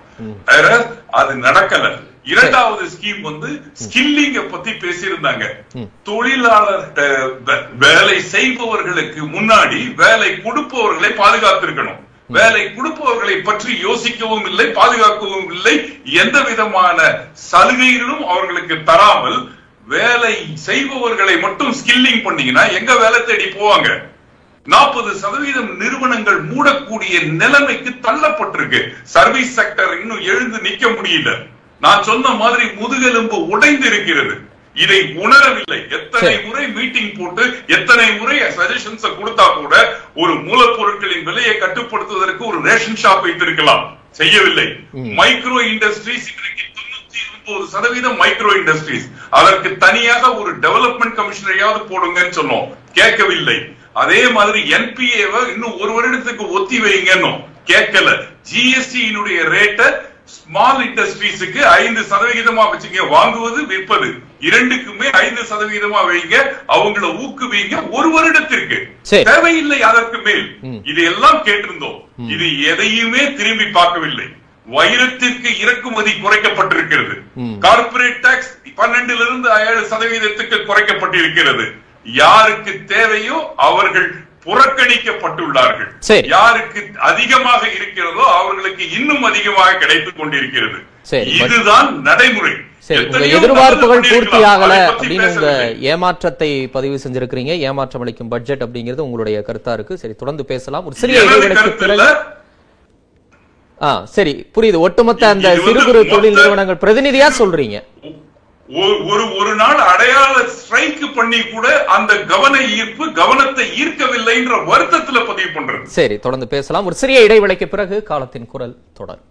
அது நடக்கல. இரண்டாவது ஸ்கீம் வந்து ஸ்கில்லிங்க பத்தி பேசியிருந்தாங்க. தொழிலாளர் வேலை செய்பவர்களுக்கு முன்னாடி வேலை கொடுப்பவர்களை பாதுகாத்திருக்கணும். வேலை கொடுப்பவர்களை பற்றி யோசிக்கவும் இல்லை பாதுகாக்கவும் இல்லை. எந்த விதமான சலுகைகளும் அவர்களுக்கு தராமல் வேலை செய்பவர்களை மட்டும் ஸ்கில்லிங் பண்ணீங்கன்னா எங்க வேலை தேடி போவாங்க? நாற்பது சதவீதம் நிறுவனங்கள் மூடக்கூடிய நிலைமைக்கு தள்ளப்பட்டிருக்கு. சர்வீஸ் செக்டர் இன்னும் எழுந்து நிக்க முடியல. நான் சொன்ன மாதிரி முதுகெலும்பு உடைந்து இருக்கிறது இதை உணரவில்லை. எத்தனை. முறை மீட்டிங் போட்டு எத்தனை முறை சஜஷன்ஸ் கொடுத்தா கூட ஒரு மூலப்பொருட்களின் விலையை கட்டுப்படுத்துவதற்கு ஒரு ரேஷன் ஷாப் வைத்திருக்கலாம். செய்யவில்லை. மைக்ரோ இண்டஸ்ட்ரீஸ் இன்றைக்கு தொண்ணூத்தி சதவீதம் மைக்ரோ இண்டஸ்ட்ரீஸ் அதற்கு தனியாக ஒரு டெவலப்மெண்ட் கமிஷனரையாவது போடுங்கன்னு சொன்னோம். கேட்கவில்லை. அதே மாதிரி என்பிஏவை இன்னும் ஒரு வருடத்துக்கு ஒத்தி வைங்கன்னு கேட்கல. ஜிஎஸ்டியினுடைய ரேட்டை ஸ்மால் இண்டஸ்ட்ரீஸுக்கு ஐந்து சதவிகிதமா வச்சுங்க. வாங்குவது விற்பது. இரண்டுக்குமே ஐந்து சதவிகிதமா வைங்க. அவங்கள ஊக்குவிங்க ஒரு வருடத்திற்கு. தேவையில்லை அதற்கு மேல். இதையெல்லாம் கேட்டிருந்தோம். இது எதையுமே திரும்பி பார்க்கவில்லை. வைரத்திற்கு இறக்குமதி குறைக்கப்பட்டிருக்கிறது. கார்ப்பரேட் டாக்ஸ் பன்னெண்டுல இருந்து ஏழு சதவீதத்துக்கு குறைக்கப்பட்டிருக்கிறது. யாருக்கு தேவையோ அவர்கள் புறக்கணிக்கப்பட்டுள்ளார்கள். யாருக்கு அதிகமாக இருக்கிறதோ அவர்களுக்கு இன்னும் அதிகமாக கிடைத்துக் கொண்டிருக்கிறது இதுதான் நடைமுறை உங்க எதிர்பார்ப்புகள் பூர்த்தி. ஆகல அப்படின்னு உங்க. ஏமாற்றத்தை பதிவு செஞ்சிருக்கிறீங்க ஏமாற்றம் அளிக்கும் பட்ஜெட் அப்படிங்கிறது உங்களுடைய கருத்தா இருக்கு சரி தொடர்ந்து பேசலாம் ஒரு சிறிய இடைவெளிக்கு பிறகு. ஆ சரி புரியுது ஒட்டுமொத்த அந்த சிறு குறு தொழில் நிறுவனங்கள் பிரதிநிதியா சொல்றீங்க ஒரு ஒரு நாள் அடையாள ஸ்ட்ரைக் பண்ணி கூட அந்த கவன ஈர்ப்பு கவனத்தை ஈர்க்கவில்லைன்ற வருத்தத்துல பதிவு பண்றது. சரி தொடர்ந்து பேசலாம். ஒரு சிறிய இடைவேளைக்கு பிறகு காலத்தின் குரல் தொடர்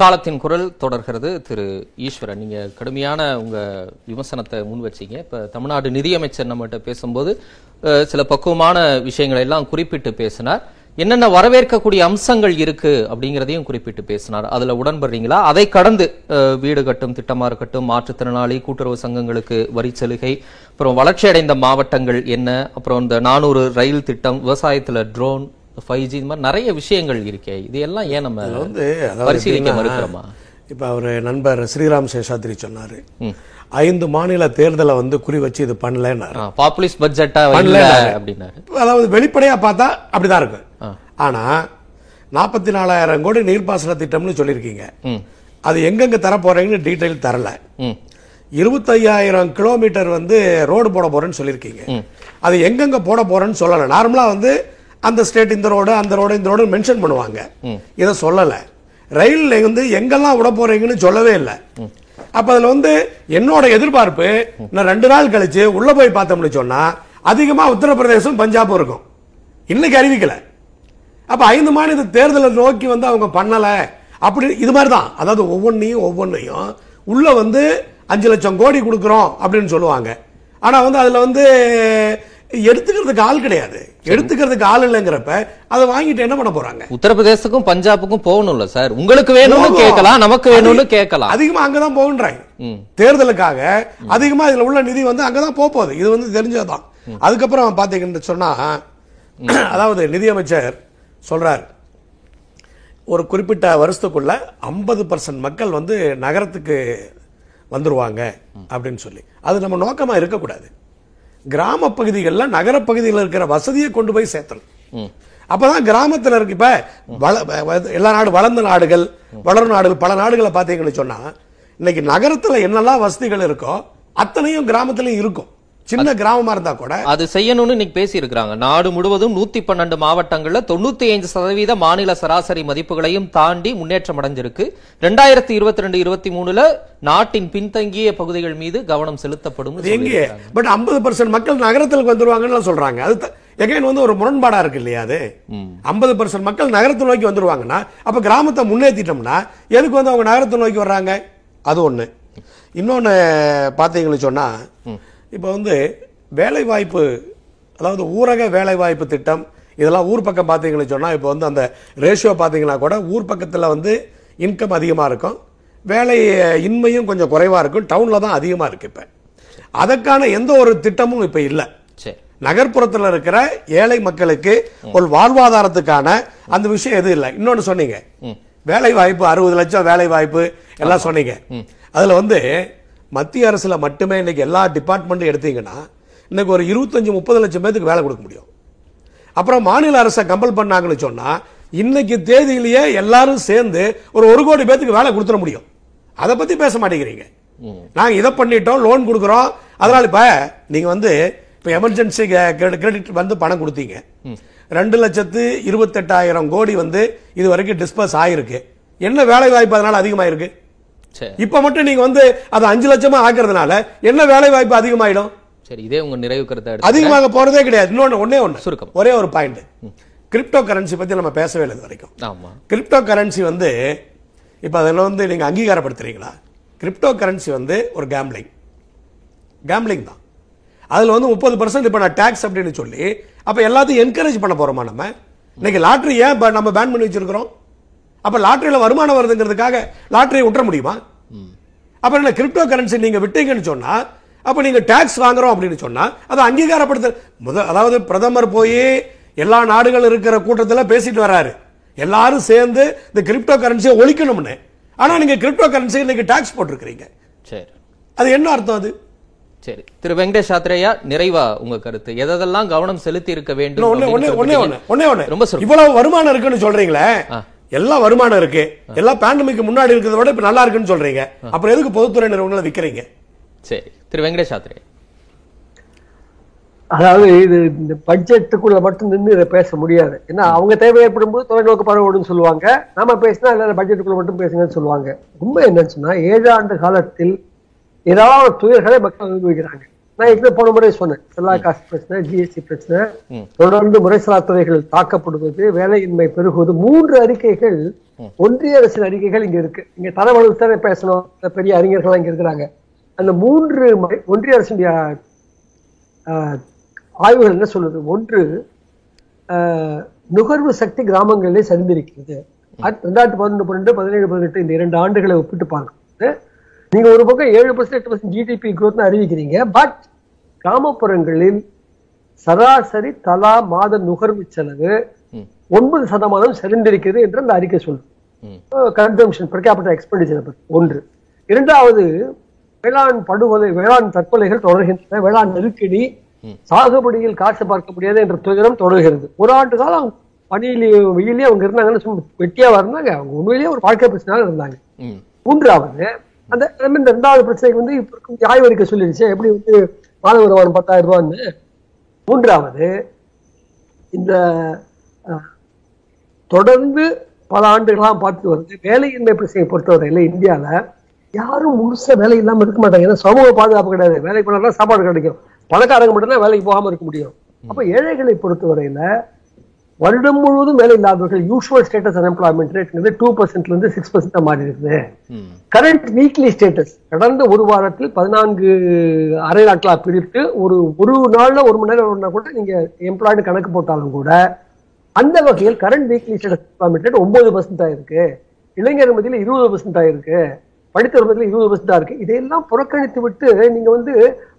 காலத்தின் குரல் தொடர்கிறது. திரு ஈஸ்வரன் நீங்க கடுமையான உங்க விமர்சனத்தை முன் வச்சீங்க. இப்ப தமிழ்நாடு நிதியமைச்சர் நம்மகிட்ட பேசும்போது சில பக்குவமான விஷயங்களை எல்லாம் குறிப்பிட்டு பேசினார். என்னென்ன வரவேற்கக்கூடிய அம்சங்கள் இருக்கு அப்படிங்கிறதையும் குறிப்பிட்டு பேசினார். அதுல உடன்படுறீங்களா? அதை கடந்து வீடு கட்டும் திட்டமா இருக்கட்டும் மாற்றுத்திறனாளி கூட்டுறவு சங்கங்களுக்கு வரி சலுகை அப்புறம் வளர்ச்சி அடைந்த மாவட்டங்கள் என்ன அப்புறம் இந்த நானூறு ரயில் திட்டம் விவசாயத்துல ட்ரோன் ஃபைவ் ஜி இந்த மாதிரி நிறைய விஷயங்கள் இருக்கே. இது எல்லாம் ஏன் நம்ம வந்து பரிசீலிக்க மறுக்கிறோமா? இப்ப அவர் நண்பர் ஸ்ரீராம் சேஷாத்ரி சொன்னாரு. ஐந்து மாநில தேர்தலை வந்து குறி வச்சு இது பண்ணலன்னாரு. பாப்புலிஸ்ட் பட்ஜெட்டா பண்ணல அப்படின்னாரு. அதாவது வெளிப்படையா பார்த்தா அப்படிதான் இருக்கும் ஆனா நாற்பத்தி நாலாயிரம் கோடி நீர்ப்பாசன திட்டம்னு சொல்லியிருக்கீங்க. அது எங்கெங்க தர போறீங்கன்னு டீடைல் தரல. இருபத்தையாயிரம் கிலோமீட்டர் வந்து ரோடு போட போறேன்னு சொல்லியிருக்கீங்க. அது எங்கெங்க போட போறேன்னு சொல்லல. நார்மலா வந்து அந்த ஸ்டேட் இந்த ரோடு அந்த ரோடு இந்த ரோடு மென்ஷன் பண்ணுவாங்க. இதை சொல்லலை. ரயிலில் வந்து எங்கெல்லாம் விட போறீங்கன்னு சொல்லவே இல்லை. அப்போ அதில் வந்து என்னோட எதிர்பார்ப்பு நான் ரெண்டு நாள் கழிச்சு உள்ள போய் பார்த்தோம்னு சொன்னா அதிகமாக உத்தரப்பிரதேசம் பஞ்சாபும் இருக்கும். இன்னைக்கு அறிவிக்கல. அப்போ ஐந்து மாநில தேர்தலை நோக்கி வந்து அவங்க பண்ணலை. அப்படி இது மாதிரி தான் அதாவது ஒவ்வொன்றையும் ஒவ்வொன்றையும் உள்ள வந்து அஞ்சு லட்சம் கோடி கொடுக்குறோம் அப்படின்னு சொல்லுவாங்க. ஆனால் வந்து அதில் வந்து எடுத்துக்கிறதுக்கு ஆள் கிடையாது. எடுத்துக்கிறதுக்கு ஆள் இல்லைங்கிறப்ப அதை வாங்கிட்டு என்ன பண்ண போறாங்க? உத்தரப்பிரதேசத்துக்கும் பஞ்சாபுக்கும் போகணும்ல சார். உங்களுக்கு வேணும்னு. கேட்கலாம் நமக்கு வேணும்னு கேட்கலாம். அதிகமா அங்கதான் போகுன்றாங்க. தேர்தலுக்காக அதிகமா இதுல உள்ள நிதி வந்து அங்கதான் போக போகுது. இது வந்து தெரிஞ்சதுதான். அதுக்கப்புறம் பாத்தீங்கன்னு சொன்னா அதாவது நிதியமைச்சர் சொல்றார் ஒரு குறிப்பிட்ட வருஷத்துக்குள்ள ஐம்பது பர்சன்ட் மக்கள் வந்து நகரத்துக்கு வந்துருவாங்க அப்படின்னு சொல்லி. அது நம்ம நோக்கமா இருக்கக்கூடாது. கிராம பகுதிகளில் நகர பகுதிகளில் இருக்கிற வசதியை கொண்டு போய் சேர்த்தணும். அப்பதான் கிராமத்துல இருக்கு இப்ப வள- எல்லா நாடு வளர்ந்த நாடுகள் வளரும் நாடுகள் பல நாடுகளை பார்த்தீங்கன்னு சொன்னா இன்னைக்கு நகரத்தில் என்னெல்லாம் வசதிகள் இருக்கோ அத்தனையும் கிராமத்திலையும் இருக்கும். சின்ன கிராமமா இருந்தா கூட அது செய்யணும்னு இன்னைக்கு பேசி இருக்காங்க நாடு முழுவதும் நூத்தி பன்னெண்டு மாவட்டங்கள்ல தொண்ணூத்தி ஐந்து சதவீத மாநில சராசரி மதிப்புகளையும் தாண்டி முன்னேற்றம் அடைஞ்சிருக்கு. ரெண்டாயிரத்தி இருபத்தி ரெண்டு இருபத்தி மூணுல நாட்டின் பின்தங்கிய பகுதிகள் மீது கவனம் செலுத்தப்படும் எங்கே? பட் ஐம்பது பர்சன்ட் மக்கள் நகரத்துக்கு வந்துருவாங்கன்னு சொல்றாங்க. அது எகைன் வந்து ஒரு முரண்பாடா இருக்கு இல்லையா அது? ஐம்பது பர்சன்ட் மக்கள் நகரத்தை நோக்கி வந்துருவாங்கன்னா அப்ப கிராமத்தை முன்னேற்றிட்டோம்னா எதுக்கு வந்து அவங்க நகரத்தை நோக்கி வர்றாங்க? அது ஒண்ணு. இன்னொன்னு பார்த்தீங்கன்னு சொன்னா இப்போ வந்து வேலை வாய்ப்பு அதாவது ஊரக வேலை வாய்ப்பு திட்டம் இதெல்லாம் ஊர் பக்கம் பார்த்தீங்கன்னு சொன்னா இப்போ வந்து அந்த ரேஷியோ பார்த்தீங்கன்னா கூட ஊர் பக்கத்துல வந்து இன்கம் அதிகமா இருக்கும். வேலை இன்மையும் கொஞ்சம் குறைவா இருக்கும். டவுன்ல தான் அதிகமா இருக்கு இப்ப. அதற்கான எந்த ஒரு திட்டமும் இப்ப இல்ல. நகர்ப்புறத்துல இருக்கிற ஏழை மக்களுக்கு ஒரு வாழ்வாதாரத்துக்கான அந்த விஷயம் எதுவும் இல்லை. இன்னொன்னு சொன்னீங்க. வேலை வாய்ப்பு அறுபது லட்சம் வேலை வாய்ப்பு எல்லாம் சொன்னீங்க. அதுல வந்து மத்திய அரசுல மட்டுமே இன்னைக்கு எல்லா டிபார்ட்மெண்ட்டும் எடுத்தீங்கன்னா இன்னைக்கு ஒரு இருபத்தஞ்சு முப்பது லட்சம் பேருக்கு வேலை கொடுக்க முடியும். அப்புறம் மாநில அரசை கம்பல் பண்ணாங்கன்னு சொன்னா இன்னைக்கு தேதியிலேயே எல்லாரும் சேர்ந்து ஒரு ஒரு கோடி பேத்துக்கு வேலை கொடுத்துட முடியும். அதை பத்தி பேச மாட்டேங்கிறீங்க. நாங்க இதை பண்ணிட்டோம் லோன் கொடுக்குறோம். அதனால இப்ப நீங்க வந்து இப்ப எமர்ஜென்சி கிரெடிட் வந்து பணம் கொடுத்தீங்க. ரெண்டு லட்சத்து இருபத்தெட்டாயிரம் கோடி வந்து இது வரைக்கும் டிஸ்பர்ஸ் ஆயிருக்கு. என்ன வேலை வாய்ப்பு அதனால அதிகமாயிருக்கு? சரி இப்ப மட்டும் நீங்க வந்து அது அஞ்சு லட்சமா ஆக்குறதுனால என்ன வேலை வாய்ப்பு அதிகமாயிடும்? சரி இதே உங்க நிறைவு கருத்தை அதிகமாக போறதே கிடையாது. இன்னொன்னு ஒண்ணே ஒண்ணு. சுருக்கம். ஒரே ஒரு பாயிண்ட் கிரிப்டோ கரன்சி பத்தி நம்ம பேசவே இல்லை வரைக்கும். ஆமா. கிரிப்டோ கரன்சி வந்து இப்ப அதில் வந்து நீங்க அங்கீகாரப்படுத்துறீங்களா? கிரிப்டோ கரன்சி வந்து ஒரு கேம்லிங் கேம்லிங் தான். அதுல வந்து முப்பது பர்சன்ட் இப்ப நான் டாக்ஸ் அப்படின்னு சொல்லி அப்ப எல்லாத்தையும் என்கரேஜ் பண்ண போறோமா நம்ம? இன்னைக்கு லாட்டரி ஏன் இப்ப நம்ம பேன் பண்ணி வச்சிருக்கிறோம்? அப்ப லாட்டரியில வருமானம் வருதுங்கிறதுக்காக லாட்டரியை விட்டுற முடியுமா? அப்ப என்ன கிரிப்டோ கரன்சி நீங்க விட்டீங்கன்னு சொன்னா அப்ப நீங்க டாக்ஸ் வாங்குறோம் அப்படின்னு சொன்னா அதை அங்கீகாரப்படுத்த முத அதாவது பிரதமர் போய் எல்லா நாடுகள் இருக்கிற கூட்டத்துல பேசிட்டு வராரு. எல்லாரும் சேர்ந்து இந்த கிரிப்டோ கரன்சியை ஒழிக்கணும்னு. ஆனா நீங்க கிரிப்டோ கரன்சி இன்னைக்கு டாக்ஸ் போட்டிருக்கிறீங்க. சரி. அது என்ன அர்த்தம் அது? சரி. திரு வெங்கடேஷ் ஆத்ரேயா நிறைவா உங்க கருத்து? எதெல்லாம் கவனம் செலுத்தி இருக்க வேண்டும் ஒண்ணு சொல்றீங்க. ஒண்ணே ஒண்ணு ரொம்ப. இவ்வளவு வருமானம் இருக்குன்னு சொல்றீங்களே. எல்லாம் வருமானம் இருக்கு. எல்லாம் பேண்டமிக்கு முன்னாடி இருக்கிறத விட இப்ப நல்லா இருக்குன்னு சொல்றீங்க. அப்புறம் எதுக்கு பொதுத்துறை நிறுவனங்களை விக்கிறீங்க? சரி. திரு வெங்கடேஷ் ஆத்ரேயா அதாவது இது இந்த பட்ஜெட்டுக்குள்ள மட்டும் நின்று இதை பேச முடியாது. ஏன்னா அவங்க தேவை ஏற்படும் போது தொலைநோக்கு பார்வையோடுன்னு சொல்லுவாங்க. நாம பேசினா இல்ல பட்ஜெட்டுக்குள்ள மட்டும் பேசுங்கன்னு சொல்லுவாங்க. உண்மை என்னன்னு சொன்னா ஏழு ஆண்டு காலத்தில் ஏதாவது துயர்களை மக்கள் அனுபவிக்கிறாங்க. நான் ஏற்கனவே போன முறை சொன்னேன். செல்லா காசு பிரச்சனை ஜிஎஸ்டி பிரச்சனை. தொடர்ந்து முறைசாரா துறைகள் தாக்கப்படுவது வேலையின்மை பெருகுவது மூன்று அறிக்கைகள் ஒன்றிய அரசின் அறிக்கைகள் இங்க இருக்கு. இங்க தரவளவு தானே பேசணும். பெரிய அறிஞர்கள் இங்க இருக்கிறாங்க. அந்த மூன்று ஒன்றிய அரசுடைய ஆய்வுகள் என்ன சொல்லுது? ஒன்று நுகர்வு சக்தி கிராமங்களிலே சரிந்திருக்கிறது. ரெண்டாயிரத்தி பதினொன்று பன்னெண்டு பதினேழு பதினெட்டு இந்த இரண்டு ஆண்டுகளை ஒப்பிட்டு பார்க்கும்போது நீங்க ஒரு பக்கம் ஏழு பர்சன்ட் எட்டு பர்சன்ட் ஜிடிபி growth அறிவிக்கிறீங்க பட் கிராமப்புறங்களில் சராசரி தலா மாத நுகர்வு செலவு ஒன்பது சதமானம் சரிந்திருக்கிறது என்று அந்த அறிக்கை கன்சம்ஷன் capita எக்ஸ்பெண்டிச்சர் ஒன்று. இரண்டாவது வேளாண் படுகொலை வேளாண் தற்கொலைகள் தொடர்கின்றன. வேளாண் நெருக்கடி சாகுபடியில் காசு பார்க்க முடியாது என்ற துயரம் தொடர்கிறது. ஒரு ஆண்டு காலம் பனியிலேயே வெயிலே அவங்க இருந்தாங்கன்னு சும்மா வெட்டியா இருந்தாங்க அவங்க உண்மையிலேயே ஒரு வாழ்க்கை பிரச்சனையாக இருந்தாங்க. மூன்றாவது அந்த இந்த ரெண்டாவது பிரச்சனைக்கு வந்து இப்ப இருக்கும் ஆய்வு சொல்லிடுச்சு. எப்படி வந்து மாத வருமானம் பத்தாயிரம் ரூபான்னு. மூன்றாவது இந்த தொடர்ந்து பல ஆண்டுகளாக பார்த்து வருது. வேலையின்மை பிரச்சனையை பொறுத்தவரையில இந்தியால யாரும் முழுசா வேலை இல்லாம இருக்க மாட்டாங்க. ஏன்னா சமூக பாதுகாப்பு கிடையாது. வேலைக்கு போனாலும் சாப்பாடு கிடைக்கும். பணக்காரங்க மட்டும்தான் வேலைக்கு போகாம இருக்க முடியும். அப்போ ஏழைகளை பொறுத்தவரையில வருடம் முழுவதும் வேலை இல்லாதவர்கள் usual status unemployment rate two பர்சன்ட்ல இருந்து சிக்ஸ் பர்சன்ட் மாறி இருக்குது. கரண்ட் வீக்லி ஸ்டேட்டஸ் கடந்த ஒரு வாரத்தில் பதினான்கு அரை நாட்களா பிரித்து ஒரு ஒரு நாள்ல ஒரு மணி நேரம் கூட நீங்க எம்ப்ளாய்டு கணக்கு போட்டாலும் கூட அந்த வகையில் கரண்ட் வீக்லி ஸ்டேட்டஸ் எம்ப்ளாய்மெண்ட் ஒன்பது பர்சன்ட் ஆயிருக்கு இளைஞர் மத்தியில் இருபது பர்சன்ட் ஆயிருக்கு படித்தவர் மத்தியில் இருபது பர்சன்ட் இருக்கு. இதையெல்லாம் புறக்கணித்து விட்டு நீங்க வந்து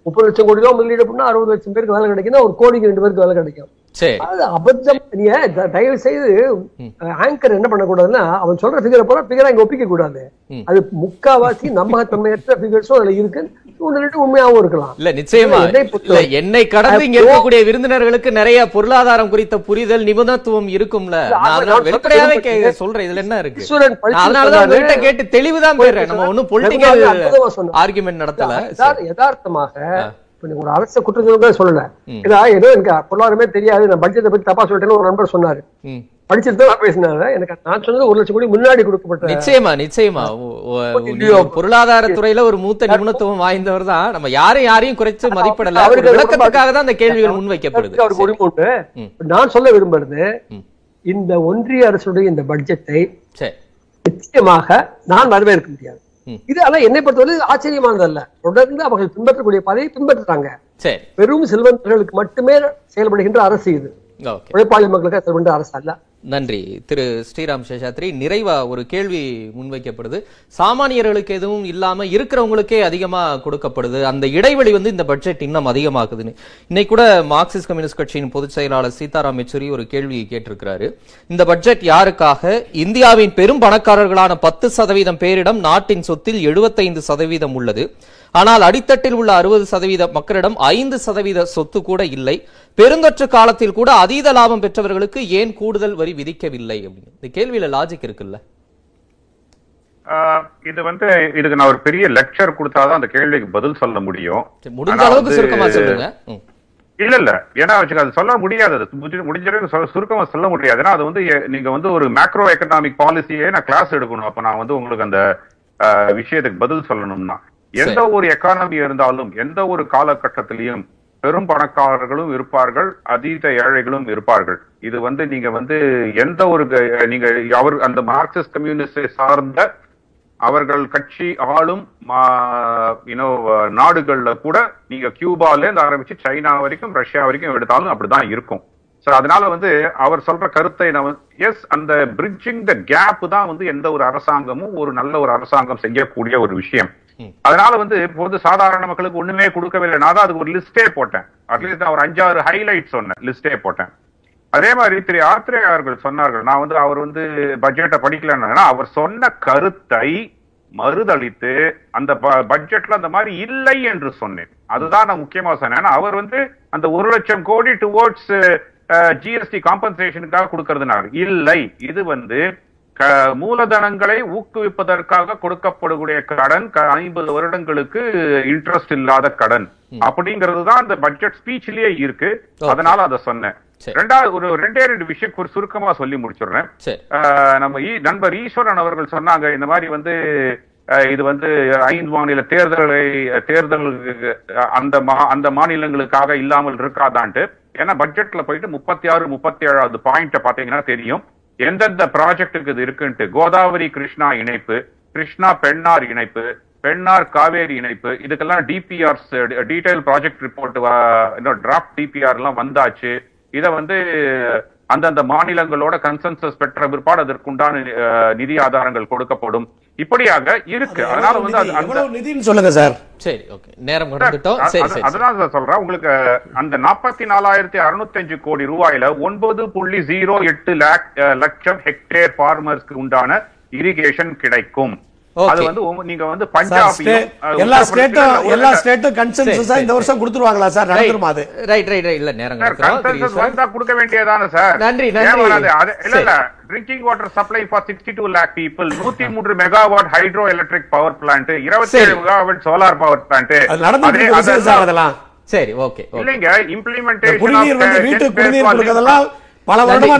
முப்பது லட்சம் கோடி ரூபாய் முதலீடு பண்ணா அறுபது லட்சம் பேருக்கு வேலை கிடைக்குன்னா ஒரு கோடிக்கு ரெண்டு பேருக்கு வேலை கிடைக்கும். அது அபத்தம். நீங்க த- தயவு செய்து ஆங்கர் என்ன பண்ணக்கூடாதுன்னா அவன் சொல்ற ஃபிகரை போல ஃபிகரை இங்க ஒப்பிக்க கூடாது. அது முக்காவாசி நம்பகத்தன்மையற்ற ஃபிகர்ஸும் அதுல இருக்கு உண்மையாவும் இருக்கலாம். இல்ல நிச்சயமா. என்னை கடந்து இங்க இருக்கக்கூடிய விருந்தினர்களுக்கு நிறைய பொருளாதாரம் குறித்த புரிதல் நிபுணத்துவம் இருக்கும்ல. வெளிப்படையாவே சொல்றேன் இதுல என்ன இருக்கு? அதனாலதான் கேட்டு தெளிவுதான் பெறேன் நம்ம ஒண்ணும் பொலிட்டிக்கல். ஆர்குமெண்ட் நடத்தல. யதார்- யதார்த்தமாக ஒரு அரச குற்றச்சாட்டு சொல்லல. ம். ஏதா எனக்கு பொருளாதாரமே தெரியாது. நான் பட்ஜெட்டை பத்தி தப்பா சொல்லிட்டேன்னு ஒரு நண்பர் சொன்னாரு. படிச்சுட்டு தான் நான் பேசினாரு. எனக்கு நான் சொன்னது ஒரு லட்சம் கோடி முன்னாடி கொடுக்கப்பட்ட நிச்சயமா நிச்சயமா. ஓ- ஓ- நீங்க பொருளாதார துறையில ஒரு மூத்த நிபுணத்துவம் வாய்ந்தவர் தான். நம்ம யாரையும் யாரையும் குறைச்சு மதிப்பிடல. அவருக்கு விளக்கத்துக்காக தான் அந்த கேள்விகள் முன்வைக்கப்படுது. அவருக்கு உரிமை உண்டு. நான் சொல்ல விரும்புறது. இந்த ஒன்றிய அரசுடைய இந்த பட்ஜெட்டை நிச்சயமாக நான் வரவேற்க முடியாது. இது ஆனா என்னை பொறுத்தவரை ஆச்சரியமானதல்ல. தொடர்ந்து அவர்கள் பின்பற்றக்கூடிய பாதையை பின்பற்றுறாங்க. பெரும் செல்வந்தர்களுக்கு மட்டுமே செயல்படுகின்ற அரசு இது. உழைப்பாளி மக்களுக்கு செயல்படுகின்ற அரசு அல்ல. நன்றி. திரு ஸ்ரீராம் சேஷாத்ரி நிறைவா ஒரு கேள்வி முன்வைக்கப்படுது. சாமானியர்களுக்கு எதுவும் இல்லாம இருக்கிறவங்களுக்கே அதிகமா கொடுக்கப்படுது. அந்த இடைவெளி வந்து இந்த பட்ஜெட் இன்னும் அதிகமாகுதுன்னு. இன்னைக்கு கூட மார்க்சிஸ்ட் கம்யூனிஸ்ட் கட்சியின் பொதுச் செயலாளர் சீதாராம் யெச்சூரி ஒரு கேள்வி கேட்டிருக்கிறாரு. இந்த பட்ஜெட் யாருக்காக? இந்தியாவின் பெரும் பணக்காரர்களான பத்து சதவீதம் பேரிடம் நாட்டின் சொத்தில் 75% சதவீதம் உள்ளது. ஆனால் அடித்தட்டில் உள்ள அறுபது சதவீத மக்களிடம் ஐந்து சதவீத சொத்து கூட இல்லை. பெருந்தொற்று காலத்தில் கூட அதீத லாபம் பெற்றவர்களுக்கு ஏன் கூடுதல் வரி விதிக்கவில்லை அப்படின்னு. இந்த கேள்வியில லாஜிக் இருக்குல்ல? இது வந்து இதுக்கு நான் ஒரு பெரிய லெக்சர் கொடுத்தாதான் அந்த கேள்விக்கு பதில் சொல்ல முடியும். முடிஞ்ச அளவுக்கு சுருக்கமா சொல்லுங்க. இல்ல இல்ல. ஏன்னா வச்சுக்க அது சொல்ல முடியாது. அது முடிஞ்ச- அளவுக்கு சுருக்கமா சொல்ல முடியாது. ஏன்னா அது வந்து நீங்க வந்து ஒரு மேக்ரோ எக்கனாமிக் பாலிசியே நான் கிளாஸ் எடுக்கணும். அப்ப நான் வந்து உங்களுக்கு அந்த விஷயத்துக்கு பதில் சொல்லணும்னா. எந்த ஒரு எக்கானமி இருந்தாலும் எந்த ஒரு காலகட்டத்திலையும் பெரும் பணக்காரர்களும் இருப்பார்கள் அதீத ஏழைகளும் இருப்பார்கள். இது வந்து நீங்க வந்து எந்த ஒரு நீங்க அவர் அந்த மார்க்சிஸ்ட் கம்யூனிஸ்டை சார்ந்த அவர்கள் கட்சி ஆளும் யூனோ நாடுகள்ல கூட நீங்க கியூபால இருந்து ஆரம்பிச்சு சைனா வரைக்கும் ரஷ்யா வரைக்கும் எடுத்தாலும் அப்படிதான் இருக்கும். சோ அதனால வந்து அவர் சொல்ற கருத்தை நான் எஸ் அந்த பிரிட்ஜிங் த கேப் தான் வந்து எந்த ஒரு அரசாங்கமும் ஒரு நல்ல ஒரு அரசாங்கம் செய்யக்கூடிய ஒரு விஷயம். அதனால வந்து இப்போ வந்து சாதாரண மக்களுக்கு ஒண்ணுமே கொடுக்கவில்லை. நான் தான் அதுக்கு ஒரு லிஸ்டே போட்டேன். அட்லீஸ்ட் நான் ஒரு அஞ்சாறு ஹைலைட் சொன்னேன். லிஸ்டே போட்டேன். அதே மாதிரி திரு ஆத்ரே அவர்கள் சொன்னார்கள். நான் வந்து அவர் வந்து பட்ஜெட்டை படிக்கலன்னா அவர் சொன்ன கருத்தை மறுதளித்து அந்த பட்ஜெட்ல அந்த மாதிரி இல்லை என்று சொன்னேன். அதுதான் நான் முக்கியமா சொன்னேன். அவர் வந்து அந்த ஒரு லட்சம் கோடி டுவோர்ட்ஸ் ஜிஎஸ்டி காம்பன்சேஷனுக்காக கொடுக்கறதுனால. இல்லை. இது வந்து மூலதனங்களை ஊக்குவிப்பதற்காக கொடுக்கப்படக்கூடிய கடன் ஐம்பது வருடங்களுக்கு இன்ட்ரெஸ்ட் இல்லாத கடன். அப்படிங்கிறது தான் அந்த பட்ஜெட் ஸ்பீச்லயே இருக்கு. அதனால அதை சொன்னேன். ரெண்டாவது ஒரு ரெண்டே ரெண்டு விஷயம் ஒரு சுருக்கமா சொல்லி முடிச்சிடுறேன். நம்ம நண்பர் ஈஸ்வரன் அவர்கள் சொன்னாங்க இந்த மாதிரி வந்து இது வந்து ஐந்து மாநில தேர்தலை தேர்தல் அஹ், அந்த மா- அந்த மாநிலங்களுக்காக இல்லாமல் இருக்காதான்ட்டு. ஏன்னா பட்ஜெட்ல போயிட்டு முப்பத்தி ஆறு முப்பத்தி ஏழாவது பாயிண்ட் பாத்தீங்கன்னா தெரியும். எந்தெந்த ப்ராஜெக்டுக்கு இது இருக்குன்ட்டு கோதாவரி கிருஷ்ணா இணைப்பு கிருஷ்ணா பெண்ணார் இணைப்பு பெண்ணார் காவேரி இணைப்பு இதுக்கெல்லாம் டிபிஆர்ஸ் டீடைல் ப்ராஜெக்ட் ரிப்போர்ட் இன்னும் டிராஃப்ட் டிபிஆர் எல்லாம் வந்தாச்சு. இத வந்து அந்தந்த மாநிலங்களோட கன்சென்சஸ் பெற்ற பிற்பாடு அதற்குண்டான நிதி ஆதாரங்கள் கொடுக்கப்படும். இப்படியாக இருக்கு. அதனால வந்து அது- அந்த எவ்வளவு நிதின்னு சொல்லுங்க சார். சரி ஓகே. நேரம் கடந்துட்டோம் சரி சரி. அதுதான் சார் சொல்றேன். உங்களுக்கு அந்த நாற்பத்தி நாலாயிரத்தி அறுநூத்தி அஞ்சு கோடி ரூபாயில ஒன்பது புள்ளி ஜீரோ எட்டு லேக் லட்சம் ஹெக்டேர் ஃபார்மர்ஸ்க்கு உண்டான இரிகேஷன் கிடைக்கும். அது வந்து நீங்க வந்து அஹ், எல்லா ஸ்டேட்டும் எல்லா ஸ்டேட்டும் கன்சென்சஸா இந்த வருஷம் கொடுத்துருவாங்களா சார் நடந்துருமா அது? ரைட் ரைட் ரைட் இல்ல consensus ஈஸ்வரன். வந்தா கொடுக்க வேண்டியதானே சார் நன்றி, நன்றி. இல்ல. இல்ல. Drinking water supply for sixty two lakh people நூத்தி மூன்று megawatt hydro electric power plant இருபத்தி ஏழு. Megawatt solar power plant sir அதெல்லாம் சரி ஓகே இல்லைங்க இம்ப்ளிமெண்டேஷன் குடிநீர் வந்து வீட்டுக்கு குடிநீர் கொடுக்கறதெல்லாம் பல வருடமா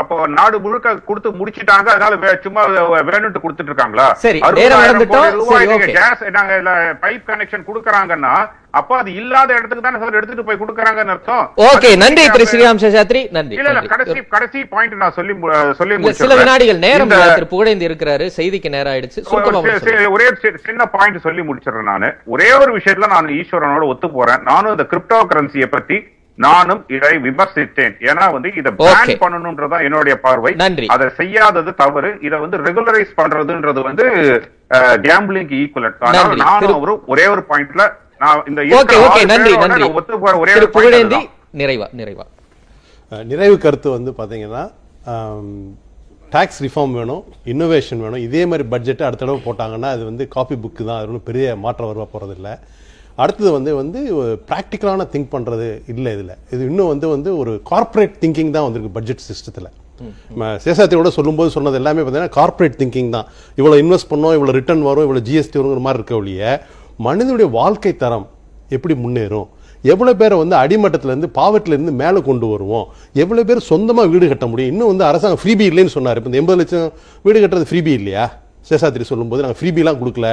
அப்போ நாடு முழுக்க கொடுத்து முடிச்சிட்டாங்க. அதனால சும்மா வேணும்ட்டு கொடுத்துட்டு இருக்காங்களா? சரி, நேரம். கேஸ் நாங்க பைப் கனெக்ஷன் கொடுக்கறாங்கன்னா அப்போ அது இல்லாத இடத்துக்கு தானே சார் எடுத்துட்டு போய் கொடுக்கறாங்கன்னு அர்த்தம். ஓகே நன்றி திரு ஸ்ரீராம் சேஷாத்ரி. நன்றி இல்ல. கடைசி கடைசி பாயிண்ட் நான் சொல்லி சொல்லி சில. வினாடிகள் நேரம் திரு புகழேந்தி இருக்கிறாரு செய்திக்கு நேரம் ஆயிடுச்சு. ஒரே சின்ன பாயிண்ட் சொல்லி முடிச்சிடுறேன் நானு. ஒரே ஒரு விஷயத்துல நான் ஈஸ்வரனோட ஒத்து போறேன். நானும் இந்த கிரிப்டோ கரன்சியை பத்தி நானும் இதை விமர்சித்தேன். ஏன்னா வந்து இதை பேன். பண்ணணும்ன்றதான் என்னுடைய பார்வை. நன்றி. அதை செய்யாதது தவறு. இதை வந்து ரெகுலரைஸ் பண்றதுன்றது வந்து கேம்பிளிங் ஈக்குவலட் நானும் ஒரே ஒரு பாயிண்ட்ல நான் இந்த ஓகே இருக்கிற ஓகே ஆறு நன்றி நன்றி. ஒத்து போற ஒரே புகழேந்தி. நிறைவா நிறைவா. அஹ், நிறைவு கருத்து வந்து பார்த்தீங்கன்னா டாக்ஸ் ரிஃபார்ம் வேணும் இன்னோவேஷன் வேணும். இதே மாதிரி பட்ஜெட் அடுத்த தடவை போட்டாங்கன்னா அது வந்து காப்பி புக்கு தான். அது ஒன்றும் பெரிய மாற்றம் வருவா போகிறதில்ல அடுத்தது வந்து வந்து ப்ராக்டிக்கலான திங்க் பண்ணுறது இல்லை இதில். இது இன்னும் வந்து வந்து ஒரு கார்ப்பரேட் திங்கிங் தான் வந்திருக்கு பட்ஜெட் சிஸ்டத்தில் சேசாத்தியோட சொல்லும்போது சொன்னது எல்லாமே பார்த்தீங்கன்னா கார்ப்பரேட் திங்கிங் தான். இவ்வளோ இன்வெஸ்ட் பண்ணோம் இவ்வளோ ரிட்டர்ன் வரும் இவ்வளோ ஜிஎஸ்டி வருங்கிற மாதிரி இருக்க ஒழிய மனிதனுடைய வாழ்க்கை தரம் எப்படி முன்னேறும்? எவ்வளோ பேரை வந்து அடிமட்டத்துல இருந்து பாவத்துல இருந்து மேலே கொண்டு வருவோம்? எவ்வளோ பேர் சொந்தமாக வீடு கட்ட முடியும்? இன்னும் வந்து அரசாங்கம் ஃப்ரீபி இல்லைன்னு சொன்னார். இப்போ இந்த எண்பது லட்சம் வீடு கட்டுறது ஃப்ரீபி இல்லையா? சேஷாத்திரி சொல்லும்போது நாங்கள் ஃப்ரீபிலாம் கொடுக்கல.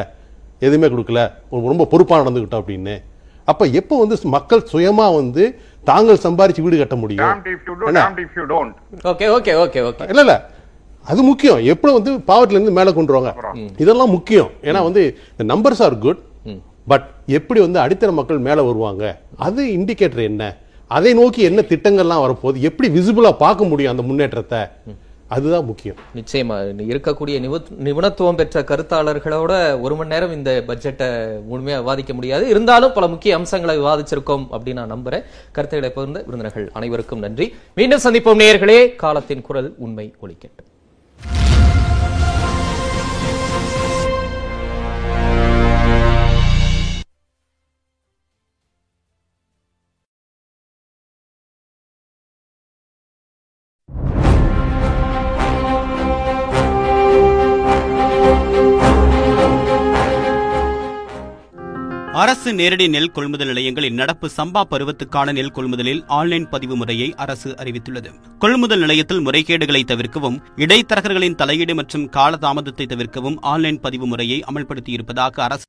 எதுவுமே கொடுக்கல. ரொம்ப பொறுப்பாக நடந்துக்கிட்டோம் அப்படின்னு. அப்போ எப்போ வந்து மக்கள் சுயமா வந்து தாங்கள் சம்பாரிச்சு வீடு கட்ட முடியும். ஓகே ஓகே ஓகே ஓகே இல்ல இல்ல. அது முக்கியம். எப்படி வந்து பாவத்துல இருந்து மேல கொண்டு வாங்க இதெல்லாம் முக்கியம். ஏன்னா வந்து நம்பர்ஸ் ஆர் குட் பட் எப்படி வந்து அடித்தர மக்கள் மேலே வருவாங்க? அது இண்டிகேட்டர் என்ன? அதை நோக்கி என்ன திட்டங்கள்லாம் வரப்போகுது? எப்படி விசிபிளாக பார்க்க முடியும் அந்த முன்னேற்றத்தை? அதுதான் முக்கியம். நிச்சயமா. இருக்கக்கூடிய நிபுணத்துவம் பெற்ற கருத்தாளர்களோட ஒரு மணி நேரம் இந்த பட்ஜெட்டை முழுமையா விவாதிக்க முடியாது. இருந்தாலும் பல முக்கிய அம்சங்களை விவாதிச்சிருக்கோம் அப்படின்னு நான் நம்புறேன். கருத்துக்களை பகிர்ந்த விருந்தினர்கள் அனைவருக்கும் நன்றி. மீண்டும் சந்திப்போம் நேயர்களே. காலத்தின் குரல் உண்மை ஒழிக்கட்டும் அரசு நேரடி நெல் கொள்முதல் நிலையங்களில் நடப்பு சம்பா பருவத்துக்கான நெல் கொள்முதலில் ஆன்லைன் பதிவு முறையை அரசு அறிவித்துள்ளது. கொள்முதல் நிலையத்தில் முறைகேடுகளை தவிர்க்கவும் இடைத்தரகர்களின் தலையீடு மற்றும் காலதாமதத்தை தவிர்க்கவும் ஆன்லைன் பதிவு முறையை அமல்படுத்தியிருப்பதாக அரசு